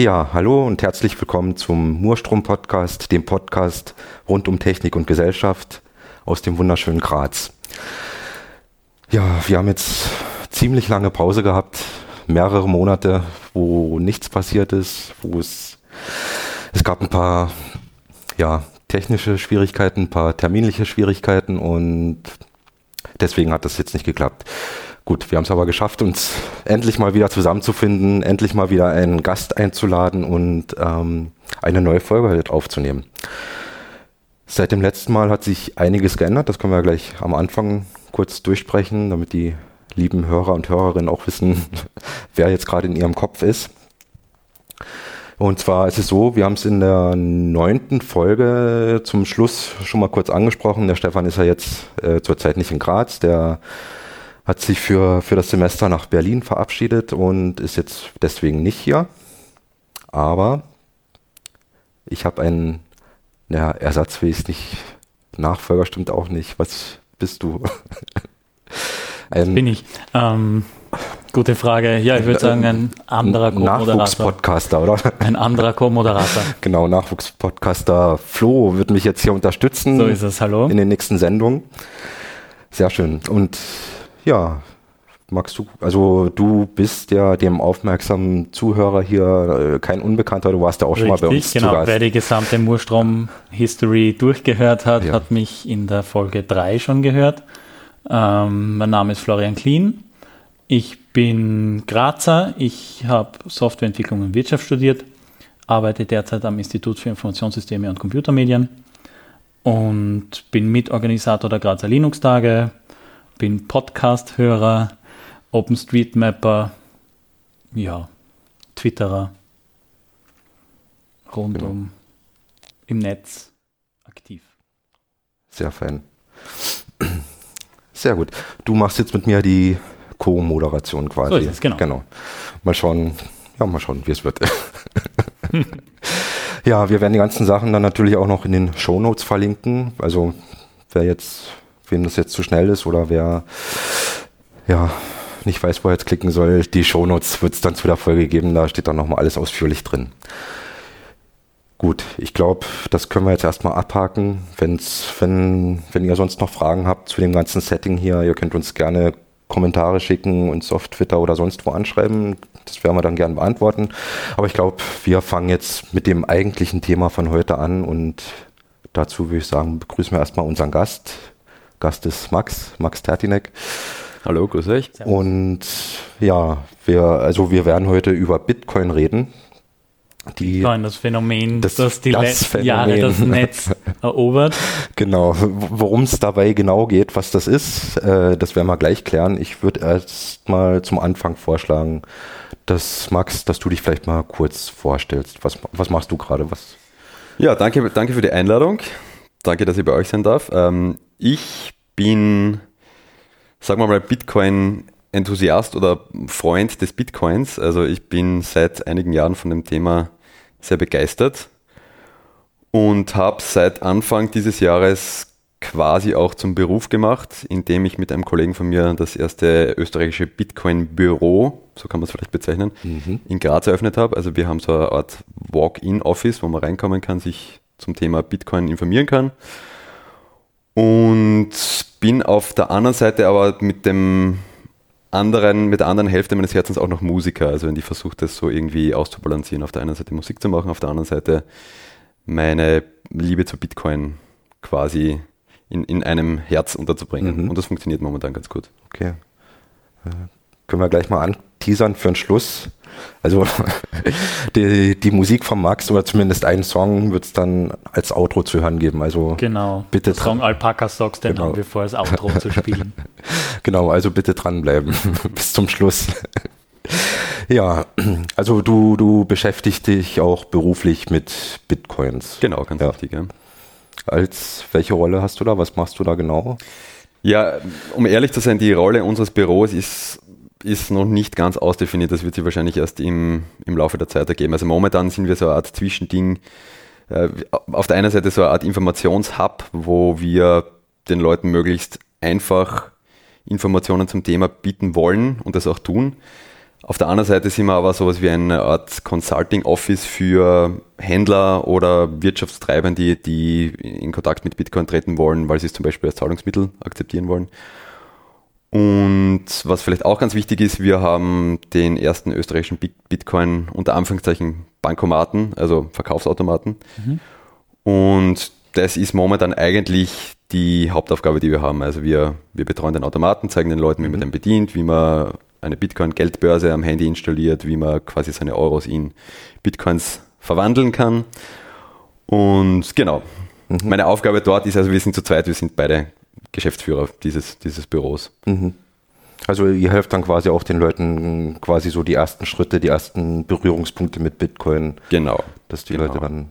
Ja, hallo und herzlich willkommen zum Murstrom-Podcast, dem Podcast rund um Technik und Gesellschaft aus dem wunderschönen Graz. Ja, wir haben jetzt ziemlich lange Pause gehabt, mehrere Monate, wo nichts passiert ist, wo es, es gab ein paar, ja, technische Schwierigkeiten, ein paar terminliche Schwierigkeiten und deswegen hat das jetzt nicht geklappt. Gut, wir haben es aber geschafft, uns endlich mal wieder zusammenzufinden, endlich mal wieder einen Gast einzuladen und ähm, eine neue Folge halt aufzunehmen. Seit dem letzten Mal hat sich einiges geändert, das können wir gleich am Anfang kurz durchsprechen, damit die lieben Hörer und Hörerinnen auch wissen, wer jetzt gerade in ihrem Kopf ist. Und zwar ist es so, wir haben es in der neunten Folge zum Schluss schon mal kurz angesprochen. Der Stefan ist ja jetzt äh, zurzeit nicht in Graz, der hat sich für, für das Semester nach Berlin verabschiedet und ist jetzt deswegen nicht hier. Aber ich habe einen, ja, Ersatz will ich nicht, Nachfolger stimmt auch nicht. Was bist du? Was bin ich? Ähm, gute Frage. Ja, ich würde sagen, ein anderer Co-Moderator. Nachwuchspodcaster, oder? Ein anderer Co-Moderator. genau, Nachwuchspodcaster Flo wird mich jetzt hier unterstützen. So ist es, hallo. In den nächsten Sendungen. Sehr schön. Und ja, magst du, also du bist ja dem aufmerksamen Zuhörer hier äh, kein Unbekannter, du warst ja auch Richtig, schon mal bei uns genau, zu Gast. wer die gesamte Murstrom-History durchgehört hat, ja. hat mich in der Folge 3 schon gehört. Ähm, mein Name ist Florian Klien. Ich bin Grazer. Ich habe Softwareentwicklung und Wirtschaft studiert, arbeite derzeit am Institut für Informationssysteme und Computermedien und bin Mitorganisator der Grazer Linux-Tage, bin Podcast-Hörer, OpenStreetMapper, ja, Twitterer, rundum genau. im Netz aktiv. Sehr fein. Sehr gut. Du machst jetzt mit mir die Co-Moderation quasi. So ist es, genau. genau. Mal schauen, ja, mal schauen, wie es wird. ja, wir werden die ganzen Sachen dann natürlich auch noch in den Show Notes verlinken. Also wer jetzt, wem das jetzt zu schnell ist oder wer ja nicht weiß, wo er jetzt klicken soll, die Show Notes wird es dann zu der Folge geben. Da steht dann nochmal alles ausführlich drin. Gut, ich glaube, das können wir jetzt erstmal abhaken. Wenn's, wenn, wenn ihr sonst noch Fragen habt zu dem ganzen Setting hier, ihr könnt uns gerne Kommentare schicken, uns auf Twitter oder sonst wo anschreiben. Das werden wir dann gerne beantworten. Aber ich glaube, wir fangen jetzt mit dem eigentlichen Thema von heute an und dazu würde ich sagen, begrüßen wir erstmal unseren Gast. Gast ist Max, Max Tertinek. Hallo, grüß euch. Und ja, wir, also wir werden heute über Bitcoin reden die, Bitcoin, das Phänomen, das, das die das letzten Phänomen. Jahre das Netz erobert. Genau, worum es dabei genau geht, was das ist, äh, das werden wir gleich klären. Ich würde erst mal zum Anfang vorschlagen, dass Max, dass du dich vielleicht mal kurz vorstellst. Was, was machst du gerade? Was? Ja, danke, danke für die Einladung. Danke, dass ich bei euch sein darf. Ähm, ich bin, sagen wir mal, Bitcoin Enthusiast oder Freund des Bitcoins. Also ich bin seit einigen Jahren von dem Thema sehr begeistert und habe seit Anfang dieses Jahres quasi auch zum Beruf gemacht, indem ich mit einem Kollegen von mir das erste österreichische Bitcoin-Büro, so kann man es vielleicht bezeichnen, mhm. in Graz eröffnet habe. Also wir haben so eine Art Walk-in-Office, wo man reinkommen kann, sich zum Thema Bitcoin informieren kann. Und bin auf der anderen Seite aber mit dem anderen, mit der anderen Hälfte meines Herzens auch noch Musiker. Also wenn ich versuche, das so irgendwie auszubalancieren, auf der einen Seite Musik zu machen, auf der anderen Seite meine Liebe zu Bitcoin quasi in, in einem Herz unterzubringen. Mhm. Und das funktioniert momentan ganz gut. Okay. Können wir gleich mal anteasern für den Schluss. Also die, die Musik von Max oder zumindest einen Song wird es dann als Outro zu hören geben. Also genau. Bitte der Song Alpaca Socks, den genau. haben wir vor, als Outro zu spielen. Genau, also bitte dranbleiben bis zum Schluss. ja, also du, du beschäftigst dich auch beruflich mit Bitcoins. Genau, ganz ja. richtig, ja. Als welche Rolle hast du da? Was machst du da genau? Ja, um ehrlich zu sein, die Rolle unseres Büros ist ist noch nicht ganz ausdefiniert. Das wird sich wahrscheinlich erst im, im Laufe der Zeit ergeben. Also momentan sind wir so eine Art Zwischending. Äh, auf der einen Seite so eine Art Informationshub, wo wir den Leuten möglichst einfach Informationen zum Thema bieten wollen und das auch tun. Auf der anderen Seite sind wir aber sowas wie eine Art Consulting Office für Händler oder Wirtschaftstreiber, die, die in Kontakt mit Bitcoin treten wollen, weil sie es zum Beispiel als Zahlungsmittel akzeptieren wollen. Und was vielleicht auch ganz wichtig ist, wir haben den ersten österreichischen Bitcoin unter Anführungszeichen Bankomaten, also Verkaufsautomaten. Mhm. Und das ist momentan eigentlich die Hauptaufgabe, die wir haben. Also wir, wir betreuen den Automaten, zeigen den Leuten, wie man mhm. den bedient, wie man eine Bitcoin-Geldbörse am Handy installiert, wie man quasi seine Euros in Bitcoins verwandeln kann. Und genau, mhm. meine Aufgabe dort ist also, wir sind zu zweit, wir sind beide Geschäftsführer dieses, dieses Büros. Mhm. Also ihr helft dann quasi auch den Leuten quasi so die ersten Schritte, die ersten Berührungspunkte mit Bitcoin. Genau. Dass die genau. Leute dann.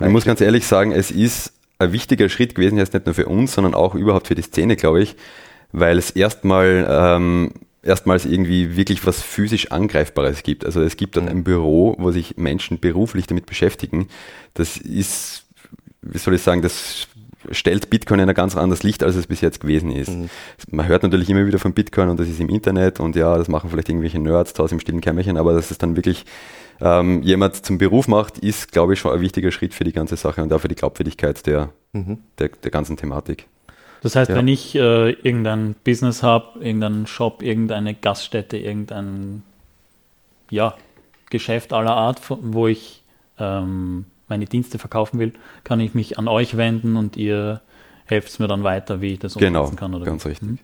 Ich muss ganz ehrlich sagen, es ist ein wichtiger Schritt gewesen, jetzt nicht nur für uns, sondern auch überhaupt für die Szene, glaube ich, weil es erstmal ähm, erstmals irgendwie wirklich was physisch Angreifbares gibt. Also es gibt dann ein Büro, wo sich Menschen beruflich damit beschäftigen. Das ist, wie soll ich sagen, das stellt Bitcoin in ein ganz anderes Licht, als es bis jetzt gewesen ist. Mhm. Man hört natürlich immer wieder von Bitcoin und das ist im Internet und ja, das machen vielleicht irgendwelche Nerds draußen im stillen Kämmerchen, aber dass es dann wirklich ähm, jemand zum Beruf macht, ist, glaube ich, schon ein wichtiger Schritt für die ganze Sache und auch für die Glaubwürdigkeit der, mhm. der, der ganzen Thematik. Das heißt, ja. wenn ich äh, irgendein Business habe, irgendeinen Shop, irgendeine Gaststätte, irgendein ja, Geschäft aller Art, wo ich ähm, meine Dienste verkaufen will, kann ich mich an euch wenden und ihr helft mir dann weiter, wie ich das genau, umsetzen kann. Oder ganz wie? richtig. Mhm.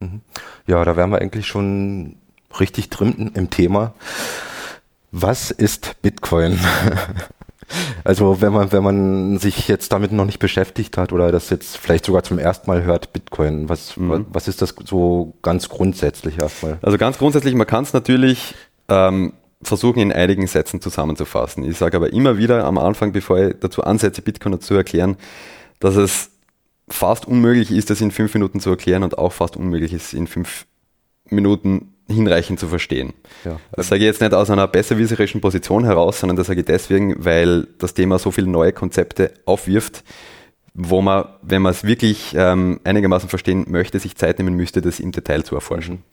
mhm. Ja, da wären wir eigentlich schon richtig drin im Thema. Was ist Bitcoin? Also wenn man, wenn man sich jetzt damit noch nicht beschäftigt hat oder das jetzt vielleicht sogar zum ersten Mal hört, Bitcoin, was, mhm. was ist das so ganz grundsätzlich erstmal? Also ganz grundsätzlich, man kann es natürlich ähm, versuchen, in einigen Sätzen zusammenzufassen. Ich sage aber immer wieder am Anfang, bevor ich dazu ansetze, Bitcoin zu erklären, dass es fast unmöglich ist, das in fünf Minuten zu erklären und auch fast unmöglich ist, in fünf Minuten hinreichend zu verstehen. Ja. Das sage ich jetzt nicht aus einer besserwisserischen Position heraus, sondern das sage ich deswegen, weil das Thema so viele neue Konzepte aufwirft, wo man, wenn man es wirklich ähm, einigermaßen verstehen möchte, sich Zeit nehmen müsste, das im Detail zu erforschen.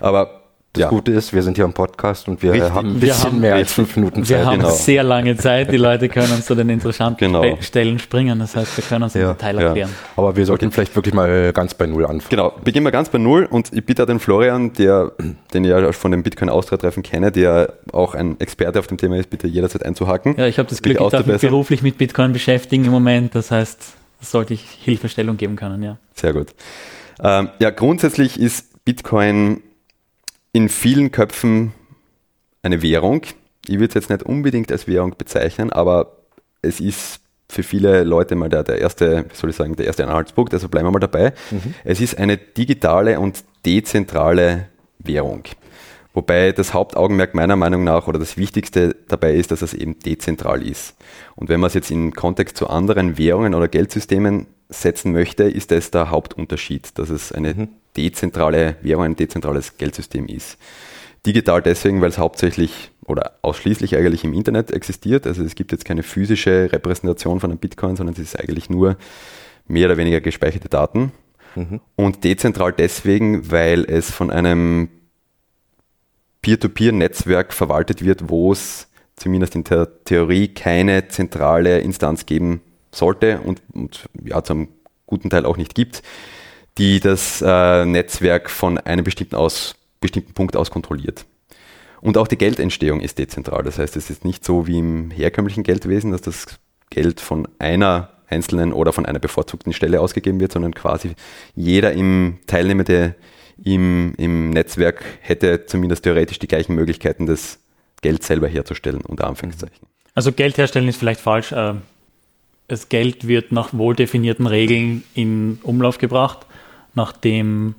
Aber das ja. Gute ist, wir sind hier im Podcast und wir Richtig. haben ein bisschen haben, mehr als fünf Minuten Zeit. Wir haben genau. sehr lange Zeit. Die Leute können uns zu den interessanten genau. Stellen springen. Das heißt, wir können uns ja. im Detail erklären. Ja. Aber wir sollten okay. vielleicht wirklich mal ganz bei Null anfangen. Genau, beginnen wir ganz bei Null und ich bitte den Florian, der, den ich ja von dem Bitcoin Austria-Treffen kenne, der auch ein Experte auf dem Thema ist, bitte jederzeit einzuhaken. Ja, ich habe das Glück, ich darf mich beruflich mit Bitcoin beschäftigen im Moment. Das heißt, sollte ich Hilfestellung geben können, ja. Sehr gut. Ähm, ja, grundsätzlich ist Bitcoin in vielen Köpfen eine Währung. Ich würde es jetzt nicht unbedingt als Währung bezeichnen, aber es ist für viele Leute mal der, der erste, wie soll ich sagen, der erste Anhaltspunkt, also bleiben wir mal dabei. Mhm. Es ist eine digitale und dezentrale Währung. Wobei das Hauptaugenmerk meiner Meinung nach oder das Wichtigste dabei ist, dass es eben dezentral ist. Und wenn man es jetzt im Kontext zu anderen Währungen oder Geldsystemen setzen möchte, ist das der Hauptunterschied, dass es eine mhm. dezentrale Währung, ein dezentrales Geldsystem ist. Digital deswegen, weil es hauptsächlich oder ausschließlich eigentlich im Internet existiert. Also es gibt jetzt keine physische Repräsentation von einem Bitcoin, sondern es ist eigentlich nur mehr oder weniger gespeicherte Daten. Mhm. Und dezentral deswegen, weil es von einem Peer-to-Peer-Netzwerk verwaltet wird, wo es zumindest in der Theorie keine zentrale Instanz geben sollte und, und ja, zu einem guten Teil auch nicht gibt, die das äh, Netzwerk von einem bestimmten, aus, bestimmten Punkt aus kontrolliert. Und auch die Geldentstehung ist dezentral. Das heißt, es ist nicht so wie im herkömmlichen Geldwesen, dass das Geld von einer einzelnen oder von einer bevorzugten Stelle ausgegeben wird, sondern quasi jeder im Teilnehmende im, im Netzwerk hätte zumindest theoretisch die gleichen Möglichkeiten, das Geld selber herzustellen, unter Anführungszeichen. Also Geld herstellen ist vielleicht falsch. Äh, das Geld wird nach wohl definierten Regeln in Umlauf gebracht, nachdem,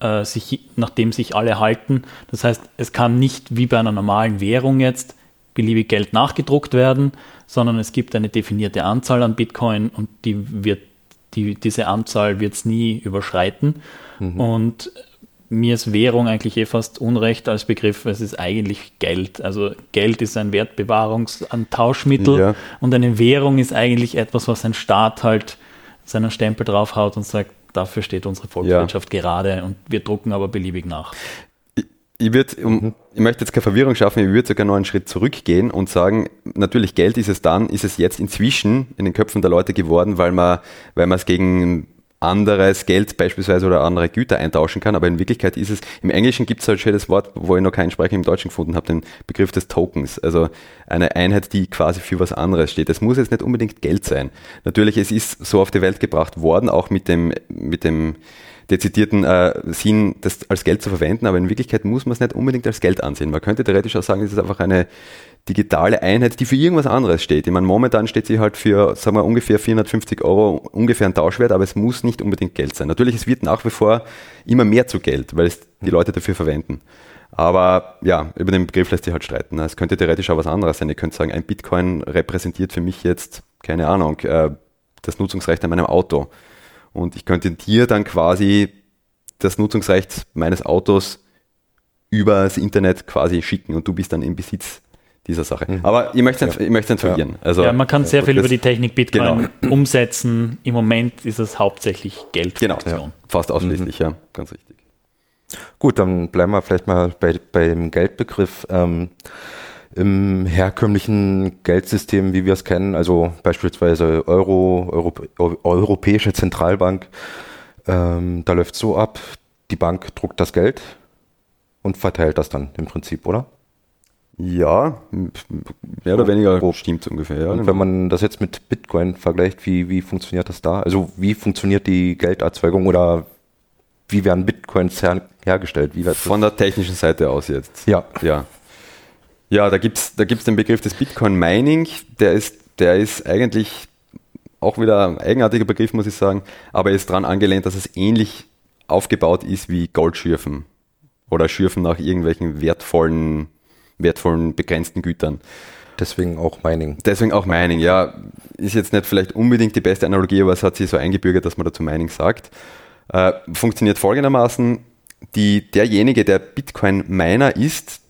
äh, sich, nachdem sich alle halten. Das heißt, es kann nicht wie bei einer normalen Währung jetzt beliebig Geld nachgedruckt werden, sondern es gibt eine definierte Anzahl an Bitcoin und die wird, die, diese Anzahl wird es nie überschreiten. Mhm. Und mir ist Währung eigentlich eh fast unrecht als Begriff. Es ist eigentlich Geld. Also Geld ist ein Wertbewahrungs-, ein Tauschmittel ja. und eine Währung ist eigentlich etwas, was ein Staat halt seinen Stempel draufhaut und sagt, dafür steht unsere Volkswirtschaft ja. gerade und wir drucken aber beliebig nach. Ich, ich, würd, um, mhm. ich möchte jetzt keine Verwirrung schaffen, ich würde sogar noch einen Schritt zurückgehen und sagen, natürlich Geld ist es dann, ist es jetzt inzwischen in den Köpfen der Leute geworden, weil man, weil man es gegen anderes Geld beispielsweise oder andere Güter eintauschen kann, aber in Wirklichkeit ist es, im Englischen gibt es halt schon das Wort, wo ich noch keinen Sprecher im Deutschen gefunden habe, den Begriff des Tokens, also eine Einheit, die quasi für was anderes steht. Es muss jetzt nicht unbedingt Geld sein. Natürlich, es ist so auf die Welt gebracht worden, auch mit dem, mit dem dezidierten äh, Sinn, das als Geld zu verwenden, aber in Wirklichkeit muss man es nicht unbedingt als Geld ansehen. Man könnte theoretisch auch sagen, es ist einfach eine digitale Einheit, die für irgendwas anderes steht. Ich meine, momentan steht sie halt für, sagen wir, ungefähr 450 Euro, ungefähr ein Tauschwert, aber es muss nicht unbedingt Geld sein. Natürlich, es wird nach wie vor immer mehr zu Geld, weil es die Leute dafür verwenden. Aber ja, über den Begriff lässt sich halt streiten. Es könnte theoretisch auch was anderes sein. Ich könnte sagen, ein Bitcoin repräsentiert für mich jetzt, keine Ahnung, äh, das Nutzungsrecht an meinem Auto. Und ich könnte dir dann quasi das Nutzungsrecht meines Autos über das Internet quasi schicken und du bist dann im Besitz dieser Sache. Mhm. Aber ich möchte es ja. nicht, verlieren. Ja. Also, ja, man kann sehr viel über die Technik Bitcoin genau. umsetzen. Im Moment ist es hauptsächlich Geldfunktion. Genau, ja. fast ausschließlich, mhm. ja, ganz richtig. Gut, dann bleiben wir vielleicht mal bei, bei dem Geldbegriff. Ähm, Im herkömmlichen Geldsystem, wie wir es kennen, also beispielsweise Euro, Europ Europäische Zentralbank, ähm, da läuft es so ab, die Bank druckt das Geld und verteilt das dann im Prinzip, oder? Ja, mehr oder weniger grob stimmt ungefähr. Ja. Und wenn genau. man das jetzt mit Bitcoin vergleicht, wie, wie funktioniert das da? Also wie funktioniert die Gelderzeugung oder wie werden Bitcoins her hergestellt? Wie Von der technischen Seite aus jetzt. Ja. Ja, ja da gibt es da gibt's den Begriff des Bitcoin Mining, der ist, der ist eigentlich auch wieder ein eigenartiger Begriff, muss ich sagen, aber er ist daran angelehnt, dass es ähnlich aufgebaut ist wie Goldschürfen oder Schürfen nach irgendwelchen wertvollen wertvollen, begrenzten Gütern. Deswegen auch Mining. Deswegen auch Mining, ja. Ist jetzt nicht vielleicht unbedingt die beste Analogie, aber es hat sich so eingebürgert, dass man dazu Mining sagt. Äh, funktioniert folgendermaßen, die, derjenige, der Bitcoin-Miner ist,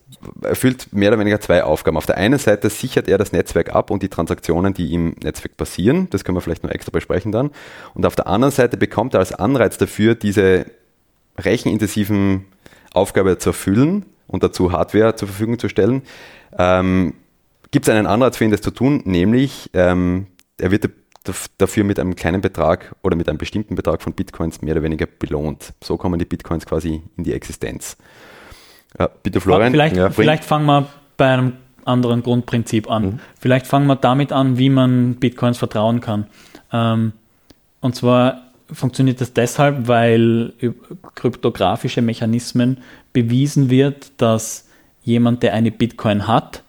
erfüllt mehr oder weniger zwei Aufgaben. Auf der einen Seite sichert er das Netzwerk ab und die Transaktionen, die im Netzwerk passieren. Das können wir vielleicht noch extra besprechen dann. Und auf der anderen Seite bekommt er als Anreiz dafür, diese rechenintensiven Aufgabe zu erfüllen, und dazu Hardware zur Verfügung zu stellen, ähm, gibt es einen Anreiz für ihn, das zu tun, nämlich ähm, er wird dafür mit einem kleinen Betrag oder mit einem bestimmten Betrag von Bitcoins mehr oder weniger belohnt. So kommen die Bitcoins quasi in die Existenz. Ja, bitte Florian. Vielleicht, ja, vielleicht fangen wir bei einem anderen Grundprinzip an. Mhm. Vielleicht fangen wir damit an, wie man Bitcoins vertrauen kann. Ähm, und zwar funktioniert das deshalb, weil kryptografische Mechanismen bewiesen wird, dass jemand, der eine Bitcoin hat,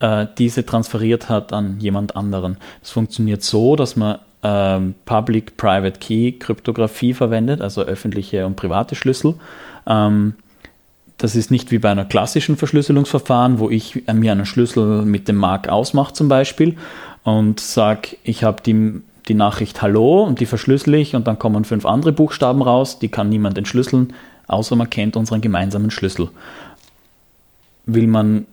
äh, diese transferiert hat an jemand anderen. Das funktioniert so, dass man ähm, Public-Private Key-Kryptographie verwendet, also öffentliche und private Schlüssel. Ähm, das ist nicht wie bei einer klassischen Verschlüsselungsverfahren, wo ich mir einen Schlüssel mit dem Mark ausmache zum Beispiel und sage, ich habe die, die Nachricht Hallo und die verschlüssel ich und dann kommen fünf andere Buchstaben raus, die kann niemand entschlüsseln außer man kennt unseren gemeinsamen Schlüssel. Will man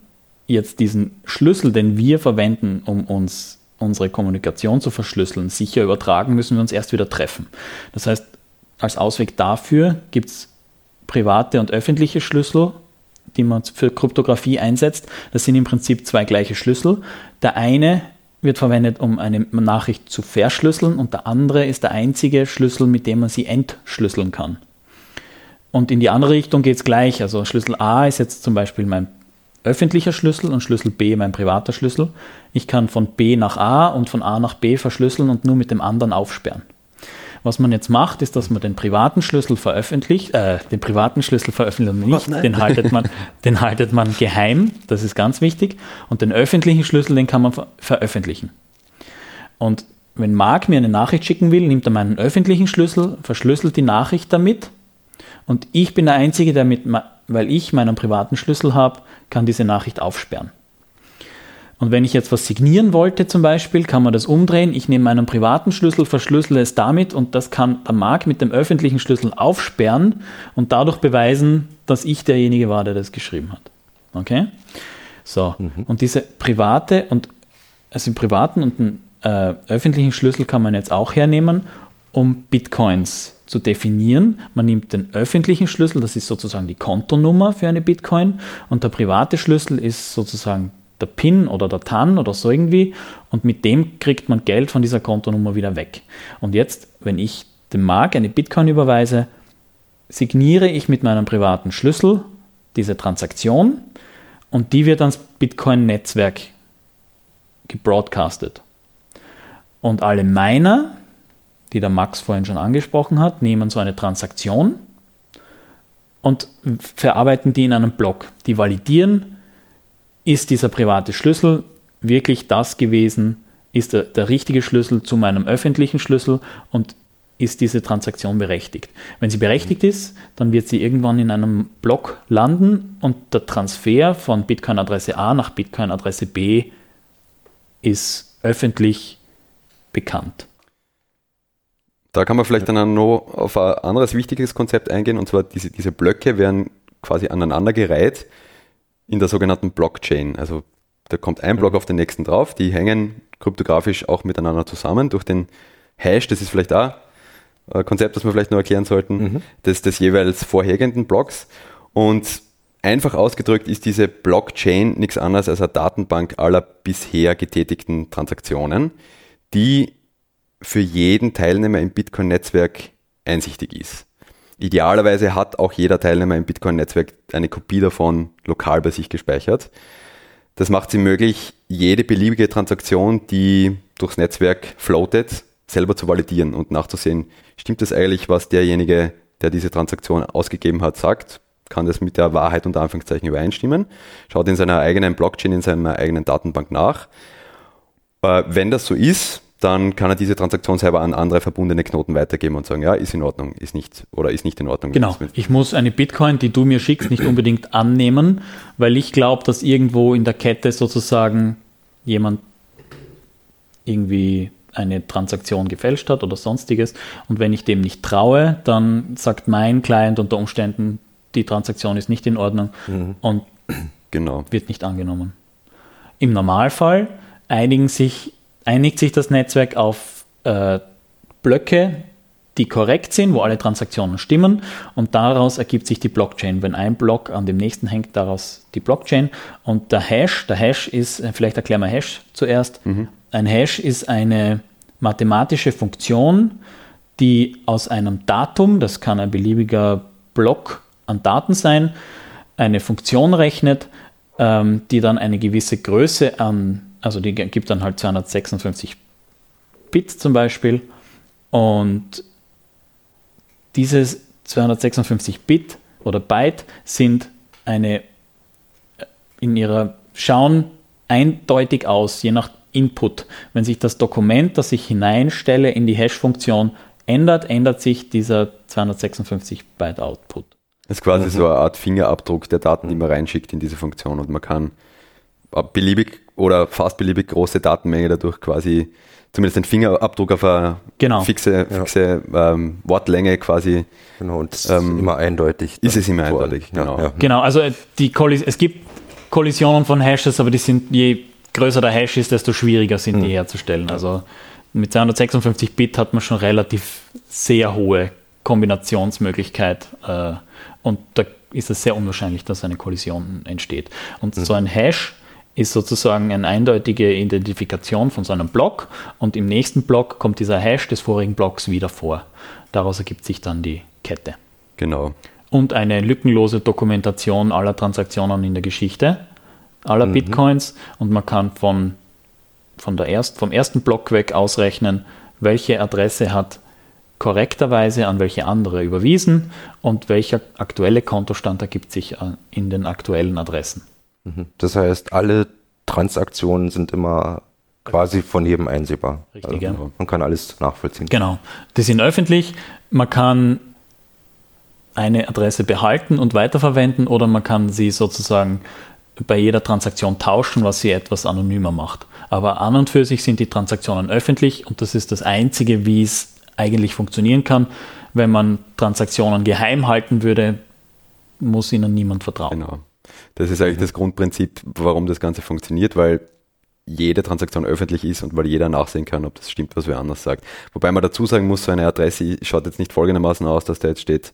jetzt diesen Schlüssel, den wir verwenden, um uns unsere Kommunikation zu verschlüsseln, sicher übertragen, müssen wir uns erst wieder treffen. Das heißt, als Ausweg dafür gibt es private und öffentliche Schlüssel, die man für Kryptographie einsetzt. Das sind im Prinzip zwei gleiche Schlüssel. Der eine wird verwendet, um eine Nachricht zu verschlüsseln und der andere ist der einzige Schlüssel, mit dem man sie entschlüsseln kann. Und in die andere Richtung geht es gleich. Also Schlüssel A ist jetzt zum Beispiel mein öffentlicher Schlüssel und Schlüssel B mein privater Schlüssel. Ich kann von B nach A und von A nach B verschlüsseln und nur mit dem anderen aufsperren. Was man jetzt macht, ist, dass man den privaten Schlüssel veröffentlicht, äh, den privaten Schlüssel veröffentlicht man nicht, den haltet man, den haltet man geheim, das ist ganz wichtig. Und den öffentlichen Schlüssel, den kann man ver veröffentlichen. Und wenn Marc mir eine Nachricht schicken will, nimmt er meinen öffentlichen Schlüssel, verschlüsselt die Nachricht damit und ich bin der Einzige, der mit, weil ich meinen privaten Schlüssel habe, kann diese Nachricht aufsperren. Und wenn ich jetzt was signieren wollte zum Beispiel, kann man das umdrehen. Ich nehme meinen privaten Schlüssel, verschlüssele es damit und das kann der Marc mit dem öffentlichen Schlüssel aufsperren und dadurch beweisen, dass ich derjenige war, der das geschrieben hat. Okay? So. Mhm. Und diese private und also den privaten und den äh, öffentlichen Schlüssel kann man jetzt auch hernehmen, um Bitcoins zu definieren. Man nimmt den öffentlichen Schlüssel, das ist sozusagen die Kontonummer für eine Bitcoin, und der private Schlüssel ist sozusagen der PIN oder der TAN oder so irgendwie, und mit dem kriegt man Geld von dieser Kontonummer wieder weg. Und jetzt, wenn ich dem Mark eine Bitcoin überweise, signiere ich mit meinem privaten Schlüssel diese Transaktion und die wird ans Bitcoin-Netzwerk gebroadcastet. Und alle Miner, die der Max vorhin schon angesprochen hat, nehmen so eine Transaktion und verarbeiten die in einem Block. Die validieren, ist dieser private Schlüssel wirklich das gewesen, ist der, der richtige Schlüssel zu meinem öffentlichen Schlüssel und ist diese Transaktion berechtigt. Wenn sie berechtigt mhm. ist, dann wird sie irgendwann in einem Block landen und der Transfer von Bitcoin-Adresse A nach Bitcoin-Adresse B ist öffentlich bekannt. Da kann man vielleicht dann noch auf ein anderes wichtiges Konzept eingehen, und zwar diese, diese Blöcke werden quasi aneinandergereiht in der sogenannten Blockchain. Also da kommt ein Block mhm. auf den nächsten drauf, die hängen kryptografisch auch miteinander zusammen durch den Hash, das ist vielleicht auch ein Konzept, das wir vielleicht noch erklären sollten, mhm. des, des jeweils vorhergehenden Blocks. Und einfach ausgedrückt ist diese Blockchain nichts anderes als eine Datenbank aller bisher getätigten Transaktionen, die für jeden Teilnehmer im Bitcoin-Netzwerk einsichtig ist. Idealerweise hat auch jeder Teilnehmer im Bitcoin-Netzwerk eine Kopie davon lokal bei sich gespeichert. Das macht es ihm möglich, jede beliebige Transaktion, die durchs Netzwerk floatet, selber zu validieren und nachzusehen, stimmt das eigentlich, was derjenige, der diese Transaktion ausgegeben hat, sagt? Kann das mit der Wahrheit unter Anführungszeichen übereinstimmen? Schaut in seiner eigenen Blockchain, in seiner eigenen Datenbank nach. Äh, wenn das so ist, dann kann er diese Transaktion selber an andere verbundene Knoten weitergeben und sagen, ja, ist in Ordnung, ist nicht oder ist nicht in Ordnung. Genau. Ich muss eine Bitcoin, die du mir schickst, nicht unbedingt annehmen, weil ich glaube, dass irgendwo in der Kette sozusagen jemand irgendwie eine Transaktion gefälscht hat oder sonstiges. Und wenn ich dem nicht traue, dann sagt mein Client unter Umständen, die Transaktion ist nicht in Ordnung mhm. und genau. wird nicht angenommen. Im Normalfall einigen sich einigt sich das Netzwerk auf äh, Blöcke, die korrekt sind, wo alle Transaktionen stimmen und daraus ergibt sich die Blockchain. Wenn ein Block an dem nächsten hängt, daraus die Blockchain und der Hash, der Hash ist, äh, vielleicht erklären wir Hash zuerst. Mhm. Ein Hash ist eine mathematische Funktion, die aus einem Datum, das kann ein beliebiger Block an Daten sein, eine Funktion rechnet, ähm, die dann eine gewisse Größe an also die gibt dann halt 256 Bit zum Beispiel. Und diese 256 Bit oder Byte sind eine in ihrer schauen eindeutig aus, je nach Input. Wenn sich das Dokument, das ich hineinstelle in die Hash-Funktion, ändert, ändert sich dieser 256 Byte Output. Das ist quasi mhm. so eine Art Fingerabdruck der Daten, die man reinschickt in diese Funktion und man kann beliebig oder fast beliebig große Datenmenge dadurch quasi zumindest den Fingerabdruck auf eine genau. fixe, fixe ja. ähm, Wortlänge quasi. Genau, und es ähm, ist immer eindeutig. Ist es immer eindeutig, genau. Ja. Genau, also die Kollis es gibt Kollisionen von Hashes, aber die sind, je größer der Hash ist, desto schwieriger sind mhm. die herzustellen. Also mit 256 Bit hat man schon relativ sehr hohe Kombinationsmöglichkeit äh, und da ist es sehr unwahrscheinlich, dass eine Kollision entsteht. Und mhm. so ein Hash ist sozusagen eine eindeutige Identifikation von so einem Block und im nächsten Block kommt dieser Hash des vorigen Blocks wieder vor. Daraus ergibt sich dann die Kette. Genau. Und eine lückenlose Dokumentation aller Transaktionen in der Geschichte, aller mhm. Bitcoins und man kann von, von der erst, vom ersten Block weg ausrechnen, welche Adresse hat korrekterweise an welche andere überwiesen und welcher aktuelle Kontostand ergibt sich äh, in den aktuellen Adressen. Mhm. Das heißt, alle Transaktionen sind immer quasi von jedem einsehbar. Richtig, also, ja. Man kann alles nachvollziehen. Genau. Die sind öffentlich. Man kann eine Adresse behalten und weiterverwenden oder man kann sie sozusagen bei jeder Transaktion tauschen, was sie etwas anonymer macht. Aber an und für sich sind die Transaktionen öffentlich und das ist das Einzige, wie es eigentlich funktionieren kann. Wenn man Transaktionen geheim halten würde, muss ihnen niemand vertrauen. Genau. Das ist eigentlich das Grundprinzip, warum das Ganze funktioniert, weil jede Transaktion öffentlich ist und weil jeder nachsehen kann, ob das stimmt, was wer anders sagt. Wobei man dazu sagen muss, so eine Adresse schaut jetzt nicht folgendermaßen aus, dass da jetzt steht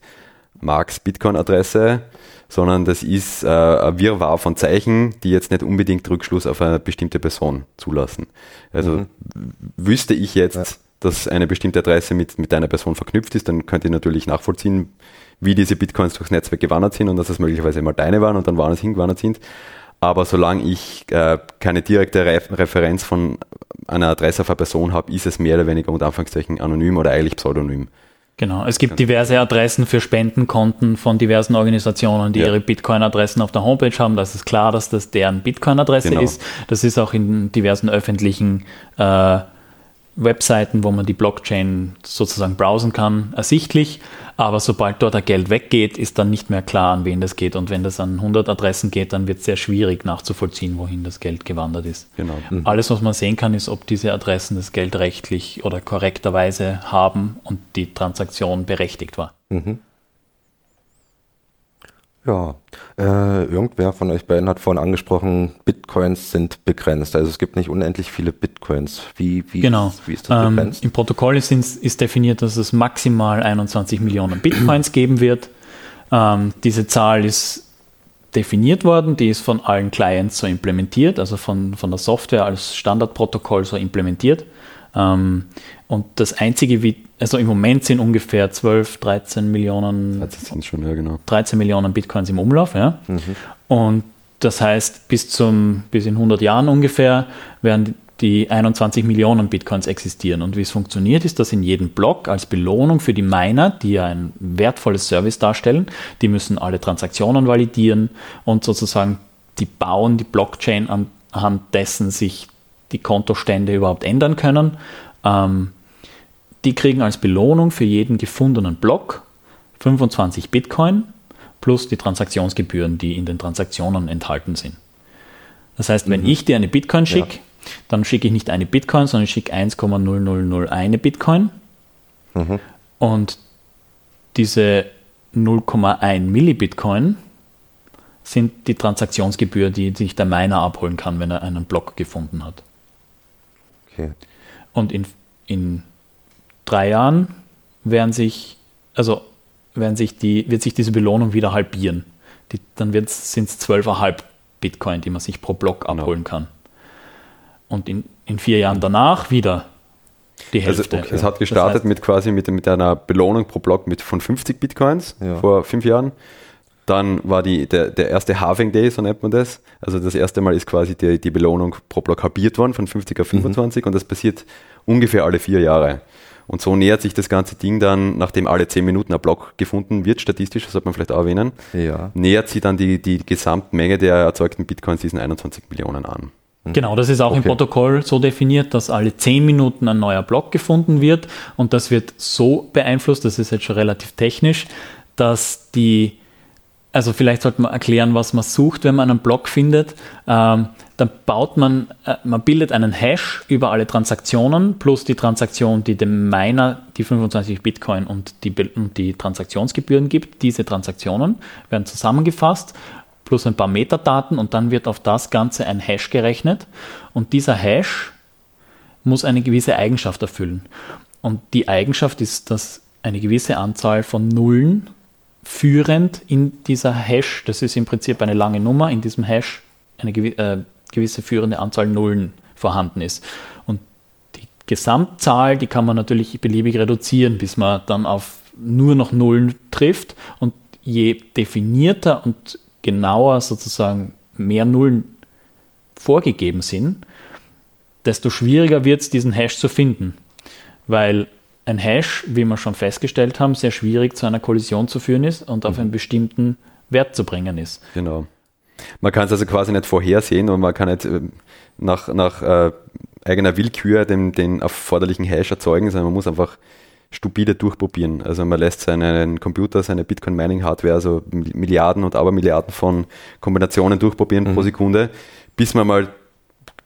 Marks Bitcoin-Adresse, sondern das ist äh, ein Wirrwarr von Zeichen, die jetzt nicht unbedingt Rückschluss auf eine bestimmte Person zulassen. Also mhm. wüsste ich jetzt, ja. dass eine bestimmte Adresse mit, mit einer Person verknüpft ist, dann könnte ich natürlich nachvollziehen, wie diese Bitcoins durchs Netzwerk gewandert sind und dass das möglicherweise mal deine waren und dann woanders hingewandert sind. Aber solange ich äh, keine direkte Re Referenz von einer Adresse auf eine Person habe, ist es mehr oder weniger unter Anführungszeichen anonym oder eigentlich pseudonym. Genau, es gibt diverse Adressen für Spendenkonten von diversen Organisationen, die ja. ihre Bitcoin-Adressen auf der Homepage haben. Das ist klar, dass das deren Bitcoin-Adresse genau. ist. Das ist auch in diversen öffentlichen äh, Webseiten, wo man die Blockchain sozusagen browsen kann, ersichtlich. Aber sobald dort ein Geld weggeht, ist dann nicht mehr klar, an wen das geht. Und wenn das an 100 Adressen geht, dann wird es sehr schwierig nachzuvollziehen, wohin das Geld gewandert ist. Genau. Mhm. Alles, was man sehen kann, ist, ob diese Adressen das Geld rechtlich oder korrekterweise haben und die Transaktion berechtigt war. Mhm. Ja, äh, irgendwer von euch beiden hat vorhin angesprochen, Bitcoins sind begrenzt. Also es gibt nicht unendlich viele Bitcoins. Wie, wie, genau. ist, wie ist das ähm, begrenzt? Im Protokoll ist, ist, definiert, dass es maximal 21 Millionen Bitcoins geben wird. Ähm, diese Zahl ist definiert worden, die ist von allen Clients so implementiert, also von, von der Software als Standardprotokoll so implementiert. Ähm, und das einzige, wie, also im Moment sind ungefähr 12, 13 Millionen, 13, schon, ja, genau. 13 Millionen Bitcoins im Umlauf. Ja? Mhm. Und das heißt, bis, zum, bis in 100 Jahren ungefähr werden die 21 Millionen Bitcoins existieren. Und wie es funktioniert, ist, dass in jedem Block als Belohnung für die Miner, die ja ein wertvolles Service darstellen, die müssen alle Transaktionen validieren und sozusagen die bauen die Blockchain anhand dessen sich die Kontostände überhaupt ändern können. Ähm, die kriegen als Belohnung für jeden gefundenen Block 25 Bitcoin plus die Transaktionsgebühren, die in den Transaktionen enthalten sind. Das heißt, wenn mhm. ich dir eine Bitcoin schicke, ja. dann schicke ich nicht eine Bitcoin, sondern ich schicke 1,0001 Bitcoin. Mhm. Und diese 0,1 Millibitcoin sind die Transaktionsgebühr, die sich der Miner abholen kann, wenn er einen Block gefunden hat. Okay. Und in, in drei Jahren werden sich, also werden sich die, wird sich diese Belohnung wieder halbieren. Die, dann sind es 12,5 Bitcoin, die man sich pro Block genau. abholen kann. Und in, in vier Jahren danach wieder die also, Hälfte. Also, okay. Es hat gestartet das heißt, mit quasi mit, mit einer Belohnung pro Block mit von 50 Bitcoins ja. vor fünf Jahren. Dann war die, der, der erste Halving Day, so nennt man das. Also das erste Mal ist quasi die, die Belohnung pro Block halbiert worden von 50 auf 25 mhm. und das passiert ungefähr alle vier Jahre. Und so nähert sich das ganze Ding dann, nachdem alle 10 Minuten ein Block gefunden wird, statistisch, das sollte man vielleicht auch erwähnen, ja. nähert sich dann die, die Gesamtmenge der erzeugten Bitcoins diesen 21 Millionen an. Mhm. Genau, das ist auch okay. im Protokoll so definiert, dass alle 10 Minuten ein neuer Block gefunden wird und das wird so beeinflusst, das ist jetzt schon relativ technisch, dass die also vielleicht sollte man erklären, was man sucht, wenn man einen Block findet. Ähm, dann baut man, äh, man bildet einen Hash über alle Transaktionen plus die Transaktion, die dem Miner die 25 Bitcoin und die, und die Transaktionsgebühren gibt. Diese Transaktionen werden zusammengefasst plus ein paar Metadaten und dann wird auf das Ganze ein Hash gerechnet und dieser Hash muss eine gewisse Eigenschaft erfüllen. Und die Eigenschaft ist, dass eine gewisse Anzahl von Nullen führend in dieser Hash, das ist im Prinzip eine lange Nummer, in diesem Hash eine äh, gewisse führende Anzahl Nullen vorhanden ist. Und die Gesamtzahl, die kann man natürlich beliebig reduzieren, bis man dann auf nur noch Nullen trifft. Und je definierter und genauer sozusagen mehr Nullen vorgegeben sind, desto schwieriger wird es, diesen Hash zu finden. Weil ein Hash, wie wir schon festgestellt haben, sehr schwierig zu einer Kollision zu führen ist und auf mhm. einen bestimmten Wert zu bringen ist. Genau. Man kann es also quasi nicht vorhersehen und man kann nicht äh, nach, nach äh, eigener Willkür den, den erforderlichen Hash erzeugen, sondern man muss einfach stupide durchprobieren. Also man lässt seinen Computer, seine Bitcoin-Mining-Hardware, also Milliarden und Abermilliarden von Kombinationen durchprobieren mhm. pro Sekunde, bis man mal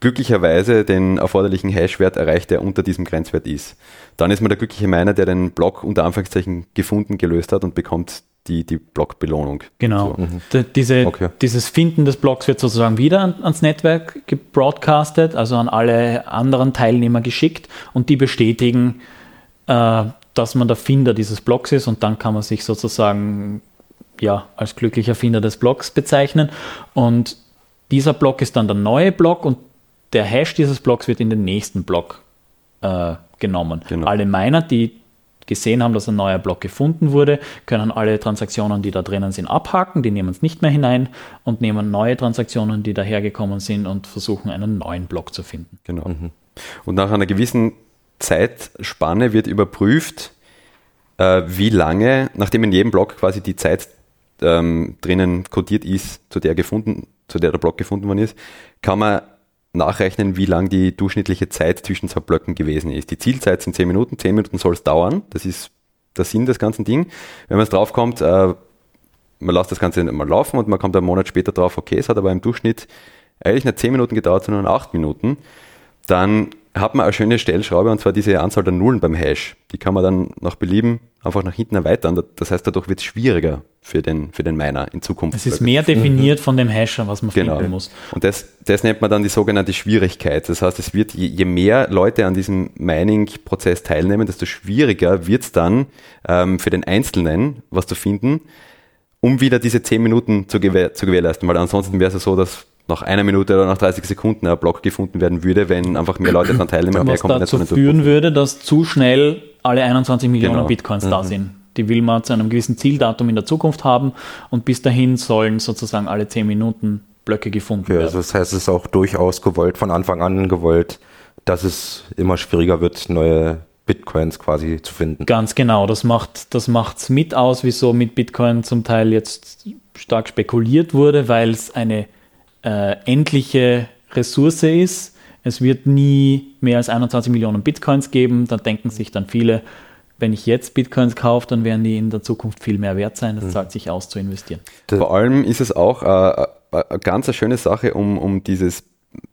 glücklicherweise den erforderlichen Hashwert erreicht, der unter diesem Grenzwert ist. Dann ist man der glückliche Miner, der den Block unter Anführungszeichen gefunden, gelöst hat und bekommt die, die Blockbelohnung. Genau. So. Mhm. Diese, okay. Dieses Finden des Blocks wird sozusagen wieder an, ans Netzwerk gebroadcastet, also an alle anderen Teilnehmer geschickt und die bestätigen, äh, dass man der Finder dieses Blocks ist und dann kann man sich sozusagen ja, als glücklicher Finder des Blocks bezeichnen. Und dieser Block ist dann der neue Block und der Hash dieses Blocks wird in den nächsten Block äh, genommen. Genau. Alle Miner, die gesehen haben, dass ein neuer Block gefunden wurde, können alle Transaktionen, die da drinnen sind, abhaken, die nehmen es nicht mehr hinein und nehmen neue Transaktionen, die dahergekommen sind und versuchen einen neuen Block zu finden. Genau. Mhm. Und nach einer gewissen Zeitspanne wird überprüft, äh, wie lange, nachdem in jedem Block quasi die Zeit ähm, drinnen kodiert ist, zu der gefunden, zu der der Block gefunden worden ist, kann man nachrechnen, wie lang die durchschnittliche Zeit zwischen zwei Blöcken gewesen ist. Die Zielzeit sind 10 Minuten, 10 Minuten soll es dauern. Das ist der Sinn des ganzen Ding. Wenn man es drauf kommt, äh, man lässt das Ganze mal laufen und man kommt einen Monat später drauf, okay, es hat aber im Durchschnitt eigentlich nicht 10 Minuten gedauert, sondern 8 Minuten, dann hat man eine schöne Stellschraube und zwar diese Anzahl der Nullen beim Hash. Die kann man dann nach Belieben einfach nach hinten erweitern. Das heißt, dadurch wird es schwieriger für den, für den Miner in Zukunft. Es ist mehr definiert von dem Hasher, was man genau. finden muss. Und das, das nennt man dann die sogenannte Schwierigkeit. Das heißt, es wird, je, je mehr Leute an diesem Mining-Prozess teilnehmen, desto schwieriger wird es dann ähm, für den Einzelnen, was zu finden, um wieder diese 10 Minuten zu, gewähr zu gewährleisten. Weil ansonsten wäre es ja so, dass nach einer Minute oder nach 30 Sekunden ein Block gefunden werden würde, wenn einfach mehr Leute daran teilnehmen. Was mehr dazu führen würde, dass zu schnell alle 21 Millionen genau. Bitcoins mhm. da sind. Die will man zu einem gewissen Zieldatum in der Zukunft haben und bis dahin sollen sozusagen alle 10 Minuten Blöcke gefunden ja, werden. Also das heißt, es ist auch durchaus gewollt, von Anfang an gewollt, dass es immer schwieriger wird, neue Bitcoins quasi zu finden. Ganz genau, das macht das macht's mit aus, wieso mit Bitcoin zum Teil jetzt stark spekuliert wurde, weil es eine äh, endliche Ressource ist. Es wird nie mehr als 21 Millionen Bitcoins geben. Da denken sich dann viele, wenn ich jetzt Bitcoins kaufe, dann werden die in der Zukunft viel mehr wert sein. Das mhm. zahlt sich aus zu investieren. Vor allem ist es auch äh, äh eine ganz schöne Sache, um, um dieses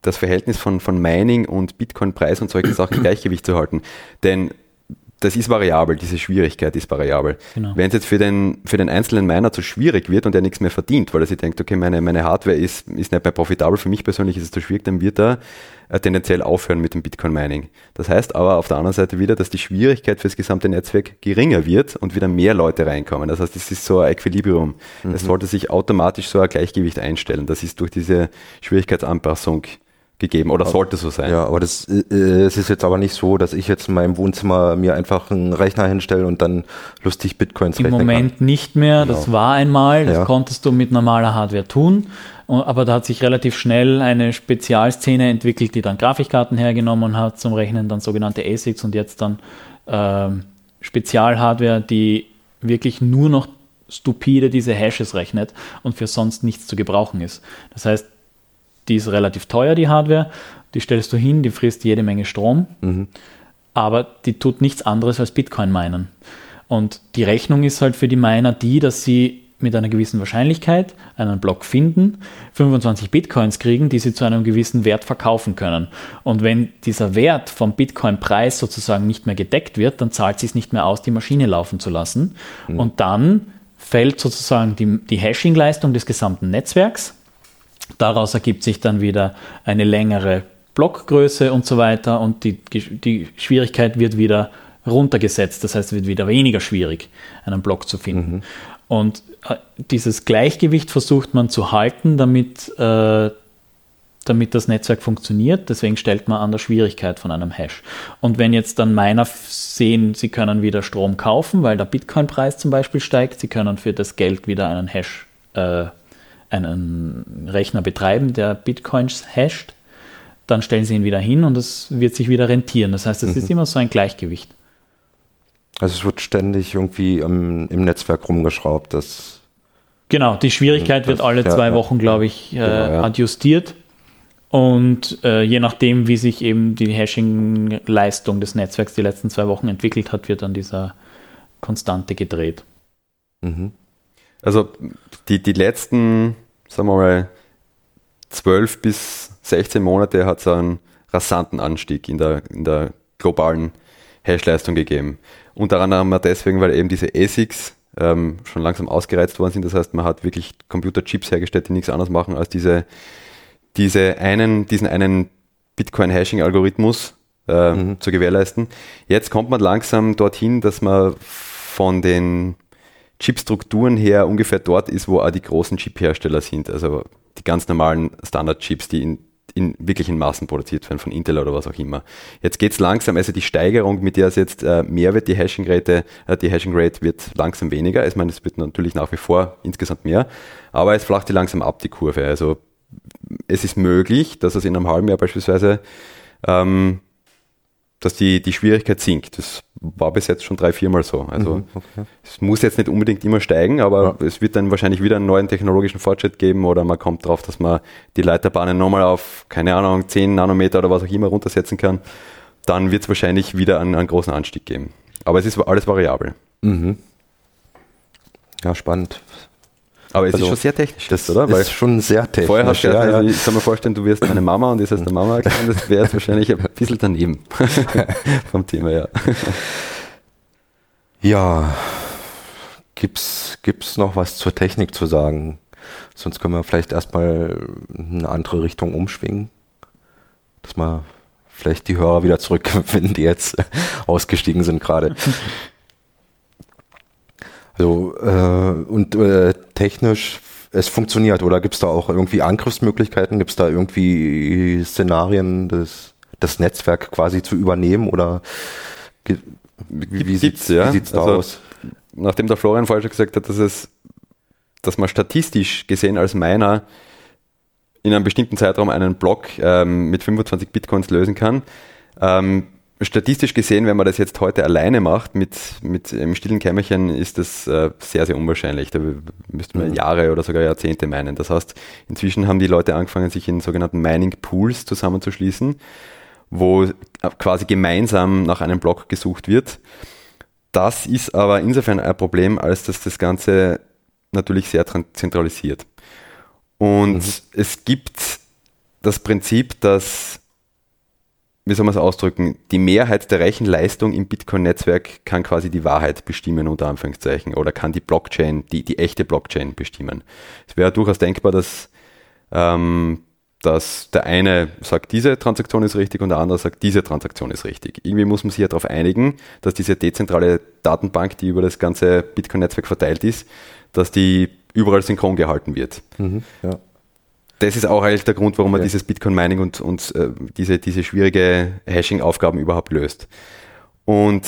das Verhältnis von, von Mining und Bitcoin-Preis und solchen Sachen im Gleichgewicht zu halten. Denn das ist variabel, diese Schwierigkeit ist variabel. Genau. Wenn es jetzt für den, für den einzelnen Miner zu schwierig wird und er nichts mehr verdient, weil er sich denkt, okay, meine, meine Hardware ist, ist nicht mehr profitabel, für mich persönlich ist es zu schwierig, dann wird er äh, tendenziell aufhören mit dem Bitcoin-Mining. Das heißt aber auf der anderen Seite wieder, dass die Schwierigkeit für das gesamte Netzwerk geringer wird und wieder mehr Leute reinkommen. Das heißt, es ist so ein Equilibrium. Mhm. Es sollte sich automatisch so ein Gleichgewicht einstellen. Das ist durch diese Schwierigkeitsanpassung gegeben oder sollte so sein. Ja, aber das äh, es ist jetzt aber nicht so, dass ich jetzt in meinem Wohnzimmer mir einfach einen Rechner hinstelle und dann lustig Bitcoins Im Moment kann. nicht mehr, das genau. war einmal, das ja. konntest du mit normaler Hardware tun, aber da hat sich relativ schnell eine Spezialszene entwickelt, die dann Grafikkarten hergenommen hat zum Rechnen, dann sogenannte ASICs und jetzt dann äh, Spezialhardware, die wirklich nur noch stupide diese Hashes rechnet und für sonst nichts zu gebrauchen ist. Das heißt, die ist relativ teuer, die Hardware. Die stellst du hin, die frisst jede Menge Strom, mhm. aber die tut nichts anderes als Bitcoin meinen. Und die Rechnung ist halt für die Miner die, dass sie mit einer gewissen Wahrscheinlichkeit einen Block finden, 25 Bitcoins kriegen, die sie zu einem gewissen Wert verkaufen können. Und wenn dieser Wert vom Bitcoin-Preis sozusagen nicht mehr gedeckt wird, dann zahlt es sich nicht mehr aus, die Maschine laufen zu lassen. Mhm. Und dann fällt sozusagen die, die Hashing-Leistung des gesamten Netzwerks Daraus ergibt sich dann wieder eine längere Blockgröße und so weiter und die, die Schwierigkeit wird wieder runtergesetzt. Das heißt, es wird wieder weniger schwierig, einen Block zu finden. Mhm. Und äh, dieses Gleichgewicht versucht man zu halten, damit, äh, damit das Netzwerk funktioniert. Deswegen stellt man an der Schwierigkeit von einem Hash. Und wenn jetzt dann Miner sehen, sie können wieder Strom kaufen, weil der Bitcoin-Preis zum Beispiel steigt, sie können für das Geld wieder einen Hash äh, einen Rechner betreiben, der Bitcoins hasht, dann stellen sie ihn wieder hin und es wird sich wieder rentieren. Das heißt, es mhm. ist immer so ein Gleichgewicht. Also es wird ständig irgendwie im, im Netzwerk rumgeschraubt. Das genau, die Schwierigkeit das, wird alle zwei ja, Wochen, glaube ich, äh, genau, ja. adjustiert. Und äh, je nachdem, wie sich eben die Hashing-Leistung des Netzwerks die letzten zwei Wochen entwickelt hat, wird dann dieser Konstante gedreht. Mhm. Also die, die letzten sagen wir mal, 12 bis 16 Monate hat es einen rasanten Anstieg in der, in der globalen Hashleistung gegeben. Unter anderem deswegen, weil eben diese ASICs ähm, schon langsam ausgereizt worden sind. Das heißt, man hat wirklich Computerchips hergestellt, die nichts anderes machen als diese, diese einen, diesen einen Bitcoin-Hashing-Algorithmus äh, mhm. zu gewährleisten. Jetzt kommt man langsam dorthin, dass man von den Chipstrukturen her ungefähr dort ist, wo auch die großen Chip-Hersteller sind. Also die ganz normalen Standard-Chips, die in, in, wirklich in Massen produziert werden, von Intel oder was auch immer. Jetzt geht es langsam, also die Steigerung, mit der es jetzt äh, mehr wird, die Hashing-Rate, äh, die Hashing-Rate wird langsam weniger. Ich meine, es wird natürlich nach wie vor insgesamt mehr, aber es flacht die langsam ab, die Kurve. Also es ist möglich, dass es in einem halben Jahr beispielsweise ähm, dass die, die Schwierigkeit sinkt. Das war bis jetzt schon drei, viermal so. Also mhm, okay. es muss jetzt nicht unbedingt immer steigen, aber ja. es wird dann wahrscheinlich wieder einen neuen technologischen Fortschritt geben oder man kommt darauf, dass man die Leiterbahnen nochmal auf, keine Ahnung, 10 Nanometer oder was auch immer runtersetzen kann. Dann wird es wahrscheinlich wieder einen, einen, großen Anstieg geben. Aber es ist alles variabel. Mhm. Ja, spannend. Aber es also, ist schon sehr technisch, das oder? Weil ist schon sehr technisch. Vorher hast du ja, also ich kann mir vorstellen, du wirst eine Mama und ist heißt eine Mama erklären, das wäre jetzt wahrscheinlich ein bisschen daneben vom Thema, ja. Ja, gibt's, gibt's noch was zur Technik zu sagen? Sonst können wir vielleicht erstmal in eine andere Richtung umschwingen. Dass wir vielleicht die Hörer wieder zurückfinden, die jetzt ausgestiegen sind gerade. Also, äh, und äh, technisch, es funktioniert oder gibt es da auch irgendwie Angriffsmöglichkeiten? Gibt es da irgendwie Szenarien, das, das Netzwerk quasi zu übernehmen oder wie, wie sieht es ja? da also, aus? Nachdem der Florian vorher schon gesagt hat, dass es, dass man statistisch gesehen als Miner in einem bestimmten Zeitraum einen Block ähm, mit 25 Bitcoins lösen kann, ähm, statistisch gesehen, wenn man das jetzt heute alleine macht, mit, mit im stillen Kämmerchen, ist das äh, sehr, sehr unwahrscheinlich. Da müsste man mhm. Jahre oder sogar Jahrzehnte meinen. Das heißt, inzwischen haben die Leute angefangen, sich in sogenannten Mining Pools zusammenzuschließen, wo quasi gemeinsam nach einem Block gesucht wird. Das ist aber insofern ein Problem, als dass das Ganze natürlich sehr zentralisiert. Und mhm. es gibt das Prinzip, dass wie soll man es ausdrücken, die Mehrheit der Rechenleistung im Bitcoin-Netzwerk kann quasi die Wahrheit bestimmen, unter Anführungszeichen, oder kann die Blockchain, die, die echte Blockchain bestimmen. Es wäre durchaus denkbar, dass, ähm, dass der eine sagt, diese Transaktion ist richtig und der andere sagt, diese Transaktion ist richtig. Irgendwie muss man sich ja darauf einigen, dass diese dezentrale Datenbank, die über das ganze Bitcoin-Netzwerk verteilt ist, dass die überall synchron gehalten wird. Mhm, ja das ist auch eigentlich der Grund, warum man ja. dieses Bitcoin-Mining und, und äh, diese, diese schwierige Hashing-Aufgaben überhaupt löst. Und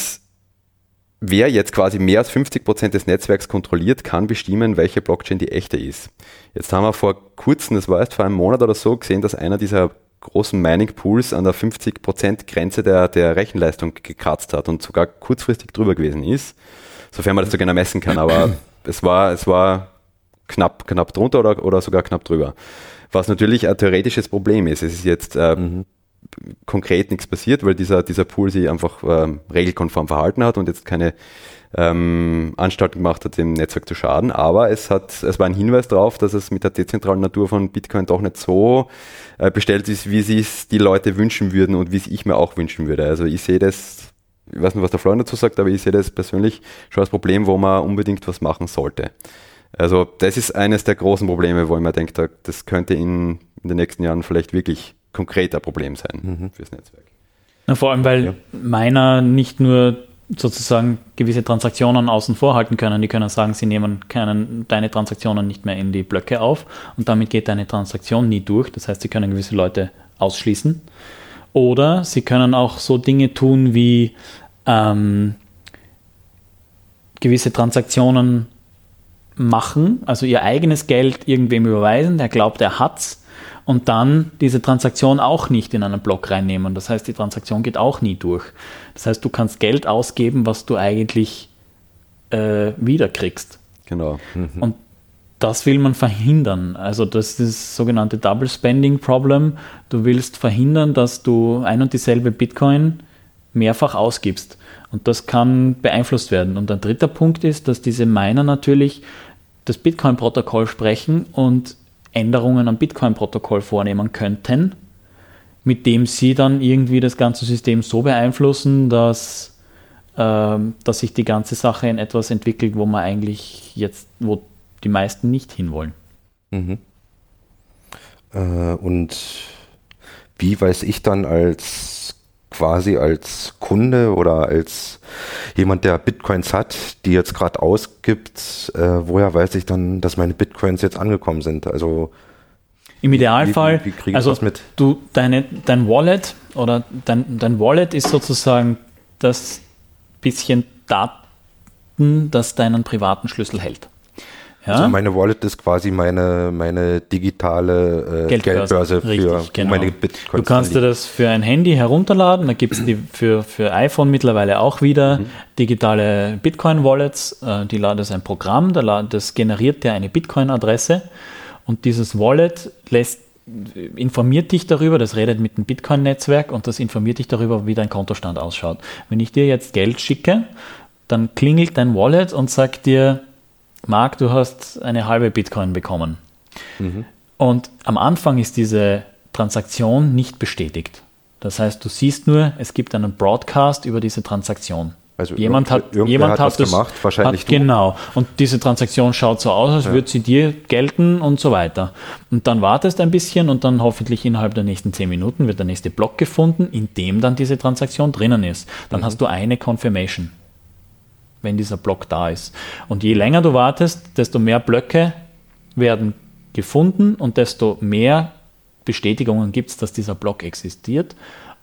wer jetzt quasi mehr als 50 Prozent des Netzwerks kontrolliert, kann bestimmen, welche Blockchain die echte ist. Jetzt haben wir vor kurzem, das war erst vor einem Monat oder so, gesehen, dass einer dieser großen Mining-Pools an der 50 Prozent Grenze der, der Rechenleistung gekratzt hat und sogar kurzfristig drüber gewesen ist, sofern man das so genau messen kann. Aber es war, es war knapp, knapp drunter oder, oder sogar knapp drüber. Was natürlich ein theoretisches Problem ist. Es ist jetzt äh, mhm. konkret nichts passiert, weil dieser, dieser Pool sich einfach ähm, regelkonform verhalten hat und jetzt keine ähm, Anstalten gemacht hat, dem Netzwerk zu schaden. Aber es, hat, es war ein Hinweis darauf, dass es mit der dezentralen Natur von Bitcoin doch nicht so äh, bestellt ist, wie sie es die Leute wünschen würden und wie es ich mir auch wünschen würde. Also ich sehe das, ich weiß nicht, was der Florian dazu sagt, aber ich sehe das persönlich schon als Problem, wo man unbedingt was machen sollte. Also das ist eines der großen Probleme, wo ich mir denke, das könnte in, in den nächsten Jahren vielleicht wirklich konkret ein Problem sein mhm. fürs Netzwerk. Na, vor allem, weil ja. Miner nicht nur sozusagen gewisse Transaktionen außen vor halten können. Die können sagen, sie nehmen keinen, deine Transaktionen nicht mehr in die Blöcke auf und damit geht deine Transaktion nie durch. Das heißt, sie können gewisse Leute ausschließen. Oder sie können auch so Dinge tun wie ähm, gewisse Transaktionen machen, also ihr eigenes Geld irgendwem überweisen, der glaubt, er hat's und dann diese Transaktion auch nicht in einen Block reinnehmen. Das heißt, die Transaktion geht auch nie durch. Das heißt, du kannst Geld ausgeben, was du eigentlich äh, wiederkriegst. Genau. Mhm. Und das will man verhindern. Also das ist das sogenannte Double Spending Problem. Du willst verhindern, dass du ein und dieselbe Bitcoin mehrfach ausgibst. Und das kann beeinflusst werden. Und ein dritter Punkt ist, dass diese Miner natürlich das Bitcoin-Protokoll sprechen und Änderungen am Bitcoin-Protokoll vornehmen könnten, mit dem sie dann irgendwie das ganze System so beeinflussen, dass ähm, dass sich die ganze Sache in etwas entwickelt, wo man eigentlich jetzt, wo die meisten nicht hinwollen. Mhm. Äh, und wie weiß ich dann als quasi als Kunde oder als jemand, der Bitcoins hat, die jetzt gerade ausgibt, äh, woher weiß ich dann, dass meine Bitcoins jetzt angekommen sind? Also im Idealfall, wie, wie also du deine dein Wallet oder dein, dein Wallet ist sozusagen das bisschen Daten, das deinen privaten Schlüssel hält. Ja? Also meine Wallet ist quasi meine, meine digitale äh, Geldbörse, für Richtig, genau. meine Bitcoins. Du kannst dir das für ein Handy herunterladen, da gibt es die für, für iPhone mittlerweile auch wieder mhm. digitale Bitcoin-Wallets. Äh, die ladet ein Programm, das generiert dir eine Bitcoin-Adresse und dieses Wallet lässt informiert dich darüber, das redet mit dem Bitcoin-Netzwerk und das informiert dich darüber, wie dein Kontostand ausschaut. Wenn ich dir jetzt Geld schicke, dann klingelt dein Wallet und sagt dir, Marc, du hast eine halbe Bitcoin bekommen. Mhm. Und am Anfang ist diese Transaktion nicht bestätigt. Das heißt, du siehst nur, es gibt einen Broadcast über diese Transaktion. Also jemand hat, jemand hat, hat das gemacht, wahrscheinlich hat, Genau. Und diese Transaktion schaut so aus, als ja. würde sie dir gelten und so weiter. Und dann wartest ein bisschen und dann hoffentlich innerhalb der nächsten zehn Minuten wird der nächste Block gefunden, in dem dann diese Transaktion drinnen ist. Dann mhm. hast du eine Confirmation wenn dieser Block da ist. Und je länger du wartest, desto mehr Blöcke werden gefunden und desto mehr Bestätigungen gibt es, dass dieser Block existiert,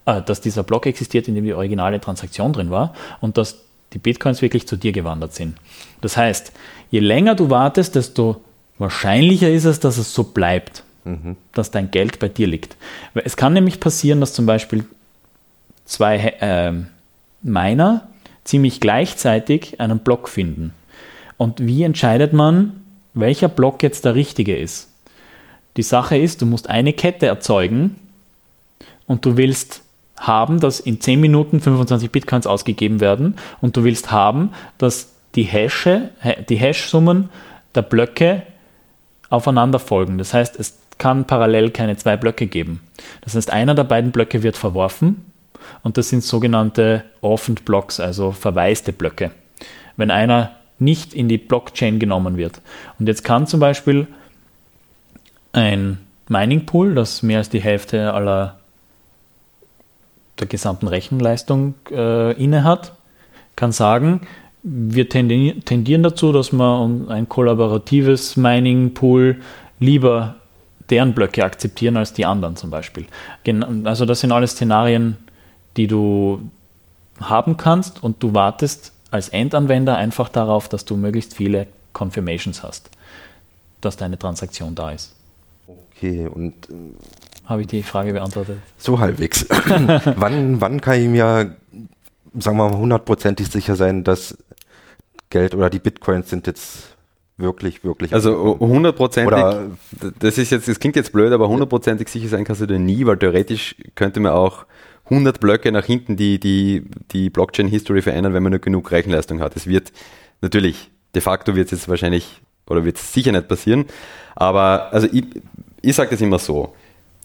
äh, dass dieser Block existiert, in dem die originale Transaktion drin war und dass die Bitcoins wirklich zu dir gewandert sind. Das heißt, je länger du wartest, desto wahrscheinlicher ist es, dass es so bleibt, mhm. dass dein Geld bei dir liegt. Es kann nämlich passieren, dass zum Beispiel zwei äh, Miner ziemlich gleichzeitig einen Block finden. Und wie entscheidet man, welcher Block jetzt der richtige ist? Die Sache ist, du musst eine Kette erzeugen und du willst haben, dass in 10 Minuten 25 Bitcoins ausgegeben werden und du willst haben, dass die Hashe, die Hash-Summen der Blöcke aufeinander folgen. Das heißt, es kann parallel keine zwei Blöcke geben. Das heißt, einer der beiden Blöcke wird verworfen und das sind sogenannte Orphaned Blocks, also verwaiste Blöcke. Wenn einer nicht in die Blockchain genommen wird. Und jetzt kann zum Beispiel ein Mining Pool, das mehr als die Hälfte aller der gesamten Rechenleistung äh, inne hat, kann sagen, wir tendieren dazu, dass man ein kollaboratives Mining Pool lieber deren Blöcke akzeptieren als die anderen zum Beispiel. Also das sind alles Szenarien, die du haben kannst und du wartest als Endanwender einfach darauf, dass du möglichst viele Confirmations hast, dass deine Transaktion da ist. Okay, und äh, habe ich die Frage beantwortet? So halbwegs. wann, wann kann ich mir, sagen wir mal, hundertprozentig sicher sein, dass Geld oder die Bitcoins sind jetzt wirklich, wirklich. Also hundertprozentig, das ist jetzt, das klingt jetzt blöd, aber hundertprozentig sicher sein kannst du dir nie, weil theoretisch könnte man auch 100 Blöcke nach hinten die, die, die Blockchain-History verändern, wenn man nur genug Rechenleistung hat. Es wird natürlich, de facto wird es jetzt wahrscheinlich oder wird es sicher nicht passieren, aber also ich, ich sage das immer so.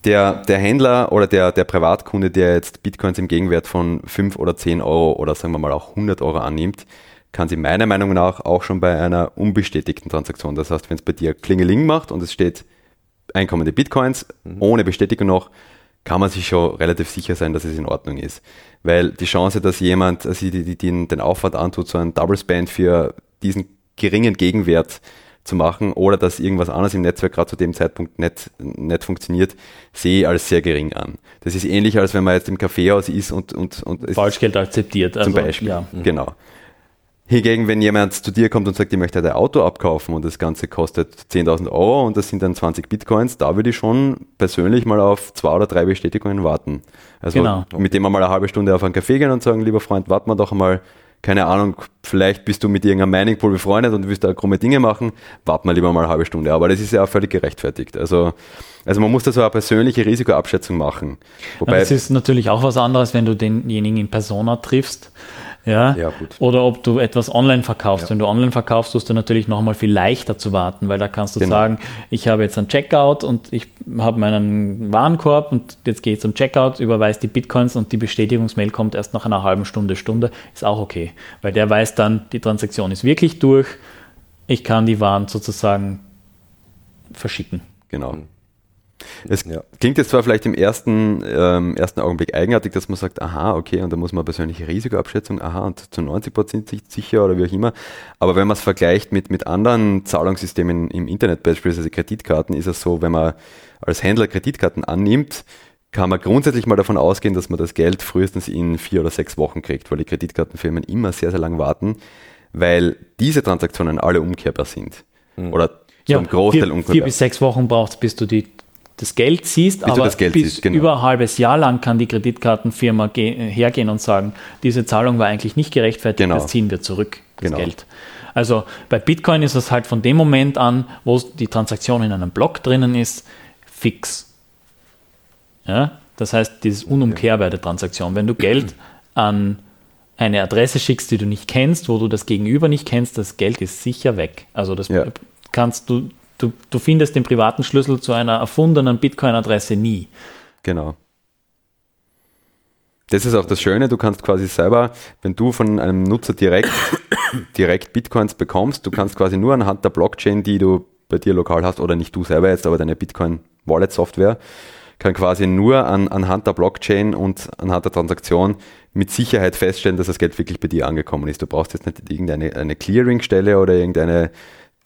Der, der Händler oder der, der Privatkunde, der jetzt Bitcoins im Gegenwert von 5 oder 10 Euro oder sagen wir mal auch 100 Euro annimmt, kann sie meiner Meinung nach auch schon bei einer unbestätigten Transaktion, das heißt, wenn es bei dir Klingeling macht und es steht einkommende Bitcoins mhm. ohne Bestätigung noch, kann man sich schon relativ sicher sein, dass es in Ordnung ist. Weil die Chance, dass jemand also die, die, den, den Aufwand antut, so ein Double Spend für diesen geringen Gegenwert zu machen oder dass irgendwas anderes im Netzwerk gerade zu dem Zeitpunkt nicht, nicht funktioniert, sehe ich als sehr gering an. Das ist ähnlich, als wenn man jetzt im Kaffeehaus ist und, und, und Falschgeld akzeptiert. Zum also, Beispiel. Ja. Genau. Hingegen, wenn jemand zu dir kommt und sagt, ich möchte ein Auto abkaufen und das Ganze kostet 10.000 Euro und das sind dann 20 Bitcoins, da würde ich schon persönlich mal auf zwei oder drei Bestätigungen warten. Also genau. mit dem mal eine halbe Stunde auf einen Kaffee gehen und sagen, lieber Freund, warte mal doch mal, keine Ahnung, vielleicht bist du mit irgendeinem Mining Pool befreundet und willst da krumme Dinge machen, warte mal lieber mal eine halbe Stunde. Aber das ist ja auch völlig gerechtfertigt. Also, also man muss da so eine persönliche Risikoabschätzung machen. Wobei ja, das ist natürlich auch was anderes, wenn du denjenigen in Persona triffst Ja, ja oder ob du etwas online verkaufst. Ja. Wenn du online verkaufst, tust du natürlich noch mal viel leichter zu warten, weil da kannst du genau. sagen, ich habe jetzt ein Checkout und ich habe meinen Warenkorb und jetzt geht es um Checkout, überweist die Bitcoins und die Bestätigungsmail kommt erst nach einer halben Stunde, Stunde, ist auch okay, weil der weiß dann, die Transaktion ist wirklich durch, ich kann die Waren sozusagen verschicken. Genau. Es ja. klingt jetzt zwar vielleicht im ersten, ähm, ersten Augenblick eigenartig, dass man sagt, aha, okay, und da muss man persönliche Risikoabschätzung, aha, und zu 90 Prozent sicher oder wie auch immer. Aber wenn man es vergleicht mit, mit anderen Zahlungssystemen im Internet, beispielsweise Kreditkarten, ist es so, wenn man als Händler Kreditkarten annimmt, kann man grundsätzlich mal davon ausgehen, dass man das Geld frühestens in vier oder sechs Wochen kriegt, weil die Kreditkartenfirmen immer sehr, sehr lang warten, weil diese Transaktionen alle umkehrbar sind. Mhm. Oder zum ja, Großteil vier, umkehrbar. Vier bis sechs Wochen braucht es, bis du die das Geld siehst, bis aber das Geld bis siehst, genau. über ein halbes Jahr lang kann die Kreditkartenfirma hergehen und sagen, diese Zahlung war eigentlich nicht gerechtfertigt, genau. das ziehen wir zurück, das genau. Geld. Also bei Bitcoin ist es halt von dem Moment an, wo die Transaktion in einem Block drinnen ist, fix. Ja? Das heißt, dieses unumkehrbare Transaktion. Wenn du Geld an eine Adresse schickst, die du nicht kennst, wo du das Gegenüber nicht kennst, das Geld ist sicher weg. Also das ja. kannst du Du, du findest den privaten Schlüssel zu einer erfundenen Bitcoin-Adresse nie. Genau. Das ist auch das Schöne, du kannst quasi selber, wenn du von einem Nutzer direkt, direkt Bitcoins bekommst, du kannst quasi nur anhand der Blockchain, die du bei dir lokal hast, oder nicht du selber jetzt, aber deine Bitcoin-Wallet-Software, kann quasi nur an, anhand der Blockchain und anhand der Transaktion mit Sicherheit feststellen, dass das Geld wirklich bei dir angekommen ist. Du brauchst jetzt nicht irgendeine eine Clearing-Stelle oder irgendeine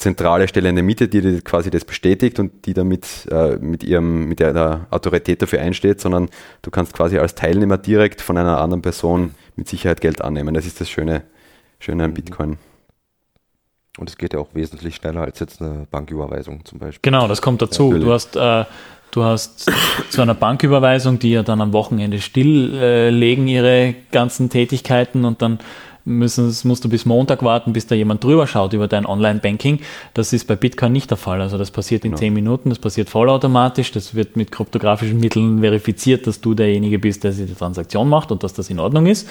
zentrale Stelle in der Mitte, die quasi das bestätigt und die damit äh, mit ihrem, mit der, der, Autorität dafür einsteht, sondern du kannst quasi als Teilnehmer direkt von einer anderen Person mit Sicherheit Geld annehmen. Das ist das Schöne, Schöne an mhm. Bitcoin. Und es geht ja auch wesentlich schneller als jetzt eine Banküberweisung zum Beispiel. Genau, das kommt dazu. Ja, du hast äh, Du hast zu einer Banküberweisung, die ja dann am Wochenende stilllegen, äh, ihre ganzen Tätigkeiten und dann müssen, musst du bis Montag warten, bis da jemand drüber schaut über dein Online-Banking. Das ist bei Bitcoin nicht der Fall. Also das passiert in genau. 10 Minuten, das passiert vollautomatisch, das wird mit kryptografischen Mitteln verifiziert, dass du derjenige bist, der die Transaktion macht und dass das in Ordnung ist.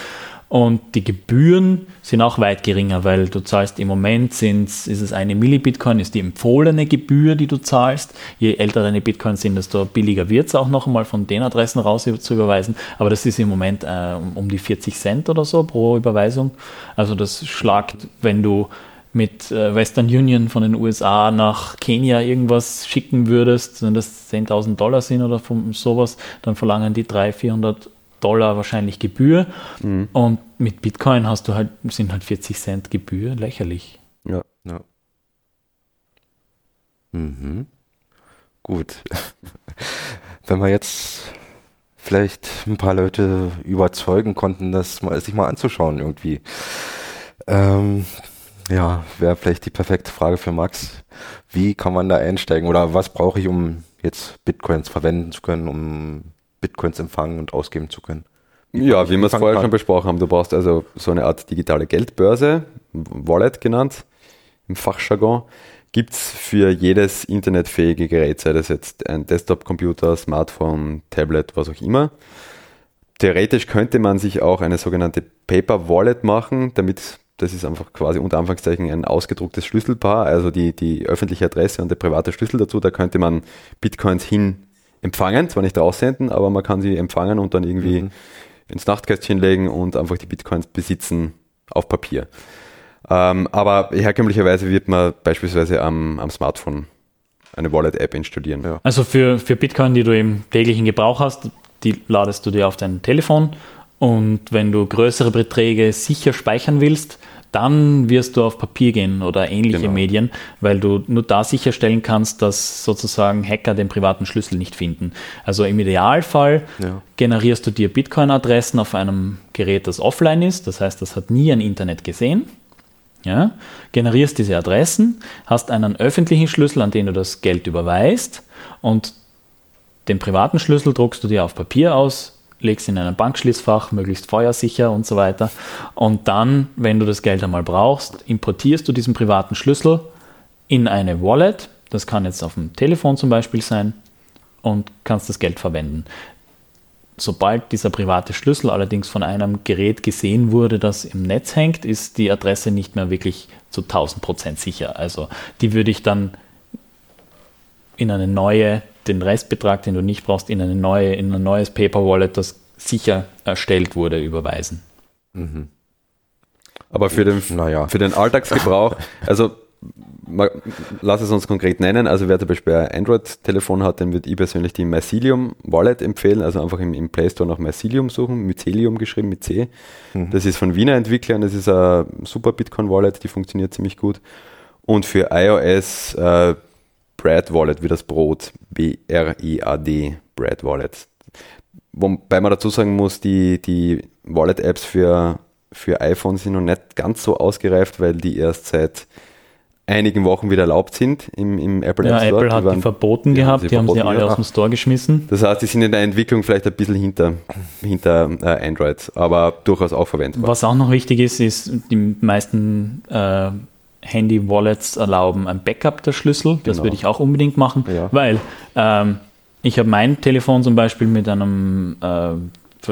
Und die Gebühren sind auch weit geringer, weil du zahlst im Moment sind's, ist es eine Millibitcoin, ist die empfohlene Gebühr, die du zahlst. Je älter deine Bitcoins sind, desto billiger wird es auch noch einmal von den Adressen raus zu überweisen. Aber das ist im Moment äh, um die 40 Cent oder so pro Überweisung. Also das schlagt, wenn du mit äh, Western Union von den USA nach Kenia irgendwas schicken würdest, wenn das 10.000 Dollar sind oder sowas, dann verlangen die 300, 400 Dollar wahrscheinlich Gebühr. Mhm. Und mit Bitcoin hast du halt, sind halt 40 Cent Gebühr, lächerlich. Ja, ja. Mhm. Gut. Wenn wir jetzt vielleicht ein paar Leute überzeugen konnten, das mal, sich mal anzuschauen irgendwie. Ähm, ja, wäre vielleicht die perfekte Frage für Max. Wie kann man da einsteigen oder was brauche ich, um jetzt Bitcoins verwenden zu können, um Bitcoins empfangen und ausgeben zu können. Ja, wie wir es vorher schon besprochen haben, du brauchst also so eine Art digitale Geldbörse, Wallet genannt, im Fachjargon, gibt es für jedes internetfähige Gerät, sei das jetzt ein Desktop-Computer, Smartphone, Tablet, was auch immer. Theoretisch könnte man sich auch eine sogenannte Paper Wallet machen, damit das ist einfach quasi unter Anführungszeichen ein ausgedrucktes Schlüsselpaar, also die, die öffentliche Adresse und der private Schlüssel dazu, da könnte man Bitcoins hin empfangen, zwar nicht raussenden, aber man kann sie empfangen und dann irgendwie mhm. ins Nachtkästchen legen und einfach die Bitcoins besitzen auf Papier. Ähm, aber herkömmlicherweise wird man beispielsweise am, am Smartphone eine Wallet-App installieren. Ja. Also für, für Bitcoin, die du im täglichen Gebrauch hast, die ladest du dir auf dein Telefon und wenn du größere Beträge sicher speichern willst, dann wirst du auf Papier gehen oder ähnliche genau. Medien, weil du nur da sicherstellen kannst, dass sozusagen Hacker den privaten Schlüssel nicht finden. Also im Idealfall ja. generierst du dir Bitcoin-Adressen auf einem Gerät, das offline ist, das heißt, das hat nie ein Internet gesehen. Ja, generierst diese Adressen, hast einen öffentlichen Schlüssel, an den du das Geld überweist und den privaten Schlüssel druckst du dir auf Papier aus, legst in ein Bankschließfach, möglichst feuersicher und so weiter. Und dann, wenn du das Geld einmal brauchst, importierst du diesen privaten Schlüssel in eine Wallet. Das kann jetzt auf dem Telefon zum Beispiel sein und kannst das Geld verwenden. sobald dieser private Schlüssel allerdings von einem Gerät gesehen wurde, das im Netz hängt, ist die Adresse nicht mehr wirklich zu 1000 Prozent sicher. Also die würde ich dann in eine neue, den Restbetrag, den du nicht brauchst, in eine neue, in ein neues Paper Wallet, das sicher erstellt wurde, überweisen. Mhm. Aber für den, naja. für den Alltagsgebrauch, also lass es uns konkret nennen. Also wer zum Beispiel ein Android-Telefon hat, dann würde ich persönlich die Mycelium Wallet empfehlen. Also einfach im, im Play Store nach Mycelium suchen, Mycelium geschrieben mit C. Mhm. Das ist von Wiener Entwicklern, das ist ein super Bitcoin-Wallet, die funktioniert ziemlich gut. Und für iOS äh, Bread Wallet wie das Brot, B-R-I-A-D, Bread Wallet. Wobei man dazu sagen muss, die, die Wallet-Apps für, für iPhone sind noch nicht ganz so ausgereift, weil die erst seit einigen Wochen wieder erlaubt sind im, im Apple ja, App Store. Apple hat die, waren, die verboten die gehabt, haben die haben sie alle gehabt. aus dem Store geschmissen. Das heißt, die sind in der Entwicklung vielleicht ein bisschen hinter, hinter äh, Android, aber durchaus auch verwendbar. Was auch noch wichtig ist, ist, die meisten äh, Handy-Wallets erlauben ein Backup der Schlüssel. Das genau. würde ich auch unbedingt machen, ja. weil ähm, ich habe mein Telefon zum Beispiel mit einem äh,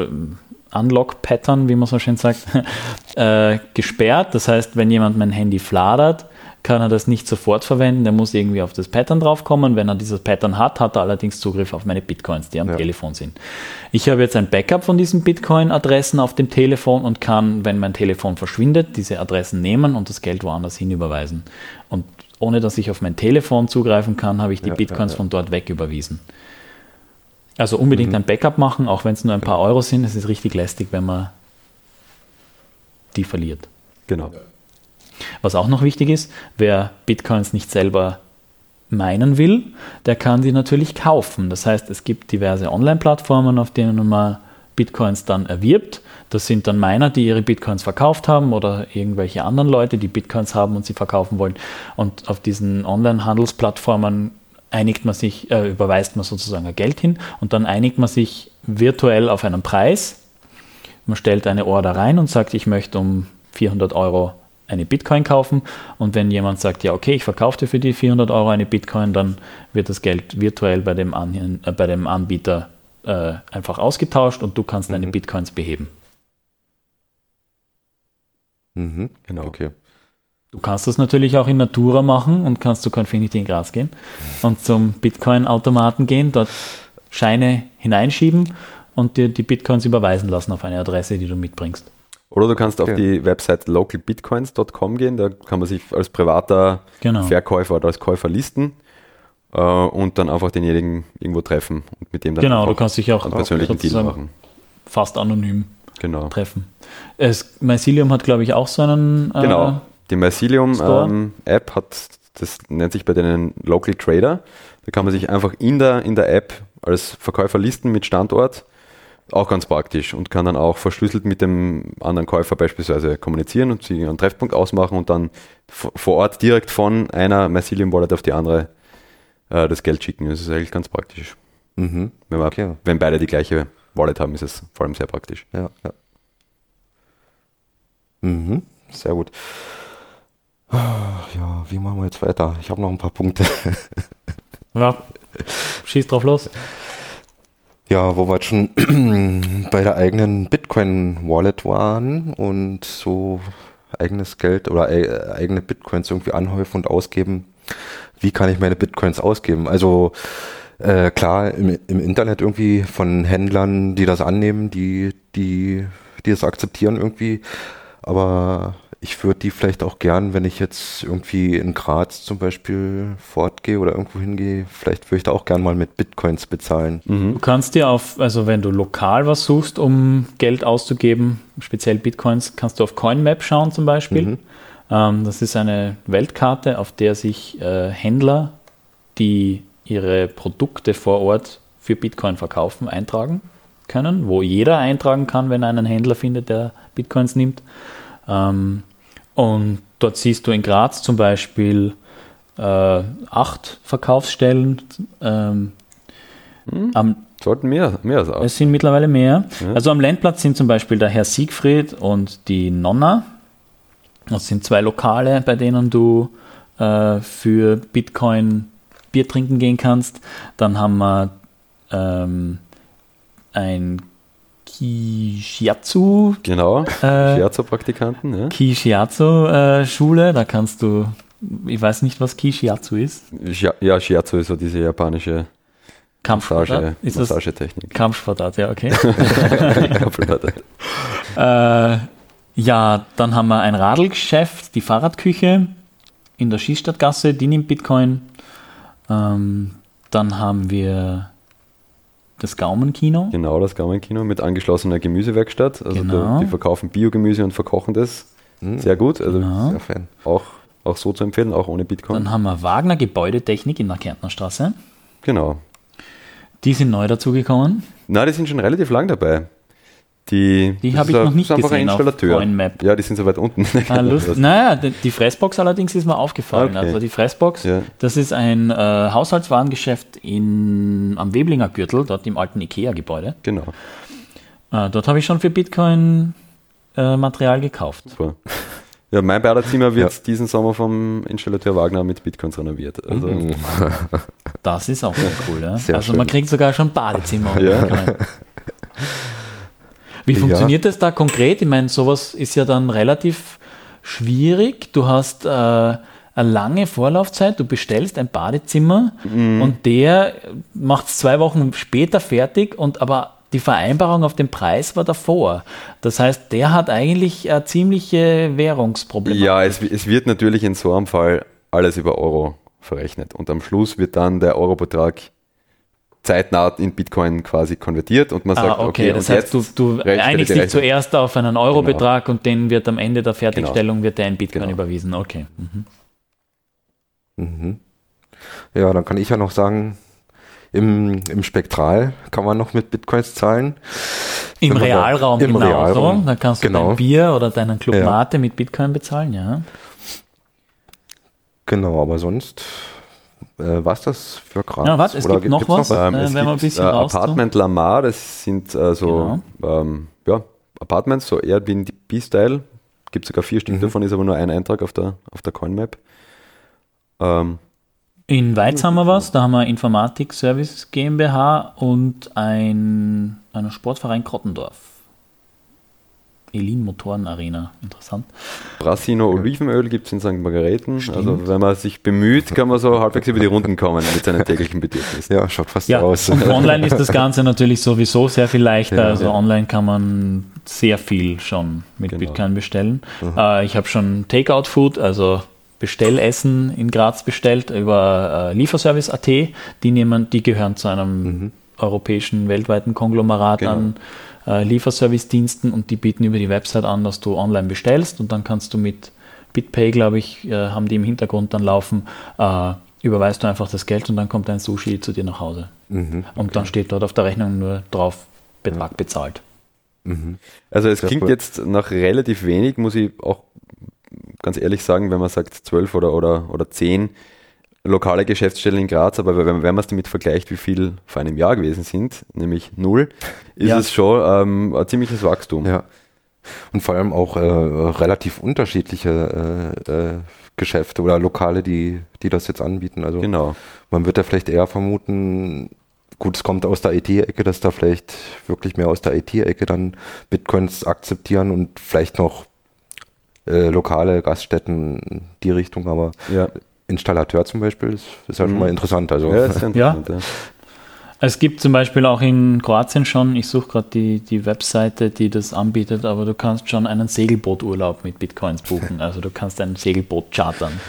Unlock-Pattern, wie man so schön sagt, äh, gesperrt. Das heißt, wenn jemand mein Handy fladert, kann er das nicht sofort verwenden. Der muss irgendwie auf das Pattern draufkommen. Wenn er dieses Pattern hat, hat er allerdings Zugriff auf meine Bitcoins, die am ja. Telefon sind. Ich habe jetzt ein Backup von diesen Bitcoin-Adressen auf dem Telefon und kann, wenn mein Telefon verschwindet, diese Adressen nehmen und das Geld woanders hin überweisen. Und ohne dass ich auf mein Telefon zugreifen kann, habe ich die ja, Bitcoins ja, von dort weg überwiesen. Also unbedingt mhm. ein Backup machen, auch wenn es nur ein paar Euro sind. Es ist richtig lästig, wenn man die verliert. Genau. Was auch noch wichtig ist, wer Bitcoins nicht selber meinen will, der kann sie natürlich kaufen. Das heißt, es gibt diverse Online-Plattformen, auf denen man Bitcoins dann erwirbt. Das sind dann Miner, die ihre Bitcoins verkauft haben oder irgendwelche anderen Leute, die Bitcoins haben und sie verkaufen wollen. Und auf diesen Online-Handelsplattformen einigt man sich, äh, überweist man sozusagen Geld hin und dann einigt man sich virtuell auf einen Preis. Man stellt eine Order rein und sagt, ich möchte um 400 Euro eine Bitcoin kaufen und wenn jemand sagt, ja okay, ich verkaufe dir für die 400 Euro eine Bitcoin, dann wird das Geld virtuell bei dem, An äh, bei dem Anbieter äh, einfach ausgetauscht und du kannst mhm. deine Bitcoins beheben. Mhm, genau. Okay. Du kannst das natürlich auch in Natura machen und kannst zu Confinity in Graz gehen und zum Bitcoin-Automaten gehen, dort Scheine hineinschieben und dir die Bitcoins überweisen lassen auf eine Adresse, die du mitbringst. Oder du kannst auf die Website localbitcoins.com gehen, da kann man sich als privater genau. Verkäufer oder als Käufer listen äh, und dann einfach denjenigen irgendwo treffen und mit dem dann Genau, du kannst dich auch persönlichen Deal machen. Fast anonym genau. treffen. Es, Mycelium hat, glaube ich, auch so einen. Äh, genau, die Mycelium-App ähm, hat, das nennt sich bei denen Local Trader. Da kann man sich einfach in der, in der App als Verkäufer listen mit Standort auch ganz praktisch und kann dann auch verschlüsselt mit dem anderen Käufer beispielsweise kommunizieren und sie einen Treffpunkt ausmachen und dann vor Ort direkt von einer Mycelium Wallet auf die andere äh, das Geld schicken. Das ist eigentlich ganz praktisch. Mhm. Wenn, man, okay. wenn beide die gleiche Wallet haben, ist es vor allem sehr praktisch. Ja, ja. Mhm. Sehr gut. Ja, wie machen wir jetzt weiter? Ich habe noch ein paar Punkte. ja, schieß drauf los. Ja, wo wir schon bei der eigenen Bitcoin-Wallet waren und so eigenes Geld oder eigene Bitcoins irgendwie anhäufen und ausgeben. Wie kann ich meine Bitcoins ausgeben? Also äh, klar, im, im Internet irgendwie von Händlern, die das annehmen, die, die, die das akzeptieren irgendwie. Aber ich würde die vielleicht auch gern, wenn ich jetzt irgendwie in Graz zum Beispiel fortgehe oder irgendwo hingehe, vielleicht würde ich da auch gern mal mit Bitcoins bezahlen. Mhm. Du kannst dir auf, also wenn du lokal was suchst, um Geld auszugeben, speziell Bitcoins, kannst du auf CoinMap schauen zum Beispiel. Mhm. Ähm, das ist eine Weltkarte, auf der sich äh, Händler, die ihre Produkte vor Ort für Bitcoin verkaufen, eintragen können, wo jeder eintragen kann, wenn er einen Händler findet, der Bitcoins nimmt. Ähm, und dort siehst du in Graz zum Beispiel äh, acht Verkaufsstellen. Ähm, hm, am, sollten mehr, mehr sein. Es sind mittlerweile mehr. Ja. Also am Landplatz sind zum Beispiel der Herr Siegfried und die Nonna. Das sind zwei Lokale, bei denen du äh, für Bitcoin Bier trinken gehen kannst. Dann haben wir ähm, ein Kishiatsu. Genau, Äh, Shiatsu-Praktikanten. Ja. Kishiatsu-Schule. da kannst du, ich weiß nicht, was Kishiatsu ist. Shi- ja, Shiatsu ist so diese japanische Kampfsportart. Massage, Massagetechnik. Kampfsportart, ja, okay. Kampfsportart. äh, ja, dann haben wir ein Radlgeschäft, die Fahrradküche in der Schießstadtgasse, die nimmt Bitcoin. Ähm, dann haben wir das Gaumenkino. genau, das Gaumenkino mit angeschlossener Gemüsewerkstatt. Also Genau. da, die verkaufen Biogemüse und verkochen das Hm, sehr gut. Also Genau. Sehr Fan. auch, auch so zu empfehlen, auch ohne Bitcoin. Dann haben wir Wagner Gebäudetechnik in der Kärntner Straße. Genau. Die sind neu dazugekommen. Na, die sind schon relativ lang dabei. Die, Die habe ich noch nicht ist gesehen auf. Coinmap. Ja, die sind so weit unten. Ah. Naja, die- Fressbox allerdings ist mir aufgefallen. Okay. Also die Fressbox, Ja. das ist ein äh, Haushaltswarengeschäft in, am Weblinger Gürtel, dort im alten Ikea-Gebäude. Genau. Äh, dort habe ich schon für Bitcoin äh, Material gekauft. Super. Ja, mein Badezimmer wird diesen Sommer vom Installateur Wagner mit Bitcoins renoviert. Also, Mhm. Das ist auch sehr cool. Ja? Also schön. man kriegt sogar schon Badezimmer. Ja. Wie Ja. funktioniert das da konkret? Ich meine, sowas ist ja dann relativ schwierig. Du hast äh, eine lange Vorlaufzeit, du bestellst ein Badezimmer Mhm. und der macht es zwei Wochen später fertig und aber die Vereinbarung auf den Preis war davor. Das heißt, der hat eigentlich eine ziemliche Währungsprobleme. ja, es, es wird natürlich in so einem Fall alles über Euro verrechnet. Und am Schluss wird dann der Eurobetrag zeitnah in Bitcoin quasi konvertiert und man Ah, sagt, okay, okay, das und heißt, du, jetzt du einigst dich zuerst auf einen Eurobetrag und den wird am Ende der Fertigstellung wird der in Bitcoin Genau. überwiesen. Okay. Mhm. Mhm. Ja, dann kann ich ja noch sagen, im, im Spektral kann man noch mit Bitcoins zahlen. Im Realraum im genauso. Realraum, Dann kannst du genau. dein Bier oder deinen Club Ja. Mate mit Bitcoin bezahlen, ja. Genau, aber sonst, äh, was das für Graz? Ja, warte, es Oder gibt noch was? Ähm, Äh, es wenn wir ein bisschen äh, tun. Apartment Lamar, das sind äh, so ähm, ja, Apartments, so Airbnb-Style. Gibt sogar vier Stück Mhm. davon, ist aber nur ein Eintrag auf der, auf der Coinmap. Ähm, In Weiz haben wir was, da haben wir Informatik Service GmbH und ein, einen Sportverein Krottendorf. Elin Motoren Arena, interessant. Brasino Olivenöl gibt es in St. Margareten. Stimmt. Also wenn man sich bemüht, kann man so halbwegs über die Runden kommen mit seinen täglichen Bedürfnissen. Ja, schaut fast Ja, so aus. und online ist das Ganze natürlich sowieso sehr viel leichter. Ja. also Ja. online kann man sehr viel schon mit Genau. Bitcoin bestellen. Äh, ich habe schon Takeout-Food, also Bestellessen in Graz bestellt über äh, Lieferservice.at. Die nehmen, die gehören zu einem europäischen weltweiten Konglomerat Genau. an äh, Lieferservice-Diensten und die bieten über die Website an, dass du online bestellst und dann kannst du mit BitPay, glaube ich, äh, haben die im Hintergrund dann laufen, äh, überweist du einfach das Geld und dann kommt dein Sushi zu dir nach Hause. Mhm. Und dann steht dort auf der Rechnung nur drauf, Betrag bezahlt. Also es Sehr klingt cool. jetzt nach relativ wenig, muss ich auch ganz ehrlich sagen, wenn man sagt zwölf oder, oder, oder zehn lokale Geschäftsstellen in Graz, aber wenn, wenn man es damit vergleicht, wie viel vor einem Jahr gewesen sind, nämlich null, ist Ja. es schon ähm, ein ziemliches Wachstum. Ja. Und vor allem auch äh, relativ unterschiedliche äh, äh, Geschäfte oder Lokale, die, die das jetzt anbieten. Also Genau. man wird da vielleicht eher vermuten, gut, es kommt aus der IT-Ecke, dass da vielleicht wirklich mehr aus der IT-Ecke dann Bitcoins akzeptieren und vielleicht noch äh, lokale Gaststätten die Richtung, aber Ja, Installateur zum Beispiel ist, ist ja schon Mhm. mal interessant. Also ja, ist sehr Ja. interessant, ja. Es gibt zum Beispiel auch in Kroatien schon, ich suche gerade die, die Webseite, die das anbietet, aber du kannst schon einen Segelbooturlaub mit Bitcoins buchen. Also du kannst ein Segelboot chartern.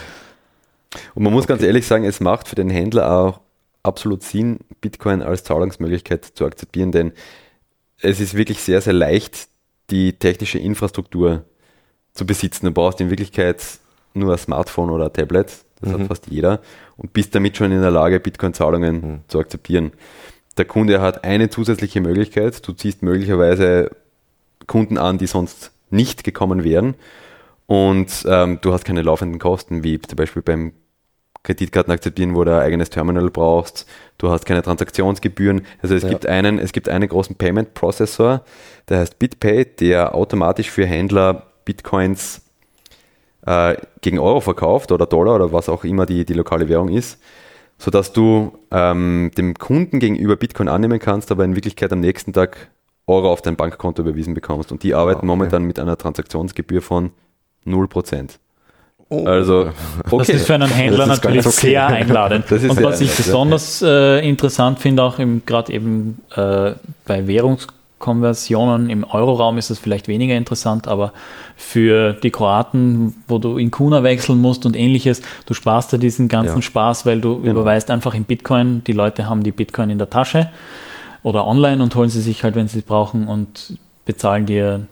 Und man muss ganz ehrlich sagen, es macht für den Händler auch absolut Sinn, Bitcoin als Zahlungsmöglichkeit zu akzeptieren, denn es ist wirklich sehr, sehr leicht, die technische Infrastruktur zu besitzen. Du brauchst in Wirklichkeit nur ein Smartphone oder ein Tablet, das hat fast jeder, und bist damit schon in der Lage, Bitcoin-Zahlungen zu akzeptieren. Der Kunde hat eine zusätzliche Möglichkeit, du ziehst möglicherweise Kunden an, die sonst nicht gekommen wären und ähm, du hast keine laufenden Kosten, wie zum Beispiel beim Kreditkarten akzeptieren, wo du ein eigenes Terminal brauchst. Du hast keine Transaktionsgebühren. Also es Ja. gibt einen, es gibt einen großen Payment Processor, der heißt BitPay, der automatisch für Händler Bitcoins äh, gegen Euro verkauft oder Dollar oder was auch immer die, die lokale Währung ist, sodass du ähm, dem Kunden gegenüber Bitcoin annehmen kannst, aber in Wirklichkeit am nächsten Tag Euro auf dein Bankkonto überwiesen bekommst. Und die arbeiten okay. momentan mit einer Transaktionsgebühr von 0%. Oh. Also, okay. Das ist für einen Händler natürlich okay. sehr einladend. Und sehr was ich besonders äh, interessant finde, auch gerade eben äh, bei Währungskonversionen im Euroraum ist das vielleicht weniger interessant, aber für die Kroaten, wo du in Kuna wechseln musst und ähnliches, du sparst dir diesen ganzen ja. Spaß, weil du genau. überweist einfach in Bitcoin. Die Leute haben die Bitcoin in der Tasche oder online und holen sie sich halt, wenn sie es brauchen und bezahlen dir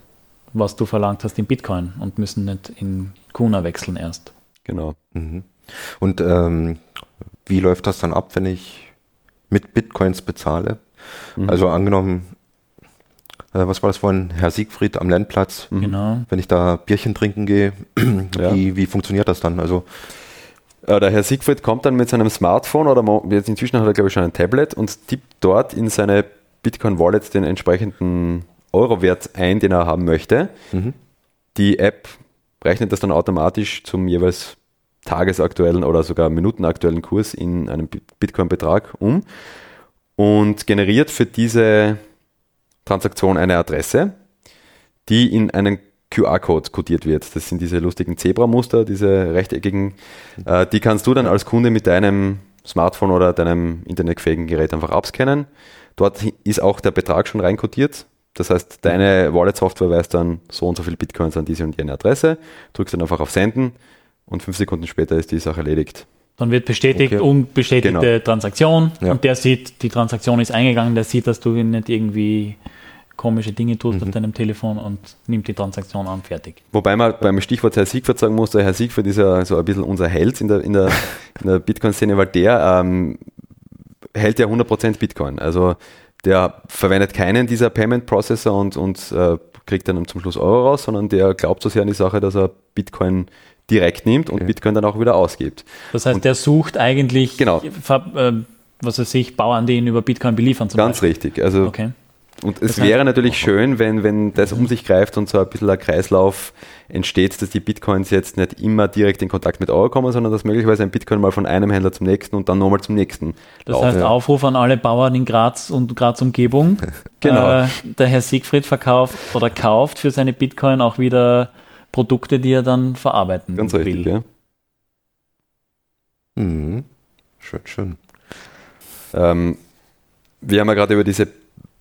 was du verlangt hast in Bitcoin und müssen nicht in Kuna wechseln erst. Genau. Mhm. Und ähm, wie läuft das dann ab, wenn ich mit Bitcoins bezahle? Mhm. Also angenommen, äh, was war das vorhin, Herr Siegfried am Landplatz? Mhm. Genau. Wenn ich da Bierchen trinken gehe, ja. wie, wie funktioniert das dann? Also äh, der Herr Siegfried kommt dann mit seinem Smartphone oder jetzt inzwischen hat er glaube ich schon ein Tablet und tippt dort in seine Bitcoin Wallet den entsprechenden Euro-Wert ein, den er haben möchte. Mhm. Die App rechnet das dann automatisch zum jeweils tagesaktuellen oder sogar minutenaktuellen Kurs in einem Bitcoin-Betrag um und generiert für diese Transaktion eine Adresse, die in einen QR-Code kodiert wird. Das sind diese lustigen Zebra-Muster, diese rechteckigen. Äh, die kannst du dann als Kunde mit deinem Smartphone oder deinem internetfähigen Gerät einfach abscannen. Dort ist auch der Betrag schon reinkodiert. Das heißt, deine Wallet-Software weiß dann so und so viel Bitcoins an diese und jene Adresse, drückst dann einfach auf Senden und fünf Sekunden später ist die Sache erledigt. Dann wird bestätigt, okay. unbestätigte genau. Transaktion ja. und der sieht, die Transaktion ist eingegangen, der sieht, dass du nicht irgendwie komische Dinge tust mhm. auf deinem Telefon und nimmt die Transaktion an, fertig. Wobei man beim Stichwort Herr Siegfried sagen muss, der Herr Siegfried ist ja so ein bisschen unser Held in der, in der, in der Bitcoin-Szene, weil der ähm, hält ja 100% Bitcoin. Also der verwendet keinen dieser Payment Processor und, und äh, kriegt dann zum Schluss Euro raus, sondern der glaubt so sehr an die Sache, dass er Bitcoin direkt nimmt und okay. Bitcoin dann auch wieder ausgibt. Das heißt, und der sucht eigentlich, genau. Äh, was weiß ich, Bauern, die ihn über Bitcoin beliefern. Zum Ganz Beispiel. richtig. Also okay. Und es das wäre natürlich schön, wenn, wenn das um sich greift und so ein bisschen ein Kreislauf entsteht, dass die Bitcoins jetzt nicht immer direkt in Kontakt mit Euro kommen, sondern dass möglicherweise ein Bitcoin mal von einem Händler zum nächsten und dann nochmal zum nächsten. Das laufen. heißt, Aufruf an alle Bauern in Graz und Graz Umgebung. genau. Äh, der Herr Siegfried verkauft oder kauft für seine Bitcoin auch wieder Produkte, die er dann verarbeiten Ganz will. richtig, ja. Mhm. Schön, schön. Ähm, wir haben ja gerade über diese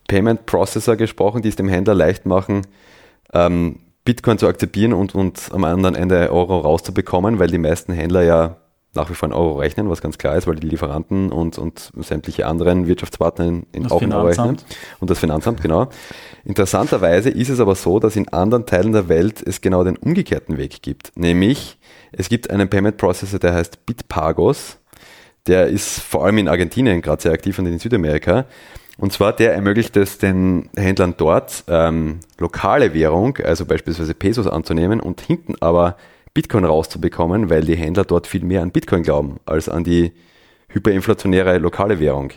Payment Processor gesprochen, die es dem Händler leicht machen, ähm, Bitcoin zu akzeptieren und, und am anderen Ende Euro rauszubekommen, weil die meisten Händler ja nach wie vor in Euro rechnen, was ganz klar ist, weil die Lieferanten und, und sämtliche anderen Wirtschaftspartner in, in auch in Euro rechnen. Und das Finanzamt, genau. Interessanterweise ist es aber so, dass in anderen Teilen der Welt es genau den umgekehrten Weg gibt. Nämlich, es gibt einen Payment Processor, der heißt Bitpagos. Der ist vor allem in Argentinien gerade sehr aktiv und in Südamerika. Und zwar der ermöglicht es den Händlern dort, ähm, lokale Währung, also beispielsweise Pesos anzunehmen und hinten aber Bitcoin rauszubekommen, weil die Händler dort viel mehr an Bitcoin glauben als an die hyperinflationäre lokale Währung.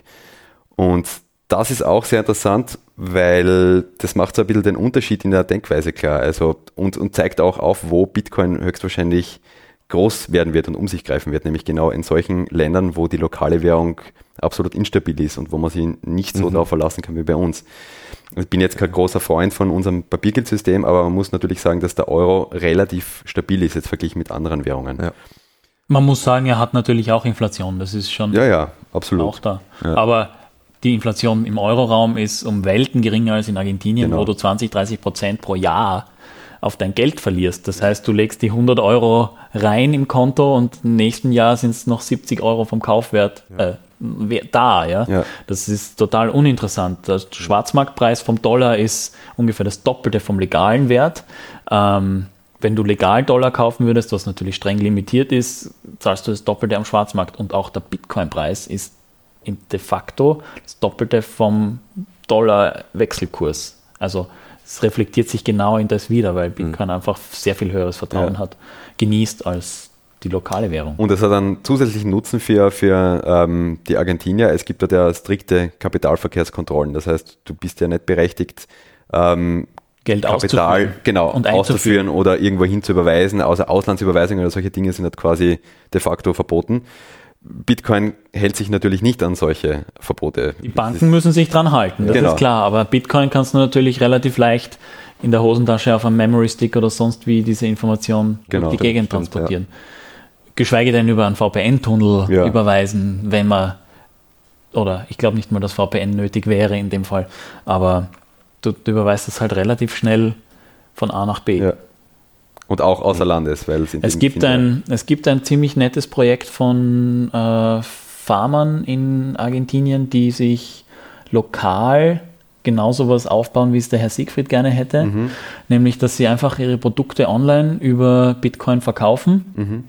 Und das ist auch sehr interessant, weil das macht so ein bisschen den Unterschied in der Denkweise klar. Also und, und zeigt auch auf, wo Bitcoin höchstwahrscheinlich groß werden wird und um sich greifen wird, nämlich genau in solchen Ländern, wo die lokale Währung absolut instabil ist und wo man sich nicht so mhm. darauf verlassen kann wie bei uns. Ich bin jetzt kein großer Freund von unserem Papiergeldsystem, aber man muss natürlich sagen, dass der Euro relativ stabil ist jetzt verglichen mit anderen Währungen. Ja. Man muss sagen, er hat natürlich auch Inflation, das ist schon ja, ja, absolut. auch da. Ja. Aber die Inflation im Euroraum ist um Welten geringer als in Argentinien, genau. wo du 20, 30 Prozent pro Jahr auf dein Geld verlierst. Das heißt, du legst die 100 Euro rein im Konto und im nächsten Jahr sind es noch 70 Euro vom Kaufwert ja. äh, da. Ja? ja? Das ist total uninteressant. Der Schwarzmarktpreis vom Dollar ist ungefähr das Doppelte vom legalen Wert. Ähm, wenn du legal Dollar kaufen würdest, was natürlich streng limitiert ist, zahlst du das Doppelte am Schwarzmarkt. Und auch der Bitcoin-Preis ist de facto das Doppelte vom Dollar-Wechselkurs. Also es reflektiert sich genau in das wieder, weil Bitcoin mhm. einfach sehr viel höheres Vertrauen ja. hat, genießt als die lokale Währung. Und das hat einen zusätzlichen Nutzen für, für ähm, die Argentinier. Es gibt dort ja strikte Kapitalverkehrskontrollen. Das heißt, du bist ja nicht berechtigt, ähm, Geld Kapital genau, und auszuführen oder irgendwo hin zu überweisen, außer Auslandsüberweisungen oder solche Dinge sind halt quasi de facto verboten. Bitcoin hält sich natürlich nicht an solche Verbote. Die Banken müssen sich dran halten, das genau. ist klar. Aber Bitcoin kannst du natürlich relativ leicht in der Hosentasche auf einem Memory Stick oder sonst wie diese Information genau, durch die Gegend stimmt, transportieren. Ja. Geschweige denn über einen VPN-Tunnel ja. überweisen, wenn man, oder ich glaube nicht mal, dass VPN nötig wäre in dem Fall, aber du, du überweist es halt relativ schnell von A nach B. Ja. Und auch außer Landes, weil es, es gibt ein Es gibt ein ziemlich nettes Projekt von äh, Farmern in Argentinien, die sich lokal genau sowas aufbauen, wie es der Herr Siegfried gerne hätte. Mhm. Nämlich, dass sie einfach ihre Produkte online über Bitcoin verkaufen. Mhm.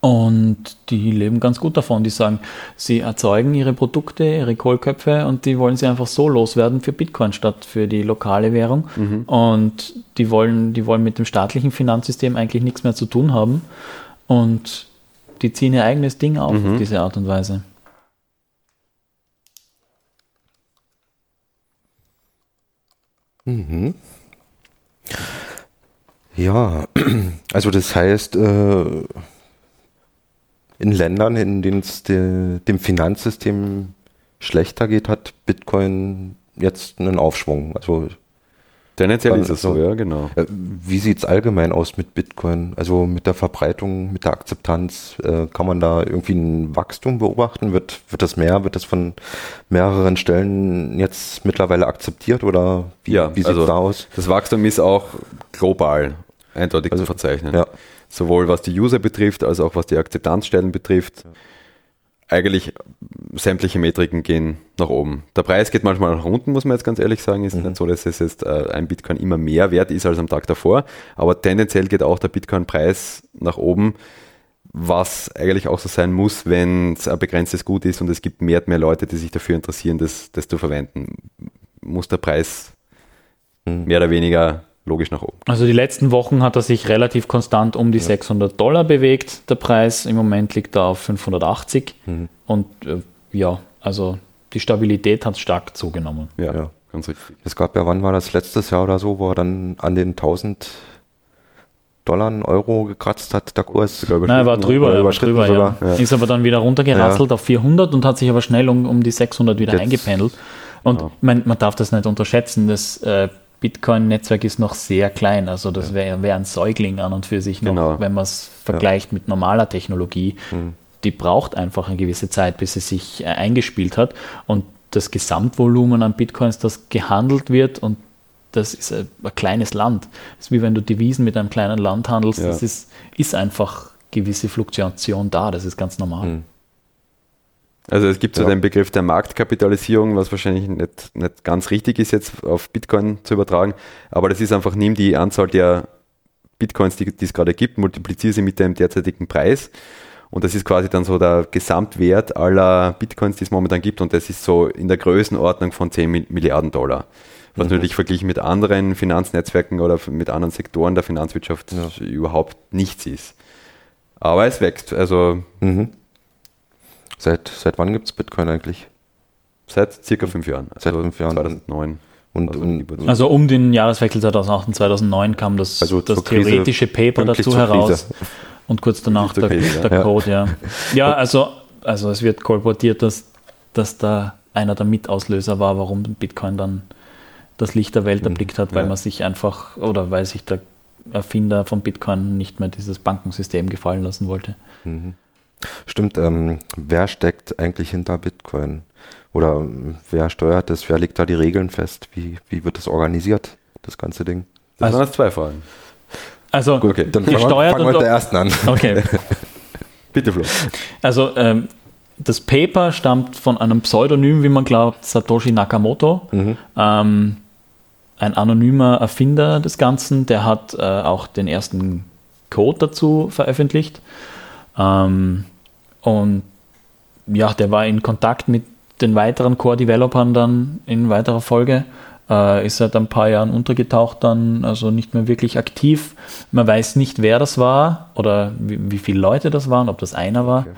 Und die leben ganz gut davon. Die sagen, sie erzeugen ihre Produkte, ihre Kohlköpfe und die wollen sie einfach so loswerden für Bitcoin statt für die lokale Währung. Mhm. Und die wollen, die wollen mit dem staatlichen Finanzsystem eigentlich nichts mehr zu tun haben. Und die ziehen ihr eigenes Ding auf mhm. auf diese Art und Weise. Mhm. Ja, also das heißt, äh in Ländern, in denen es de, dem Finanzsystem schlechter geht, hat Bitcoin jetzt einen Aufschwung. Also Tendenziell ist es so, ja, genau. Äh, wie sieht es allgemein aus mit Bitcoin? Also mit der Verbreitung, mit der Akzeptanz, äh, kann man da irgendwie ein Wachstum beobachten? Wird, wird das mehr? Wird das von mehreren Stellen jetzt mittlerweile akzeptiert oder wie, ja, wie sieht es also da aus? Das Wachstum ist auch global eindeutig also, zu verzeichnen. Ja sowohl was die User betrifft, als auch was die Akzeptanzstellen betrifft. Eigentlich sämtliche Metriken gehen nach oben. Der Preis geht manchmal nach unten, muss man jetzt ganz ehrlich sagen. Ist mhm. nicht so, dass es jetzt äh, ein Bitcoin immer mehr wert ist als am Tag davor, aber tendenziell geht auch der Bitcoin-Preis nach oben, was eigentlich auch so sein muss, wenn es ein begrenztes Gut ist und es gibt mehr und mehr Leute, die sich dafür interessieren, das, das zu verwenden. Muss der Preis mhm. mehr oder weniger logisch nach oben. Also die letzten Wochen hat er sich relativ konstant um die ja. 600 Dollar bewegt, der Preis. Im Moment liegt er auf 580 mhm. und äh, ja, also die Stabilität hat stark zugenommen. Ja, ja, ganz richtig. Es gab ja, wann war das letztes Jahr oder so, wo er dann an den 1000 Dollar, Euro gekratzt hat, der Kurs. Nein, er war drüber, er war drüber ja. Ja. Ist aber dann wieder runtergerasselt auf 400 und hat sich aber schnell um, um die 600 wieder Jetzt, eingependelt. Und genau. man, man darf das nicht unterschätzen, das äh, Bitcoin-Netzwerk ist noch sehr klein. Also das wäre wär ein Säugling an und für sich noch, genau. wenn man es vergleicht ja. mit normaler Technologie. Mhm. Die braucht einfach eine gewisse Zeit, bis sie sich äh, eingespielt hat. Und das Gesamtvolumen an Bitcoins, das gehandelt wird und das ist ein, ein kleines Land. Das ist wie wenn du Devisen mit einem kleinen Land handelst. Ja. Das ist, ist einfach gewisse Fluktuation da. Das ist ganz normal. Mhm. Also es gibt so ja. den Begriff der Marktkapitalisierung, was wahrscheinlich nicht, nicht ganz richtig ist, jetzt auf Bitcoin zu übertragen, aber das ist einfach, nimm die Anzahl der Bitcoins, die, die es gerade gibt, multipliziere sie mit dem derzeitigen Preis und das ist quasi dann so der Gesamtwert aller Bitcoins, die es momentan gibt und das ist so in der Größenordnung von 10 Milliarden Dollar. Was mhm. natürlich verglichen mit anderen Finanznetzwerken oder mit anderen Sektoren der Finanzwirtschaft ja. überhaupt nichts ist. Aber es wächst. Also mhm. Seit, seit wann gibt es Bitcoin eigentlich? Seit circa fünf Jahren. Also seit fünf Jahren. 2009. Und, also, und, also um den Jahreswechsel 2008 und 2009 kam das, also das theoretische Krise, Paper dazu heraus. Und kurz danach der, Krise, der ja. Code, ja. Ja, also, also es wird kolportiert, dass, dass da einer der Mitauslöser war, warum Bitcoin dann das Licht der Welt mhm. erblickt hat, weil ja. man sich einfach oder weil sich der Erfinder von Bitcoin nicht mehr dieses Bankensystem gefallen lassen wollte. Mhm. Stimmt, ähm, wer steckt eigentlich hinter Bitcoin? Oder ähm, wer steuert das? Wer legt da die Regeln fest? Wie, wie wird das organisiert, das ganze Ding? Das also, waren zwei Fragen. Also, Gut, okay. dann fangen wir, fangen wir mit der ersten an. Okay. Bitte, Flo. Also, ähm, das Paper stammt von einem Pseudonym, wie man glaubt, Satoshi Nakamoto. Mhm. Ähm, ein anonymer Erfinder des Ganzen, der hat äh, auch den ersten Code dazu veröffentlicht. Ähm, und ja, der war in Kontakt mit den weiteren Core-Developern dann in weiterer Folge. Äh, ist seit ein paar Jahren untergetaucht dann, also nicht mehr wirklich aktiv. Man weiß nicht, wer das war oder wie, wie viele Leute das waren, ob das einer war. Okay.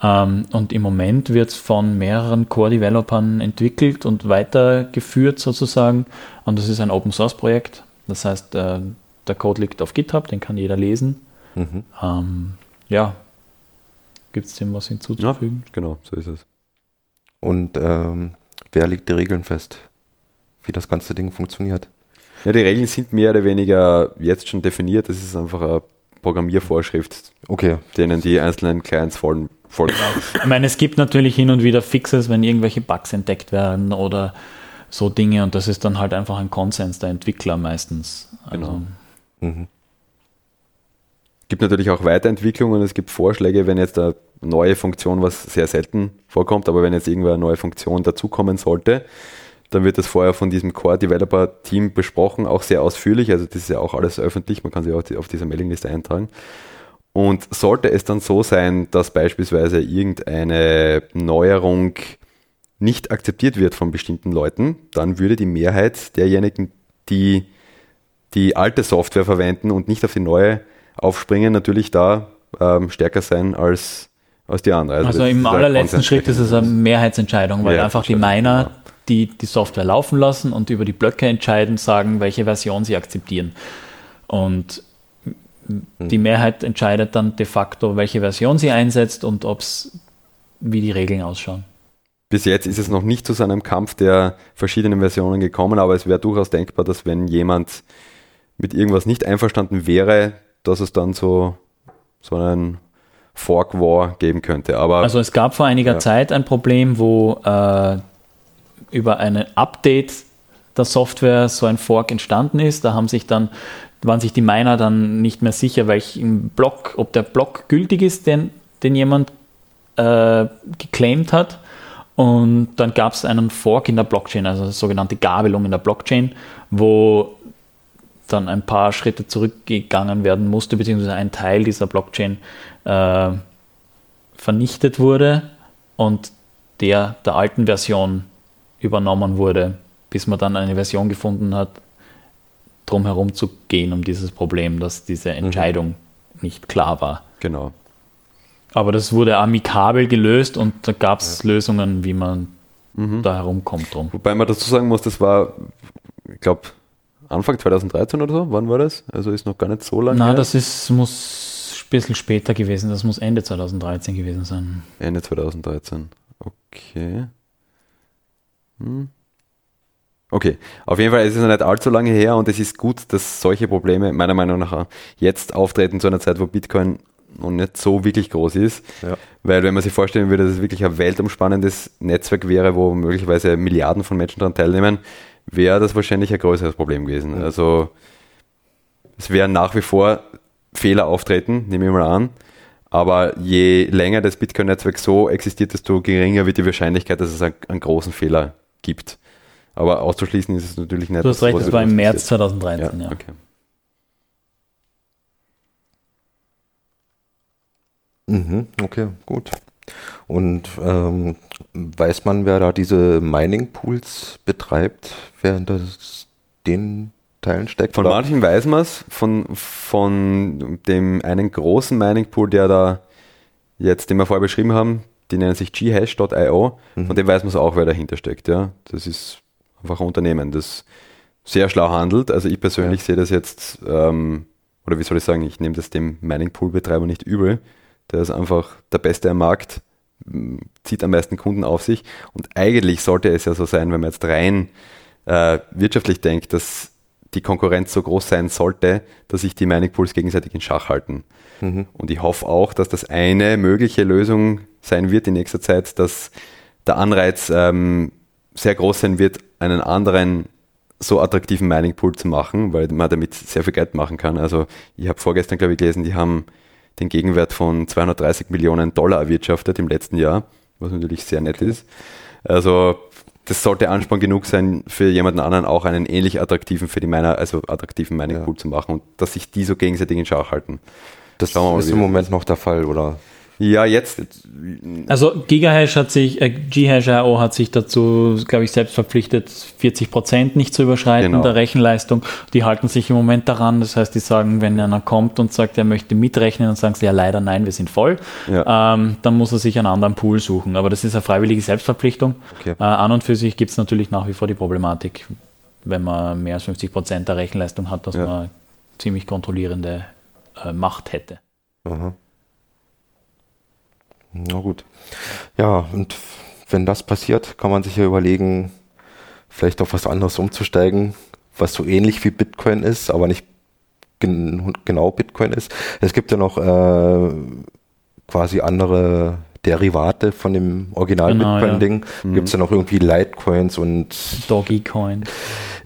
Ähm, und im Moment wird es von mehreren Core-Developern entwickelt und weitergeführt sozusagen. Und das ist ein Open-Source-Projekt. Das heißt, äh, der Code liegt auf GitHub, den kann jeder lesen. Mhm. Ähm, ja, gibt es dem was hinzuzufügen. Ja, genau, so ist es. Und ähm, wer legt die Regeln fest, wie das ganze Ding funktioniert? Ja, die Regeln sind mehr oder weniger jetzt schon definiert. Das ist einfach eine Programmiervorschrift, Okay. denen die einzelnen Clients folgen. folgen. Ich meine, es gibt natürlich hin und wieder Fixes, wenn irgendwelche Bugs entdeckt werden oder so Dinge und das ist dann halt einfach ein Konsens der Entwickler meistens. Also, Genau. Mhm. gibt natürlich auch Weiterentwicklungen, es gibt Vorschläge, wenn jetzt eine neue Funktion, was sehr selten vorkommt, aber wenn jetzt irgendwo eine neue Funktion dazukommen sollte, dann wird das vorher von diesem Core Developer Team besprochen, auch sehr ausführlich, also das ist ja auch alles öffentlich, man kann sich auch auf dieser Mailingliste eintragen. Und sollte es dann so sein, dass beispielsweise irgendeine Neuerung nicht akzeptiert wird von bestimmten Leuten, dann würde die Mehrheit derjenigen, die die alte Software verwenden und nicht auf die neue aufspringen, natürlich da ähm, stärker sein als, als die andere. also das im allerletzten Schritt ist es eine. Mehrheitsentscheidung, weil einfach die Miner die die Software laufen lassen und über die Blöcke entscheiden, sagen, welche Version sie akzeptieren. Und die Mehrheit entscheidet dann de facto, welche Version sie einsetzt und ob's, wie die Regeln ausschauen. Bis jetzt ist es noch nicht zu so einem Kampf der verschiedenen Versionen gekommen, aber es wäre durchaus denkbar, dass wenn jemand mit irgendwas nicht einverstanden wäre, dass es dann so, so einen Fork War geben könnte. Aber Also es gab vor einiger Ja. Zeit ein Problem, wo äh, über ein Update der Software so ein Fork entstanden ist. Da haben sich dann, waren sich die Miner dann nicht mehr sicher, welchen Block, ob der Block gültig ist, den, den jemand äh, geclaimed hat. Und dann gab es einen Fork in der Blockchain, also eine sogenannte Gabelung in der Blockchain, wo dann ein paar Schritte zurückgegangen werden musste, beziehungsweise ein Teil dieser Blockchain äh, vernichtet wurde und der der alten Version übernommen wurde, bis man dann eine Version gefunden hat, drum herum zu gehen um dieses Problem, dass diese Entscheidung nicht klar war. genau. Aber das wurde amikabel gelöst und da gab es Lösungen, wie man Mhm. da herumkommt drum. Wobei man dazu sagen muss, das war, ich glaube, Anfang 2013 oder so, wann war das? Also ist noch gar nicht so lange Na, das ist, muss bisschen später gewesen, das muss Ende 2013 gewesen sein. Ende 2013. Okay. Hm. Okay, auf jeden Fall ist es noch nicht allzu lange her und es ist gut, dass solche Probleme meiner Meinung nach jetzt auftreten zu einer Zeit, wo Bitcoin noch nicht so wirklich groß ist. Ja. Weil wenn man sich vorstellen würde, dass es wirklich ein weltumspannendes Netzwerk wäre, wo möglicherweise Milliarden von Menschen daran teilnehmen, wäre das wahrscheinlich ein größeres Problem gewesen. Also es werden nach wie vor Fehler auftreten, nehme ich mal an. Aber je länger das Bitcoin-Netzwerk so existiert, desto geringer wird die Wahrscheinlichkeit, dass es einen, einen großen Fehler gibt. Aber auszuschließen ist es natürlich nicht. Du hast dass recht, das war im März passiert. 2013, ja. okay. Mhm, okay, gut. Und ähm, weiß man, wer da diese Mining-Pools betreibt, wer hinter den Teilen steckt? Von manchen weiß man es, von, von dem einen großen Mining Pool, der da jetzt, den wir vorher beschrieben haben, die nennen sich ghash.io, von dem weiß man es auch, wer dahinter steckt. Ja. Das ist einfach ein Unternehmen, das sehr schlau handelt. Also ich persönlich sehe das jetzt, ähm, oder wie soll ich sagen, ich nehme das dem Mining Pool Betreiber nicht übel. Der ist einfach der Beste am Markt, m, zieht am meisten Kunden auf sich. Und eigentlich sollte es ja so sein, wenn man jetzt rein äh, wirtschaftlich denkt, dass die Konkurrenz so groß sein sollte, dass sich die Mining Pools gegenseitig in Schach halten. Mhm. Und ich hoffe auch, dass das eine mögliche Lösung sein wird in nächster Zeit, dass der Anreiz ähm, sehr groß sein wird, einen anderen so attraktiven Mining Pool zu machen, weil man damit sehr viel Geld machen kann. Also ich habe vorgestern, glaube ich, gelesen, die haben den Gegenwert von 230 Millionen Dollar erwirtschaftet im letzten Jahr, was natürlich sehr nett ist. Also das sollte Ansporn genug sein, für jemanden anderen auch einen ähnlich attraktiven für die Miner, also attraktiven Mining Pool zu machen und dass sich die so gegenseitig in Schach halten. Das ist im Moment noch der Fall, oder? Ja, jetzt, Also Gigahash hat sich, äh, Ghash.io hat sich dazu, glaube ich, selbst verpflichtet, 40 Prozent nicht zu überschreiten Genau. der Rechenleistung. Die halten sich im Moment daran. Das heißt, die sagen, wenn einer kommt und sagt, er möchte mitrechnen, dann sagen sie ja leider nein, wir sind voll. Ja. Ähm, dann muss er sich einen anderen Pool suchen. Aber das ist eine freiwillige Selbstverpflichtung. Okay. Äh, an und für sich gibt es natürlich nach wie vor die Problematik, wenn man mehr als 50 Prozent der Rechenleistung hat, dass Ja. man ziemlich kontrollierende äh, Macht hätte. Aha. Na gut. Ja, und wenn das passiert, kann man sich ja überlegen, vielleicht auf was anderes umzusteigen, was so ähnlich wie Bitcoin ist, aber nicht gen genau Bitcoin ist. Es gibt ja noch äh, quasi andere Derivate von dem Original genau, Bitcoin-Ding. Ja. Gibt es ja noch irgendwie Litecoins und Doggycoin.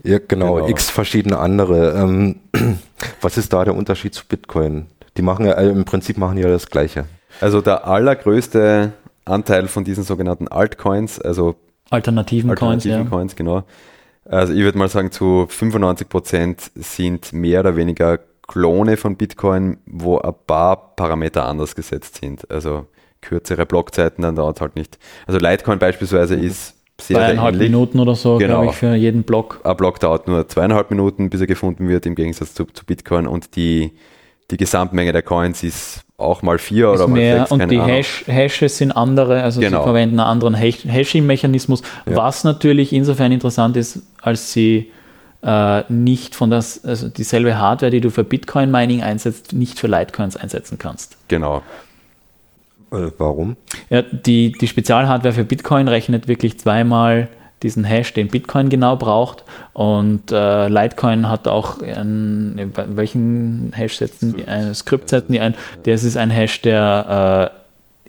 Ja, genau, genau, x verschiedene andere. Ähm, was ist da der Unterschied zu Bitcoin? Die machen ja im Prinzip machen ja das Gleiche. Also der allergrößte Anteil von diesen sogenannten Altcoins, also alternativen, alternativen Coins, ja. Coins, genau. Also ich würde mal sagen, zu 95 Prozent sind mehr oder weniger Klone von Bitcoin, wo ein paar Parameter anders gesetzt sind. Also kürzere Blockzeiten, dann dauert es halt nicht. Also Litecoin beispielsweise mhm. ist sehr, Zweieinhalb sehr Minuten oder so, genau. glaube ich, für jeden Block. Ein Block dauert nur zweieinhalb Minuten, bis er gefunden wird, im Gegensatz zu, zu Bitcoin. Und die, die Gesamtmenge der Coins ist auch mal vier ist oder mal mehr, sechs. Und die Hash, Hashes sind andere, also genau. sie verwenden einen anderen Hashing-Mechanismus, ja. was natürlich insofern interessant ist, als sie äh, nicht von das, also dieselbe Hardware, die du für Bitcoin-Mining einsetzt, nicht für Litecoins einsetzen kannst. Genau. Äh, warum? Ja, die, die Spezialhardware für Bitcoin rechnet wirklich zweimal diesen Hash, den Bitcoin genau braucht. Und äh, Litecoin hat auch einen, welchen Hash setzen die ein? Skript setzen die ein. Das ist ein Hash, der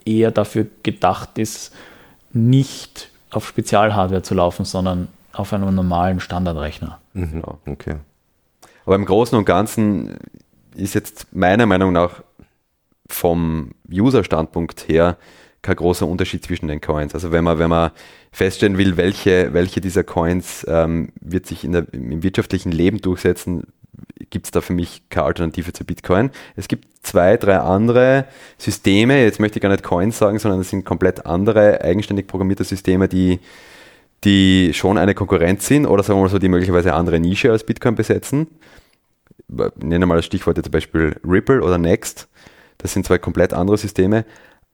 äh, eher dafür gedacht ist, nicht auf Spezialhardware zu laufen, sondern auf einem normalen Standardrechner. Mhm, okay. Aber im Großen und Ganzen ist jetzt meiner Meinung nach vom User-Standpunkt her kein großer Unterschied zwischen den Coins. Also wenn man, wenn man feststellen will, welche, welche dieser Coins ähm, wird sich der, im wirtschaftlichen Leben durchsetzen, gibt es da für mich keine Alternative zu Bitcoin. Es gibt zwei, drei andere Systeme, jetzt möchte ich gar nicht Coins sagen, sondern es sind komplett andere, eigenständig programmierte Systeme, die, die schon eine Konkurrenz sind oder sagen wir mal so, die möglicherweise andere Nische als Bitcoin besetzen. Ich nenne mal das Stichwort zum Beispiel Ripple oder Next. Das sind zwei komplett andere Systeme.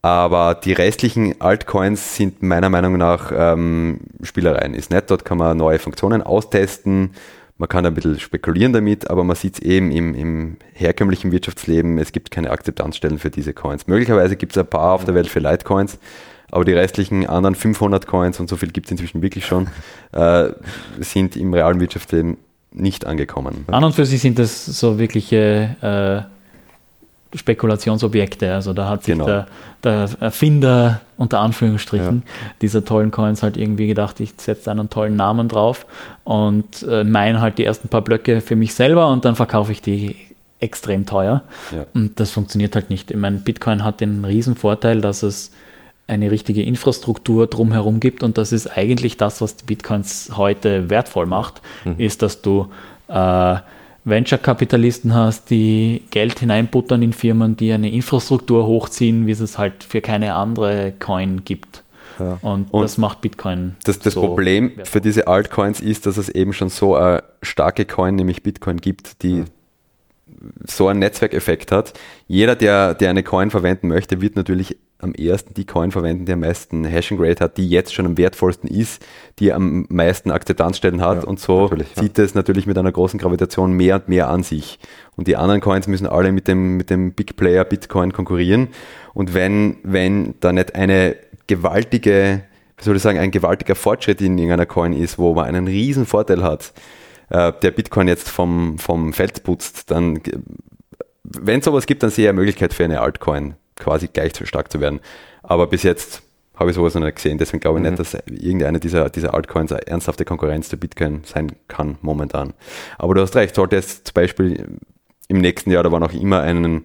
Aber die restlichen Altcoins sind meiner Meinung nach ähm, Spielereien. Ist nett, dort kann man neue Funktionen austesten, man kann ein bisschen spekulieren damit, aber man sieht es eben im, im, herkömmlichen Wirtschaftsleben, es gibt keine Akzeptanzstellen für diese Coins. Möglicherweise gibt es ein paar auf der Welt für Litecoins, aber die restlichen anderen 500 Coins, und so viel gibt es inzwischen wirklich schon, äh, sind im realen Wirtschaftsleben nicht angekommen. An und für sich sind das so wirkliche äh Spekulationsobjekte. Also da hat sich genau. der, der, Erfinder unter Anführungsstrichen ja. dieser tollen Coins halt irgendwie gedacht, ich setze einen tollen Namen drauf und äh, meine halt die ersten paar Blöcke für mich selber und dann verkaufe ich die extrem teuer. Ja. Und das funktioniert halt nicht. Ich meine, Bitcoin hat den riesen Vorteil, dass es eine richtige Infrastruktur drumherum gibt und das ist eigentlich das, was die Bitcoins heute wertvoll macht, mhm. ist, dass du äh, Venture-Kapitalisten hast, die Geld hineinbuttern in Firmen, die eine Infrastruktur hochziehen, wie es es halt für keine andere Coin gibt. Ja. Und, und, das macht Bitcoin. Das, das so Problem wertvoll. für diese Altcoins ist, dass es eben schon so eine starke Coin, nämlich Bitcoin, gibt, die ja. so einen Netzwerkeffekt hat. Jeder, der, der eine Coin verwenden möchte, wird natürlich am ersten die Coin verwenden, die am meisten Hashing Rate hat, die jetzt schon am wertvollsten ist, die am meisten Akzeptanzstellen hat ja, und so zieht ja. es natürlich mit einer großen Gravitation mehr und mehr an sich. Und die anderen Coins müssen alle mit dem, mit dem Big Player Bitcoin konkurrieren. Und wenn, wenn da nicht eine gewaltige, wie soll ich sagen, ein gewaltiger Fortschritt in irgendeiner Coin ist, wo man einen riesen Vorteil hat, äh, der Bitcoin jetzt vom, vom Feld putzt, dann, wenn es sowas gibt, dann sehe ich eine Möglichkeit für eine Altcoin quasi gleich so stark zu werden. Aber bis jetzt habe ich sowas noch nicht gesehen. Deswegen glaube ich mhm. nicht, dass irgendeine dieser, dieser Altcoins eine ernsthafte Konkurrenz zu Bitcoin sein kann momentan. Aber du hast recht, sollte es zum Beispiel im nächsten Jahr oder wann auch immer einen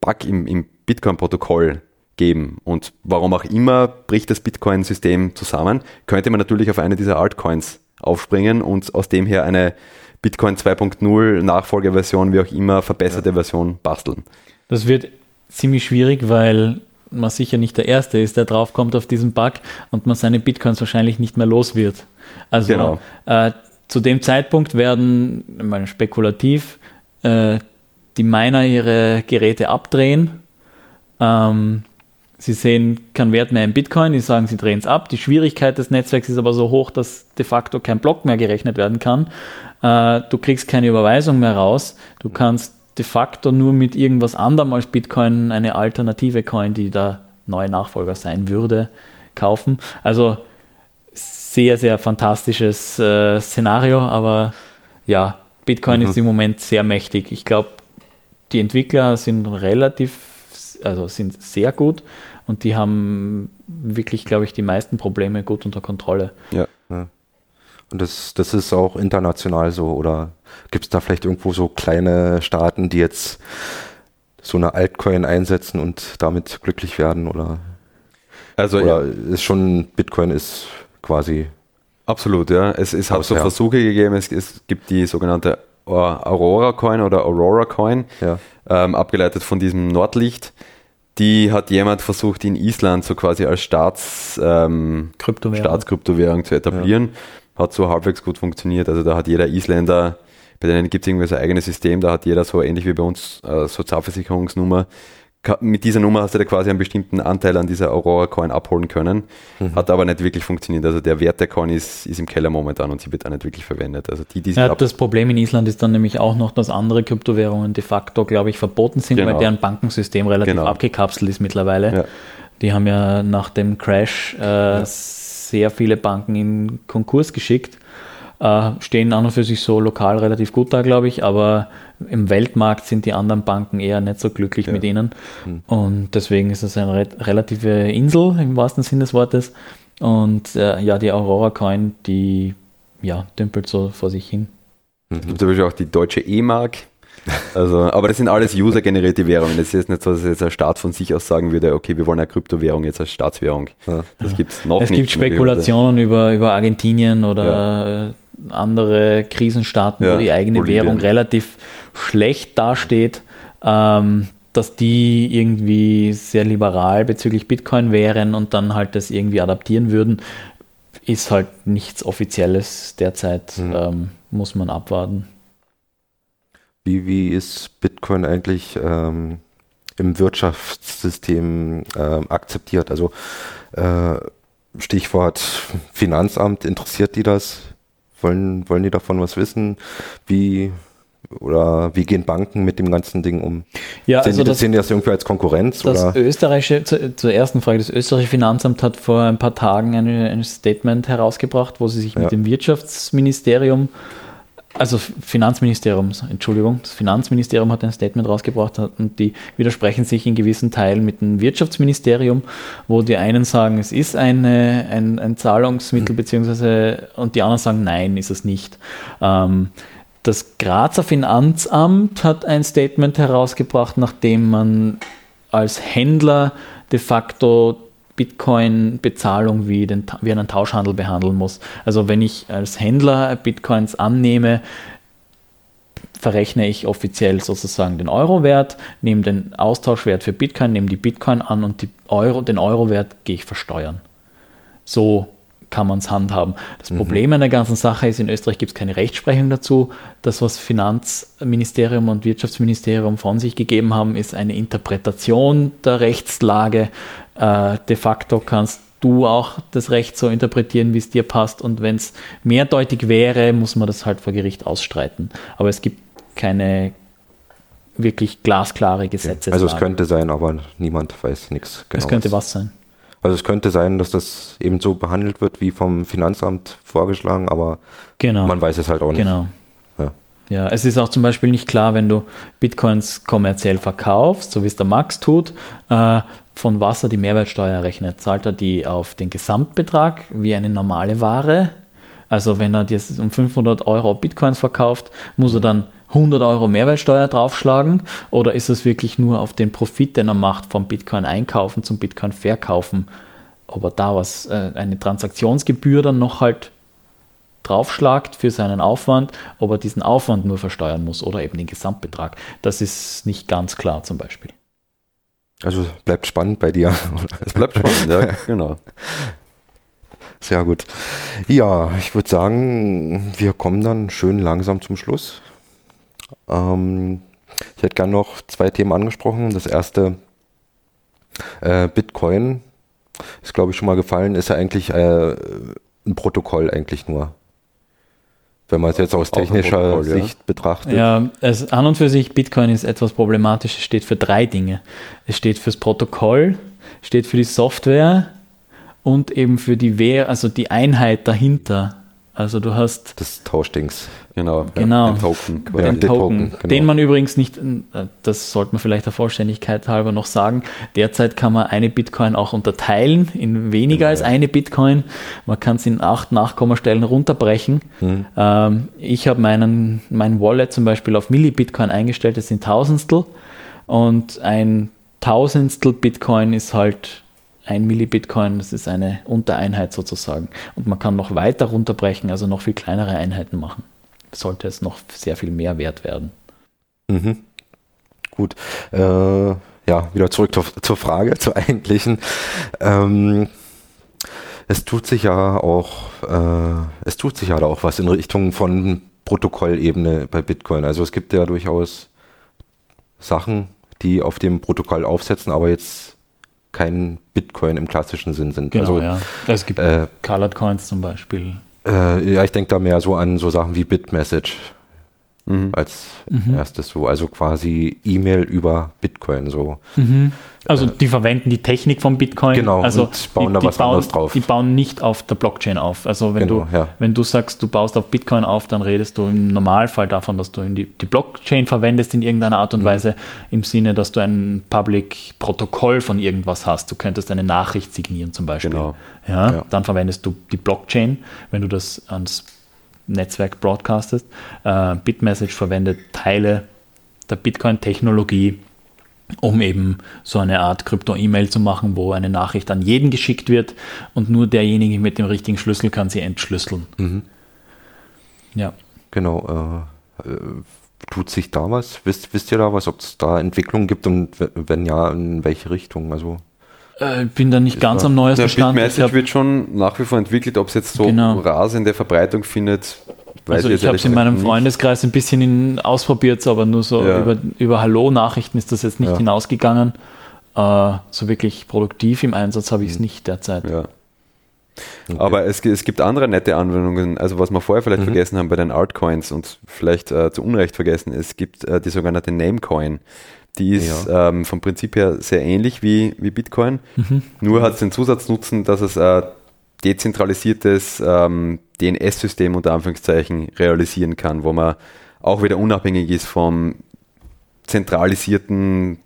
Bug im, im Bitcoin-Protokoll geben und warum auch immer bricht das Bitcoin-System zusammen, könnte man natürlich auf eine dieser Altcoins aufspringen und aus dem her eine Bitcoin 2.0 Nachfolgeversion, wie auch immer, verbesserte ja. Version basteln. Das wird ziemlich schwierig, weil man sicher nicht der Erste ist, der draufkommt auf diesen Bug und man seine Bitcoins wahrscheinlich nicht mehr los wird. Also genau. äh, zu dem Zeitpunkt werden, mal spekulativ, äh, die Miner ihre Geräte abdrehen. Ähm, sie sehen keinen Wert mehr in Bitcoin, die sagen, sie drehen es ab. Die Schwierigkeit des Netzwerks ist aber so hoch, dass de facto kein Block mehr gerechnet werden kann. Äh, du kriegst keine Überweisung mehr raus. Du kannst de facto nur mit irgendwas anderem als Bitcoin eine alternative Coin, die da neue Nachfolger sein würde, kaufen. Also sehr, sehr fantastisches äh, Szenario, aber ja, Bitcoin mhm. ist im Moment sehr mächtig. Ich glaube, die Entwickler sind relativ, also sind sehr gut und die haben wirklich, glaube ich, die meisten Probleme gut unter Kontrolle. Ja. ja. Und das, das ist auch international so, oder gibt es da vielleicht irgendwo so kleine Staaten, die jetzt so eine Altcoin einsetzen und damit glücklich werden, oder? Also oder ja. ist schon Bitcoin ist quasi Absolut, ja. Es, es hat so ja. Versuche gegeben, es, es, gibt die sogenannte Aurora Coin oder Aurora Coin, ja. ähm, abgeleitet von diesem Nordlicht. Die hat jemand versucht, in Island so quasi als Staats, ähm, Staatskryptowährung zu etablieren. Ja. Hat so halbwegs gut funktioniert. Also da hat jeder Isländer, bei denen gibt es irgendwie so ein eigenes System, da hat jeder so ähnlich wie bei uns äh, Sozialversicherungsnummer mit dieser Nummer hast du da quasi einen bestimmten Anteil an dieser Aurora Coin abholen können. Mhm. Hat aber nicht wirklich funktioniert. Also der Wert der Coin ist, ist im Keller momentan und sie wird auch nicht wirklich verwendet. Also die, die ja, das Problem in Island ist dann nämlich auch noch, dass andere Kryptowährungen de facto, glaube ich, verboten sind, genau. weil deren Bankensystem relativ genau. abgekapselt ist mittlerweile. Ja. Die haben ja nach dem Crash äh, ja. sehr viele Banken in Konkurs geschickt. Äh, stehen an und für sich so lokal relativ gut da, glaube ich, aber im Weltmarkt sind die anderen Banken eher nicht so glücklich ja. mit ihnen. Mhm. Und deswegen ist es eine re relative Insel im wahrsten Sinne des Wortes. Und äh, ja, die Aurora Coin, die ja, dümpelt so vor sich hin. Mhm. Es gibt natürlich auch die deutsche E-Mark. Also, aber das sind alles user-generierte Währungen. Es ist nicht so, dass jetzt ein Staat von sich aus sagen würde, okay, wir wollen eine Kryptowährung jetzt als Staatswährung. Ja. Das gibt es noch es nicht. Es gibt Spekulationen über, über Argentinien oder ja. Andere Krisenstaaten, ja, wo die eigene Bolivien. Währung relativ schlecht dasteht, ähm, dass die irgendwie sehr liberal bezüglich Bitcoin wären und dann halt das irgendwie adaptieren würden, ist halt nichts Offizielles derzeit, mhm. ähm, muss man abwarten. Wie, wie ist Bitcoin eigentlich ähm, im Wirtschaftssystem äh, akzeptiert? Also äh, Stichwort Finanzamt, interessiert die das? Wollen, wollen die davon was wissen? Wie, oder wie gehen Banken mit dem ganzen Ding um? Ja, sehen, also die, das, sehen die das irgendwie als Konkurrenz? Das oder? österreichische, zu, zur ersten Frage, das österreichische Finanzamt hat vor ein paar Tagen eine, ein Statement herausgebracht, wo sie sich ja. mit dem Wirtschaftsministerium also Finanzministerium, Entschuldigung, das Finanzministerium hat ein Statement rausgebracht und die widersprechen sich in gewissen Teilen mit dem Wirtschaftsministerium, wo die einen sagen, es ist eine, ein, ein Zahlungsmittel, mhm. beziehungsweise und die anderen sagen, nein, ist es nicht. Ähm, das Grazer Finanzamt hat ein Statement herausgebracht, nachdem man als Händler de facto Bitcoin-Bezahlung wie, den, wie einen Tauschhandel behandeln muss. Also wenn ich als Händler Bitcoins annehme, verrechne ich offiziell sozusagen den Euro-Wert, nehme den Austauschwert für Bitcoin, nehme die Bitcoin an und Euro, den Euro-Wert gehe ich versteuern. So kann man es handhaben. Das mhm. Problem an der ganzen Sache ist, in Österreich gibt es keine Rechtsprechung dazu. Das, was Finanzministerium und Wirtschaftsministerium von sich gegeben haben, ist eine Interpretation der Rechtslage. Äh, de facto kannst du auch das Recht so interpretieren, wie es dir passt. Und wenn es mehrdeutig wäre, muss man das halt vor Gericht ausstreiten. Aber es gibt keine wirklich glasklare Gesetze. Also es könnte sein, aber niemand weiß nichts genau. Es könnte was sein. Also es könnte sein, dass das eben so behandelt wird wie vom Finanzamt vorgeschlagen, aber genau. man weiß es halt auch nicht. Genau. Ja. ja, es ist auch zum Beispiel nicht klar, wenn du Bitcoins kommerziell verkaufst, so wie es der Max tut, äh, von was er die Mehrwertsteuer rechnet. Zahlt er die auf den Gesamtbetrag wie eine normale Ware? Also wenn er jetzt um 500 Euro Bitcoins verkauft, muss er dann 100 Euro Mehrwertsteuer draufschlagen oder ist es wirklich nur auf den Profit, den er macht vom Bitcoin einkaufen zum Bitcoin verkaufen? Ob er da was, äh, eine Transaktionsgebühr dann noch halt draufschlagt für seinen Aufwand, ob er diesen Aufwand nur versteuern muss oder eben den Gesamtbetrag. Das ist nicht ganz klar zum Beispiel. Also bleibt spannend bei dir. Es bleibt spannend, ja, genau. Sehr gut. Ja, ich würde sagen, wir kommen dann schön langsam zum Schluss. Ähm, ich hätte gerne noch zwei Themen angesprochen. Das erste, äh, Bitcoin, ist glaube ich schon mal gefallen, ist ja eigentlich äh, ein Protokoll eigentlich nur. Wenn man es jetzt aus technischer Sicht ja. betrachtet. Ja, es, an und für sich, Bitcoin ist etwas problematisch. Es steht für drei Dinge. Es steht fürs Protokoll, steht für die Software und eben für die Wehr, also die Einheit dahinter. Also du hast das Tauschdings. Genau, genau. Den Token. Den, den Token, Token genau. den man übrigens nicht, äh, das sollte man vielleicht der Vollständigkeit halber noch sagen, derzeit kann man eine Bitcoin auch unterteilen in weniger genau. als eine Bitcoin. Man kann es in acht Nachkommastellen runterbrechen. Mhm. Ähm, ich habe meinen mein Wallet zum Beispiel auf Millibitcoin eingestellt, das sind Tausendstel. Und ein Tausendstel Bitcoin ist halt ein Millibitcoin, das ist eine Untereinheit sozusagen. Und man kann noch weiter runterbrechen, also noch viel kleinere Einheiten machen sollte es noch sehr viel mehr wert werden. Mhm. Gut. Äh, ja, wieder zurück zur, zur Frage, zur eigentlichen. Ähm, es tut sich ja auch, äh, es tut sich ja auch was in Richtung von Protokollebene bei Bitcoin. Also es gibt ja durchaus Sachen, die auf dem Protokoll aufsetzen, aber jetzt kein Bitcoin im klassischen Sinn sind. Genau, also, ja. Es gibt äh, Colored Coins zum Beispiel. Äh, ja, ich denke da mehr so an so Sachen wie Bitmessage mhm. als mhm. erstes so. Also quasi E-Mail über Bitcoin so. Mhm. Also die verwenden die Technik von Bitcoin. Genau, also bauen die, da was bauen, anderes drauf. Die bauen nicht auf der Blockchain auf. Also wenn, genau, du, ja. wenn du sagst, du baust auf Bitcoin auf, dann redest du im Normalfall davon, dass du die, die, Blockchain verwendest in irgendeiner Art und mhm. Weise, im Sinne, dass du ein Public-Protokoll von irgendwas hast. Du könntest eine Nachricht signieren zum Beispiel. Genau. Ja, ja. Dann verwendest du die Blockchain, wenn du das ans Netzwerk broadcastest. Äh, Bitmessage verwendet Teile der Bitcoin-Technologie, um eben so eine Art Krypto-E-Mail zu machen, wo eine Nachricht an jeden geschickt wird und nur derjenige mit dem richtigen Schlüssel kann sie entschlüsseln. Mhm. Ja. Genau. Äh, äh, tut sich da was? Wisst, wisst ihr da was, ob es da Entwicklungen gibt und wenn ja, in welche Richtung? Also äh, bin da nicht ganz am neuesten Stand. Bitmessage wird schon nach wie vor entwickelt, ob es jetzt so genau. rasende Verbreitung findet. also ich habe es in meinem Freundeskreis ein bisschen in, ausprobiert, aber nur so ja. über, über Hallo-Nachrichten ist das jetzt nicht ja. hinausgegangen. Äh, so wirklich produktiv im Einsatz habe ich es mhm. nicht derzeit. Ja. Okay. Aber es, es, gibt andere nette Anwendungen. Also was wir vorher vielleicht mhm. vergessen haben bei den Altcoins und vielleicht äh, zu Unrecht vergessen, es gibt äh, die sogenannte Namecoin. Die ist ja. ähm, vom Prinzip her sehr ähnlich wie, wie Bitcoin. Mhm. Nur hat es den Zusatznutzen, dass es ein dezentralisiertes ähm, DNS-System unter Anführungszeichen realisieren kann, wo man auch wieder unabhängig ist vom zentralisierten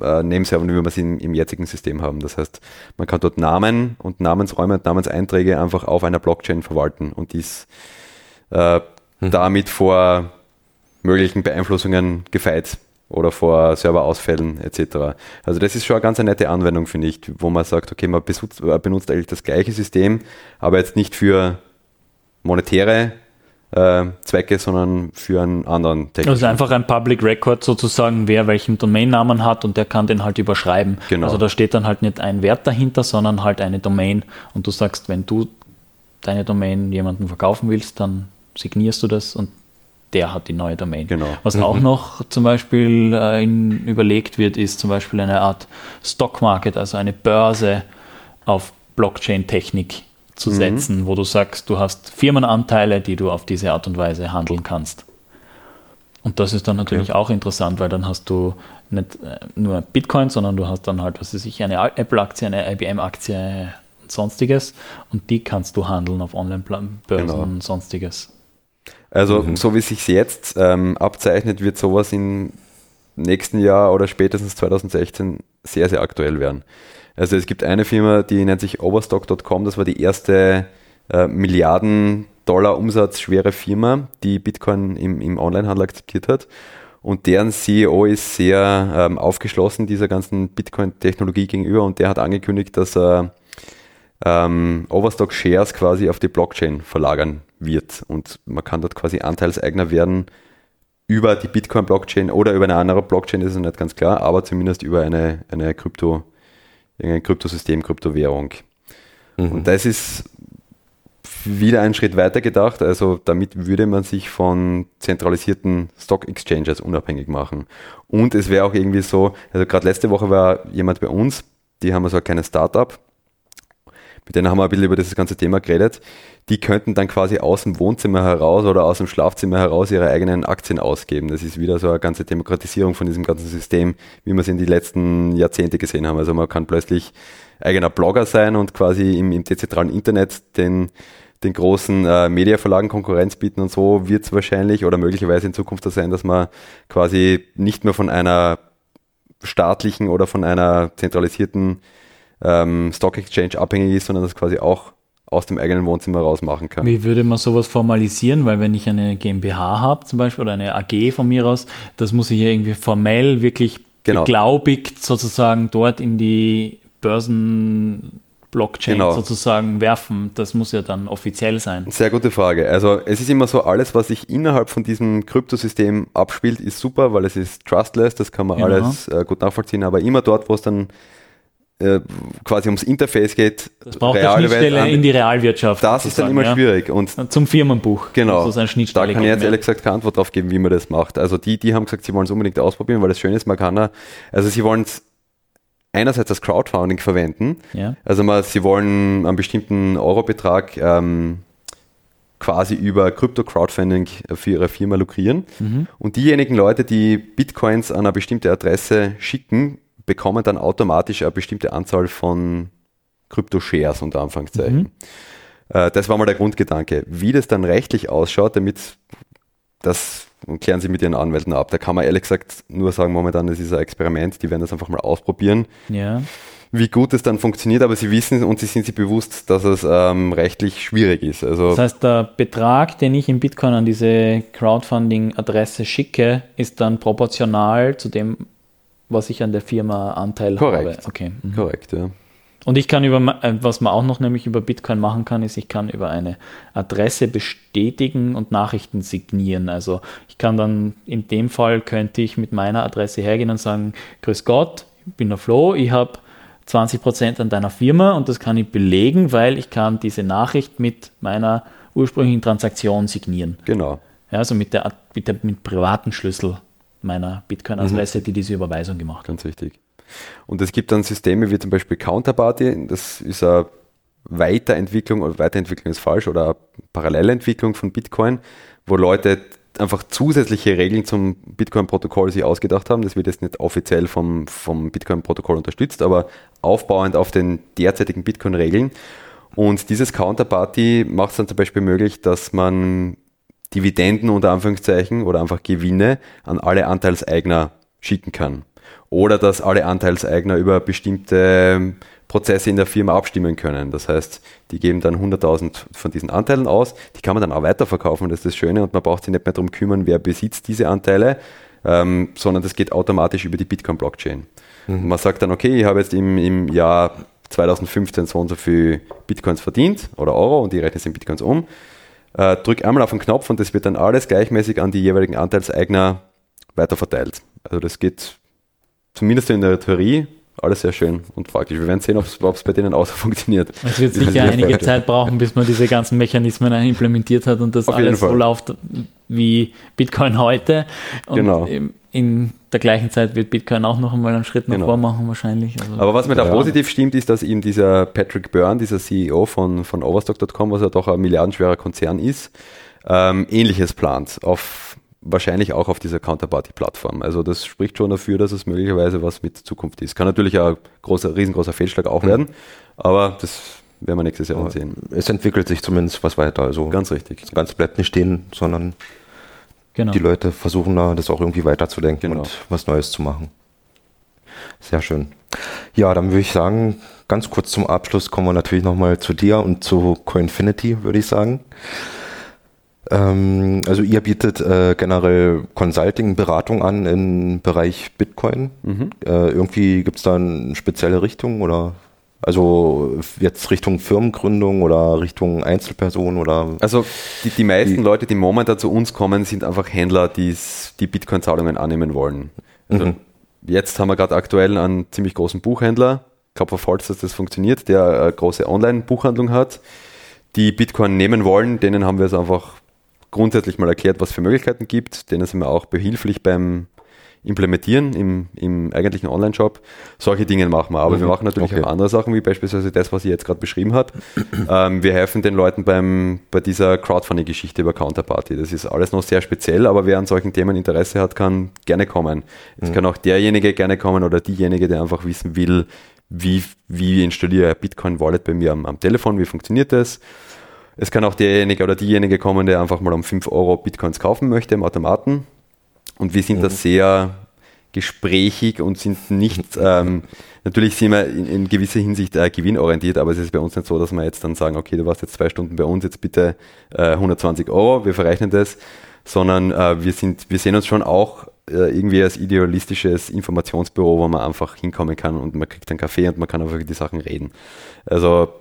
äh, Nameserver, wie wir es im, im jetzigen System haben. Das heißt, man kann dort Namen und Namensräume und Namenseinträge einfach auf einer Blockchain verwalten und dies äh, hm. damit vor möglichen Beeinflussungen gefeit oder vor Serverausfällen etc. Also das ist schon eine ganz eine nette Anwendung, finde ich, wo man sagt, okay, man benutzt, benutzt eigentlich das gleiche System, aber jetzt nicht für monetäre äh, Zwecke, sondern für einen anderen technischen. Also einfach ein Public Record sozusagen, wer welchen Domainnamen hat und der kann den halt überschreiben. Genau. Also da steht dann halt nicht ein Wert dahinter, sondern halt eine Domain und du sagst, wenn du deine Domain jemandem verkaufen willst, dann signierst du das und der hat die neue Domain. Genau. Was mhm. auch noch zum Beispiel äh, in, überlegt wird, ist zum Beispiel eine Art Stock Market, also eine Börse auf Blockchain-Technik zu mhm. setzen, wo du sagst, du hast Firmenanteile, die du auf diese Art und Weise handeln kannst. Und das ist dann natürlich okay. auch interessant, weil dann hast du nicht äh, nur Bitcoin, sondern du hast dann halt, was weiß ich, eine Apple-Aktie, eine IBM-Aktie und sonstiges. Und die kannst du handeln auf Online-Börsen genau. und sonstiges. Also mhm. so wie es sich jetzt ähm, abzeichnet, wird sowas im nächsten Jahr oder spätestens 2016 sehr, sehr aktuell werden. Also es gibt eine Firma, die nennt sich Overstock.com, das war die erste äh, Milliarden Dollar Umsatz schwere Firma, die Bitcoin im, im Onlinehandel akzeptiert hat. Und deren CEO ist sehr ähm, aufgeschlossen dieser ganzen Bitcoin-Technologie gegenüber und der hat angekündigt, dass er ähm, Overstock Shares quasi auf die Blockchain verlagern wird. Und man kann dort quasi Anteilseigner werden über die Bitcoin-Blockchain oder über eine andere Blockchain, das ist nicht ganz klar, aber zumindest über eine, eine Krypto, ein Kryptosystem, Kryptowährung. Mhm. Und das ist wieder einen Schritt weiter gedacht. Also damit würde man sich von zentralisierten Stock Exchanges unabhängig machen. Und es wäre auch irgendwie so, also gerade letzte Woche war jemand bei uns, die haben so ein kleines Startup, mit denen haben wir ein bisschen über dieses ganze Thema geredet, die könnten dann quasi aus dem Wohnzimmer heraus oder aus dem Schlafzimmer heraus ihre eigenen Aktien ausgeben. Das ist wieder so eine ganze Demokratisierung von diesem ganzen System, wie wir es in den letzten Jahrzehnte gesehen haben. Also man kann plötzlich eigener Blogger sein und quasi im, im dezentralen Internet den, den großen äh, Mediaverlagen Konkurrenz bieten und so wird es wahrscheinlich oder möglicherweise in Zukunft so sein, dass man quasi nicht mehr von einer staatlichen oder von einer zentralisierten ähm, Stock Exchange abhängig ist, sondern das quasi auch aus dem eigenen Wohnzimmer raus machen kann. Wie würde man sowas formalisieren? Weil wenn ich eine GmbH habe zum Beispiel oder eine AG von mir aus, das muss ich ja irgendwie formell wirklich genau. beglaubigt sozusagen dort in die Börsen Blockchain genau. sozusagen werfen? Das muss ja dann offiziell sein. Sehr gute Frage. Also es ist immer so, alles, was sich innerhalb von diesem Kryptosystem abspielt, ist super, weil es ist trustless, das kann man genau. alles äh, gut nachvollziehen, aber immer dort, wo es dann äh, quasi ums Interface geht. Das braucht eine Schnittstelle an, in die Realwirtschaft. Das ist dann immer ja. schwierig. Und Zum Firmenbuch. Genau. da kann ich jetzt ehrlich gesagt keine Antwort drauf geben, wie man das macht. Also die, die haben gesagt, sie wollen es unbedingt ausprobieren, weil das Schöne ist, man kann da, also sie wollen es einerseits das Crowdfunding verwenden. Ja. Also mal, sie wollen einen bestimmten Eurobetrag ähm, quasi über Krypto-Crowdfunding für ihre Firma lukrieren. Mhm. Und diejenigen Leute, die Bitcoins an eine bestimmte Adresse schicken, bekommen dann automatisch eine bestimmte Anzahl von Krypto-Shares unter Anfangszeichen. Mhm. Äh, das war mal der Grundgedanke. Wie das dann rechtlich ausschaut, damit das klären Sie mit Ihren Anwälten ab. Da kann man ehrlich gesagt nur sagen, momentan, das ist ein Experiment, die werden das einfach mal ausprobieren. Ja. Wie gut es dann funktioniert, aber Sie wissen und Sie sind sich bewusst, dass es ähm, rechtlich schwierig ist. Also das heißt, der Betrag, den ich in Bitcoin an diese Crowdfunding-Adresse schicke, ist dann proportional zu dem, was ich an der Firma Anteil Korrekt. habe. Okay. Mhm. Korrekt, ja. Und ich kann über, äh, was man auch noch nämlich über Bitcoin machen kann, ist, ich kann über eine Adresse bestätigen und Nachrichten signieren. Also ich kann dann, in dem Fall könnte ich mit meiner Adresse hergehen und sagen, Grüß Gott, ich bin der Flo, ich habe 20% an deiner Firma und das kann ich belegen, weil ich kann diese Nachricht mit meiner ursprünglichen Transaktion signieren. Genau. Ja, also mit der, mit der mit privaten Schlüssel meiner Bitcoin-Adresse, mhm. die diese Überweisung gemacht hat. Ganz richtig. Und es gibt dann Systeme wie zum Beispiel Counterparty, das ist eine Weiterentwicklung, oder Weiterentwicklung ist falsch, oder eine Parallelentwicklung von Bitcoin, wo Leute einfach zusätzliche Regeln zum Bitcoin-Protokoll sich ausgedacht haben. Das wird jetzt nicht offiziell vom, vom Bitcoin-Protokoll unterstützt, aber aufbauend auf den derzeitigen Bitcoin-Regeln. Und dieses Counterparty macht es dann zum Beispiel möglich, dass man Dividenden unter Anführungszeichen oder einfach Gewinne an alle Anteilseigner schicken kann oder dass alle Anteilseigner über bestimmte Prozesse in der Firma abstimmen können. Das heißt, die geben dann 100.000 von diesen Anteilen aus, die kann man dann auch weiterverkaufen, das ist das Schöne und man braucht sich nicht mehr darum kümmern, wer besitzt diese Anteile, ähm, sondern das geht automatisch über die Bitcoin-Blockchain. Mhm. Man sagt dann, okay, ich habe jetzt im, im Jahr 2015 so und so viel Bitcoins verdient oder Euro und die rechnen es in Bitcoins um. Äh, drück einmal auf den Knopf und das wird dann alles gleichmäßig an die jeweiligen Anteilseigner weiterverteilt. Also das geht zumindest in der Theorie alles sehr schön und praktisch. Wir werden sehen, ob es bei denen auch so funktioniert. Es wird sicher einige Zeit brauchen, bis man diese ganzen Mechanismen implementiert hat und das Auf alles so läuft wie Bitcoin heute. Und genau. In der gleichen Zeit wird Bitcoin auch noch einmal einen Schritt nach genau. vor machen wahrscheinlich. Also Aber was mir da ja. positiv stimmt, ist, dass eben dieser Patrick Byrne, dieser CEO von, von Overstock.com, was ja doch ein milliardenschwerer Konzern ist, ähm, ähnliches plant auf wahrscheinlich auch auf dieser Counterparty-Plattform. Also das spricht schon dafür, dass es möglicherweise was mit Zukunft ist. Kann natürlich ein großer, riesengroßer Fehlschlag auch mhm. werden, aber das werden wir nächstes Jahr sehen. Es entwickelt sich zumindest was weiter. Also ganz richtig. Das Ganze bleibt nicht stehen, sondern genau. die Leute versuchen da das auch irgendwie weiterzudenken genau. und was Neues zu machen. Sehr schön. Ja, dann würde ich sagen, ganz kurz zum Abschluss kommen wir natürlich nochmal zu dir und zu Coinfinity, würde ich sagen. Ähm, also ihr bietet äh, generell Consulting, Beratung an im Bereich Bitcoin. Mhm. Äh, irgendwie gibt es da eine spezielle Richtung oder also jetzt Richtung Firmengründung oder Richtung Einzelperson oder? Also die, die meisten die, Leute, die momentan zu uns kommen, sind einfach Händler, die Bitcoin-Zahlungen annehmen wollen. Also mhm. Jetzt haben wir gerade aktuell einen ziemlich großen Buchhändler, ich glaube verfolgt, dass das funktioniert, der eine große Online-Buchhandlung hat, die Bitcoin nehmen wollen, denen haben wir es einfach grundsätzlich mal erklärt, was für Möglichkeiten gibt. Denen sind wir auch behilflich beim implementieren im, im eigentlichen Online-Shop. Solche Dinge machen wir. Aber mhm. wir machen natürlich okay. auch andere Sachen, wie beispielsweise das, was ich jetzt gerade beschrieben habe. ähm, wir helfen den Leuten beim, bei dieser Crowdfunding-Geschichte über Counterparty. Das ist alles noch sehr speziell, aber wer an solchen Themen Interesse hat, kann gerne kommen. Es mhm. kann auch derjenige gerne kommen oder diejenige, der einfach wissen will, wie, wie installiere ich Bitcoin-Wallet bei mir am, am Telefon, wie funktioniert das. Es kann auch derjenige oder diejenige kommen, der einfach mal um 5 Euro Bitcoins kaufen möchte im Automaten. Und wir sind mhm. da sehr gesprächig und sind nicht, ähm, natürlich sind wir in, in gewisser Hinsicht äh, gewinnorientiert, aber es ist bei uns nicht so, dass wir jetzt dann sagen, okay, du warst jetzt zwei Stunden bei uns, jetzt bitte äh, 120 Euro, wir verrechnen das, sondern äh, wir, sind, wir sehen uns schon auch äh, irgendwie als idealistisches Informationsbüro, wo man einfach hinkommen kann und man kriegt einen Kaffee und man kann einfach über die Sachen reden. Also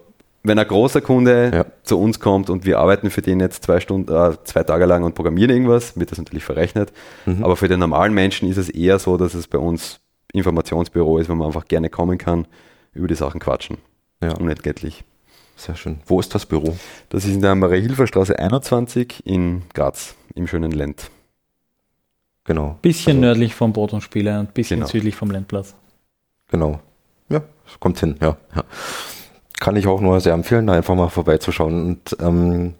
wenn ein großer Kunde ja. zu uns kommt und wir arbeiten für den jetzt zwei Stunden, äh, zwei Tage lang und programmieren irgendwas, wird das natürlich verrechnet. Mhm. Aber für den normalen Menschen ist es eher so, dass es bei uns Informationsbüro ist, wo man einfach gerne kommen kann, über die Sachen quatschen. Ja. Unentgeltlich. Sehr schön. Wo ist das Büro? Das ist in der Marie-Hilfer-Straße 21 in Graz, im schönen Lent. Genau. Bisschen also, nördlich vom Bodenspieler und bisschen genau. südlich vom Lendplatz. Genau. Ja, kommt hin, ja. ja kann ich auch nur sehr empfehlen, da einfach mal vorbeizuschauen. Und ähm,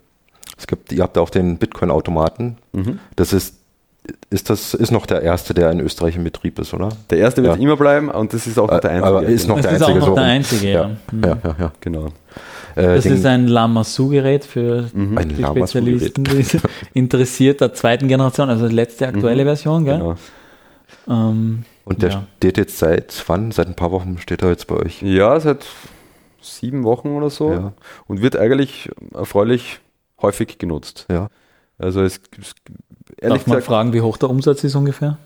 es gibt, ihr habt auch den Bitcoin-Automaten. Mhm. Das ist, ist das ist noch der erste, der in Österreich in Betrieb ist, oder? Der erste wird ja. immer bleiben und das ist auch noch der einzige. Aber ist noch das der ist einzige. Auch noch der einzige, ja. Ja, ja, ja, ja. genau. Äh, das ist ein Lamasu-Gerät für mhm. die Spezialisten, die interessiert der zweiten Generation, also die letzte aktuelle mhm. Version, gell? Genau. Ähm, und der ja. steht jetzt seit wann? Seit ein paar Wochen steht er jetzt bei euch? Ja, seit sieben Wochen oder so ja. und wird eigentlich erfreulich häufig genutzt. Ja. Also es, es ehrlich Darf man gesagt, fragen, wie hoch der Umsatz ist ungefähr?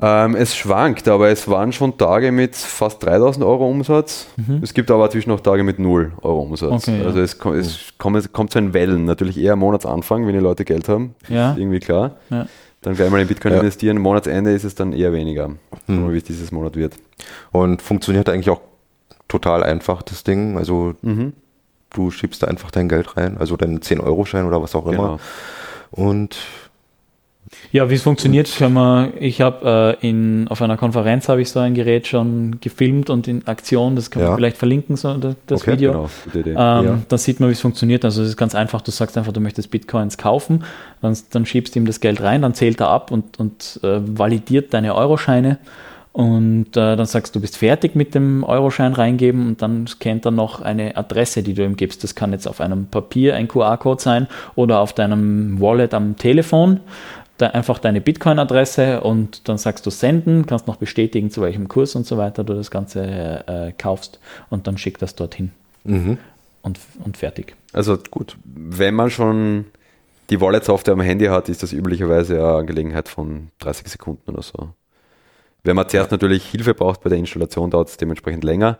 Ähm, es schwankt, aber es waren schon Tage mit fast 3000 Euro Umsatz. Mhm. Es gibt aber natürlich noch Tage mit 0 Euro Umsatz. Okay, also ja. es, es, kommt, es kommt zu in Wellen. Natürlich eher am Monatsanfang, wenn die Leute Geld haben. Ja. irgendwie klar. Ja. Dann gleich mal in Bitcoin investieren. Monatsende ist es dann eher weniger, mhm. wie es dieses Monat wird. Und funktioniert eigentlich auch total einfach, das Ding. Also mhm. du schiebst da einfach dein Geld rein, also deinen 10-Euro-Schein oder was auch immer. Genau. Und ja, wie es funktioniert, können wir, ich habe äh, in auf einer Konferenz habe ich so ein Gerät schon gefilmt und in Aktion, das kann ja. man vielleicht verlinken, so das, okay, Video. Genau. Ähm, ja. Dann sieht man, wie es funktioniert. Also es ist ganz einfach, du sagst einfach, du möchtest Bitcoins kaufen, dann, dann schiebst du ihm das Geld rein, dann zählt er ab und, und äh, validiert deine Euroscheine und äh, dann sagst du, bist fertig mit dem Euroschein reingeben und dann scannt er noch eine Adresse, die du ihm gibst. Das kann jetzt auf einem Papier ein QR-Code sein oder auf deinem Wallet am Telefon. Da einfach deine Bitcoin-Adresse und dann sagst du senden, kannst noch bestätigen, zu welchem Kurs und so weiter du das Ganze äh, kaufst und dann schickt das dorthin. Mhm. Und, und fertig. Also gut, wenn man schon die Wallet-Software am Handy hat, ist das üblicherweise eine Angelegenheit von 30 Sekunden oder so. Wenn man zuerst natürlich Hilfe braucht bei der Installation, dauert es dementsprechend länger.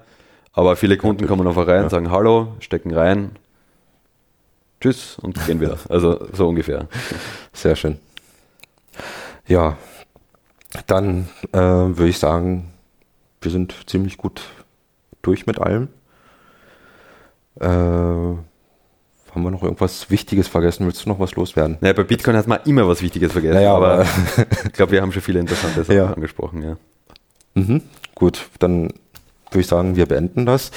Aber viele Kunden kommen einfach rein, ja. sagen Hallo, stecken rein, Tschüss und gehen wieder. Also so ungefähr. Sehr schön. Ja, dann äh, würde ich sagen, wir sind ziemlich gut durch mit allem. Äh, haben wir noch irgendwas Wichtiges vergessen? Willst du noch was loswerden? Naja, bei Bitcoin hat man immer was Wichtiges vergessen. Naja, aber, aber ich glaube, wir haben schon viele interessante Sachen ja. angesprochen. Ja. Mhm. Gut, dann würde ich sagen, wir beenden das.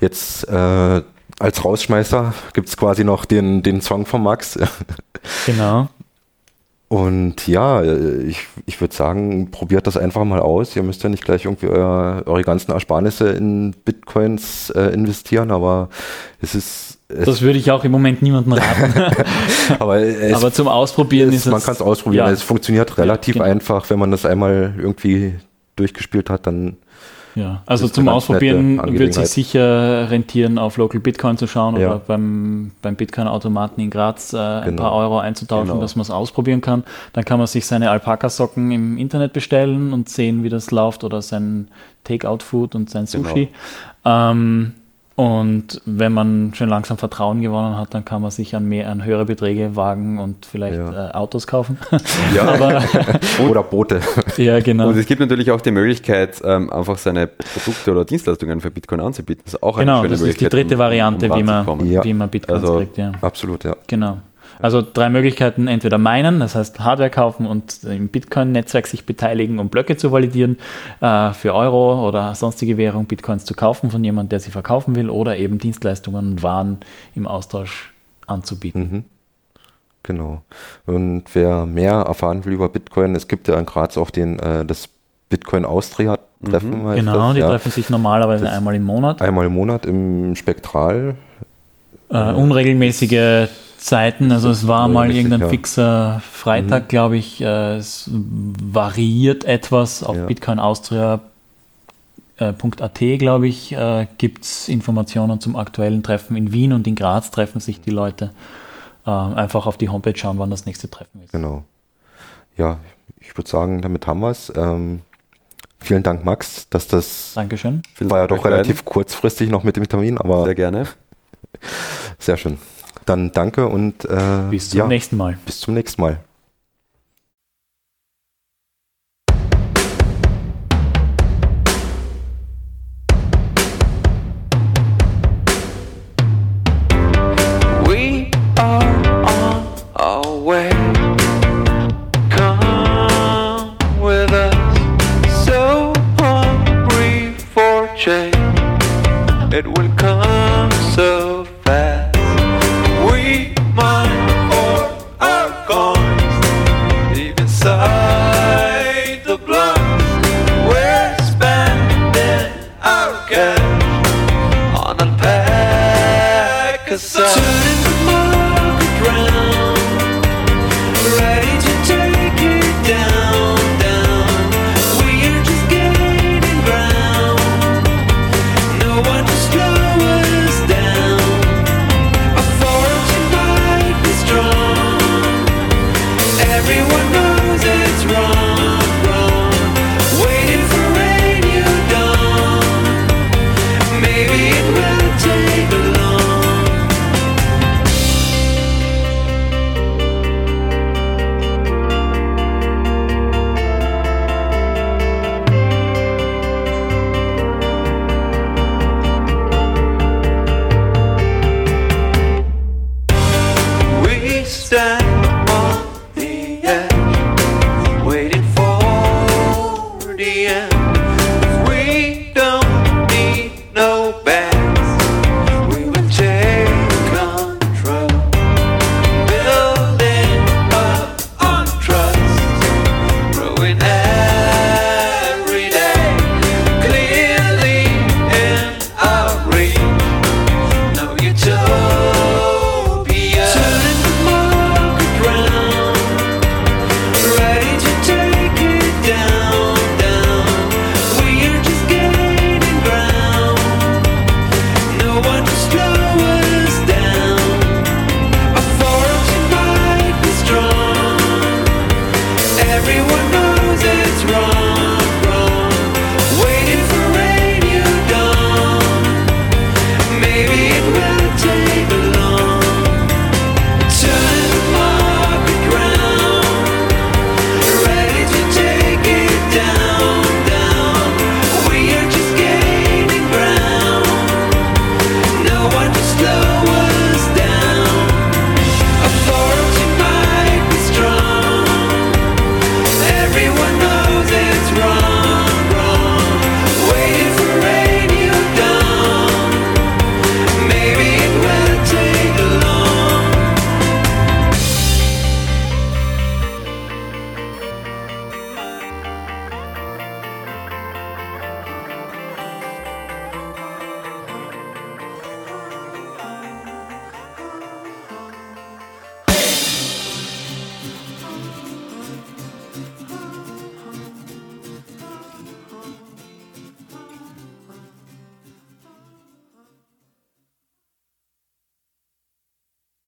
Jetzt äh, als Rausschmeißer gibt es quasi noch den, den Song von Max. Genau. Und ja, ich, ich würde sagen, probiert das einfach mal aus. Ihr müsst ja nicht gleich irgendwie euer, eure ganzen Ersparnisse in Bitcoins äh, investieren, aber es ist. Das würde ich auch im Moment niemandem raten. aber, aber, zum Ausprobieren ist es. Man kann es ausprobieren. Ja. Es funktioniert relativ ja, genau. einfach. Wenn man das einmal irgendwie durchgespielt hat, dann ja, also zum Ausprobieren wird sich sicher rentieren, auf Local Bitcoin zu schauen ja. oder beim, beim Bitcoin-Automaten in Graz äh, ein genau. paar Euro einzutauschen, genau. dass man es ausprobieren kann. Dann kann man sich seine Alpaka-Socken im Internet bestellen und sehen, wie das läuft oder sein Takeout-Food und sein Sushi. Genau. Ähm, und wenn man schon langsam Vertrauen gewonnen hat, dann kann man sich an mehr an höhere Beträge wagen und vielleicht ja. äh, Autos kaufen. Ja. Aber, oder Boote. Ja, genau. Und es gibt natürlich auch die Möglichkeit, ähm, einfach seine Produkte oder Dienstleistungen für Bitcoin anzubieten. Das ist auch eine genau, schöne das ist die dritte Variante, um, um wie, man, ja. wie man Bitcoins also, kriegt. Ja. Absolut, ja. Genau. Also drei Möglichkeiten, entweder meinen, das heißt Hardware kaufen und im Bitcoin-Netzwerk sich beteiligen, um Blöcke zu validieren, äh, für Euro oder sonstige Währung Bitcoins zu kaufen von jemandem, der sie verkaufen will, oder eben Dienstleistungen und Waren im Austausch anzubieten. Mhm. Genau. Und wer mehr erfahren will über Bitcoin, es gibt ja in Graz auch den, äh, das Bitcoin Austria Treffen. Mhm. Genau, das, die ja. treffen sich normalerweise das einmal im Monat. Einmal im Monat im Spektral. Äh, unregelmäßige Zeiten, also es war mal irgendein fixer Freitag, mhm. glaube ich. Äh, es variiert etwas auf ja. bitcoinaustria.at, glaube ich, äh, gibt es Informationen zum aktuellen Treffen. In Wien und in Graz treffen sich die Leute. Äh, einfach auf die Homepage schauen, wann das nächste Treffen ist. Genau. Ja, ich würde sagen, damit haben wir es. Ähm, vielen Dank, Max, dass das Dankeschön. war ja doch relativ kurzfristig noch mit dem Termin, aber sehr gerne. Sehr schön. Dann danke und äh, bis zum ja, nächsten Mal. Bis zum nächsten Mal. my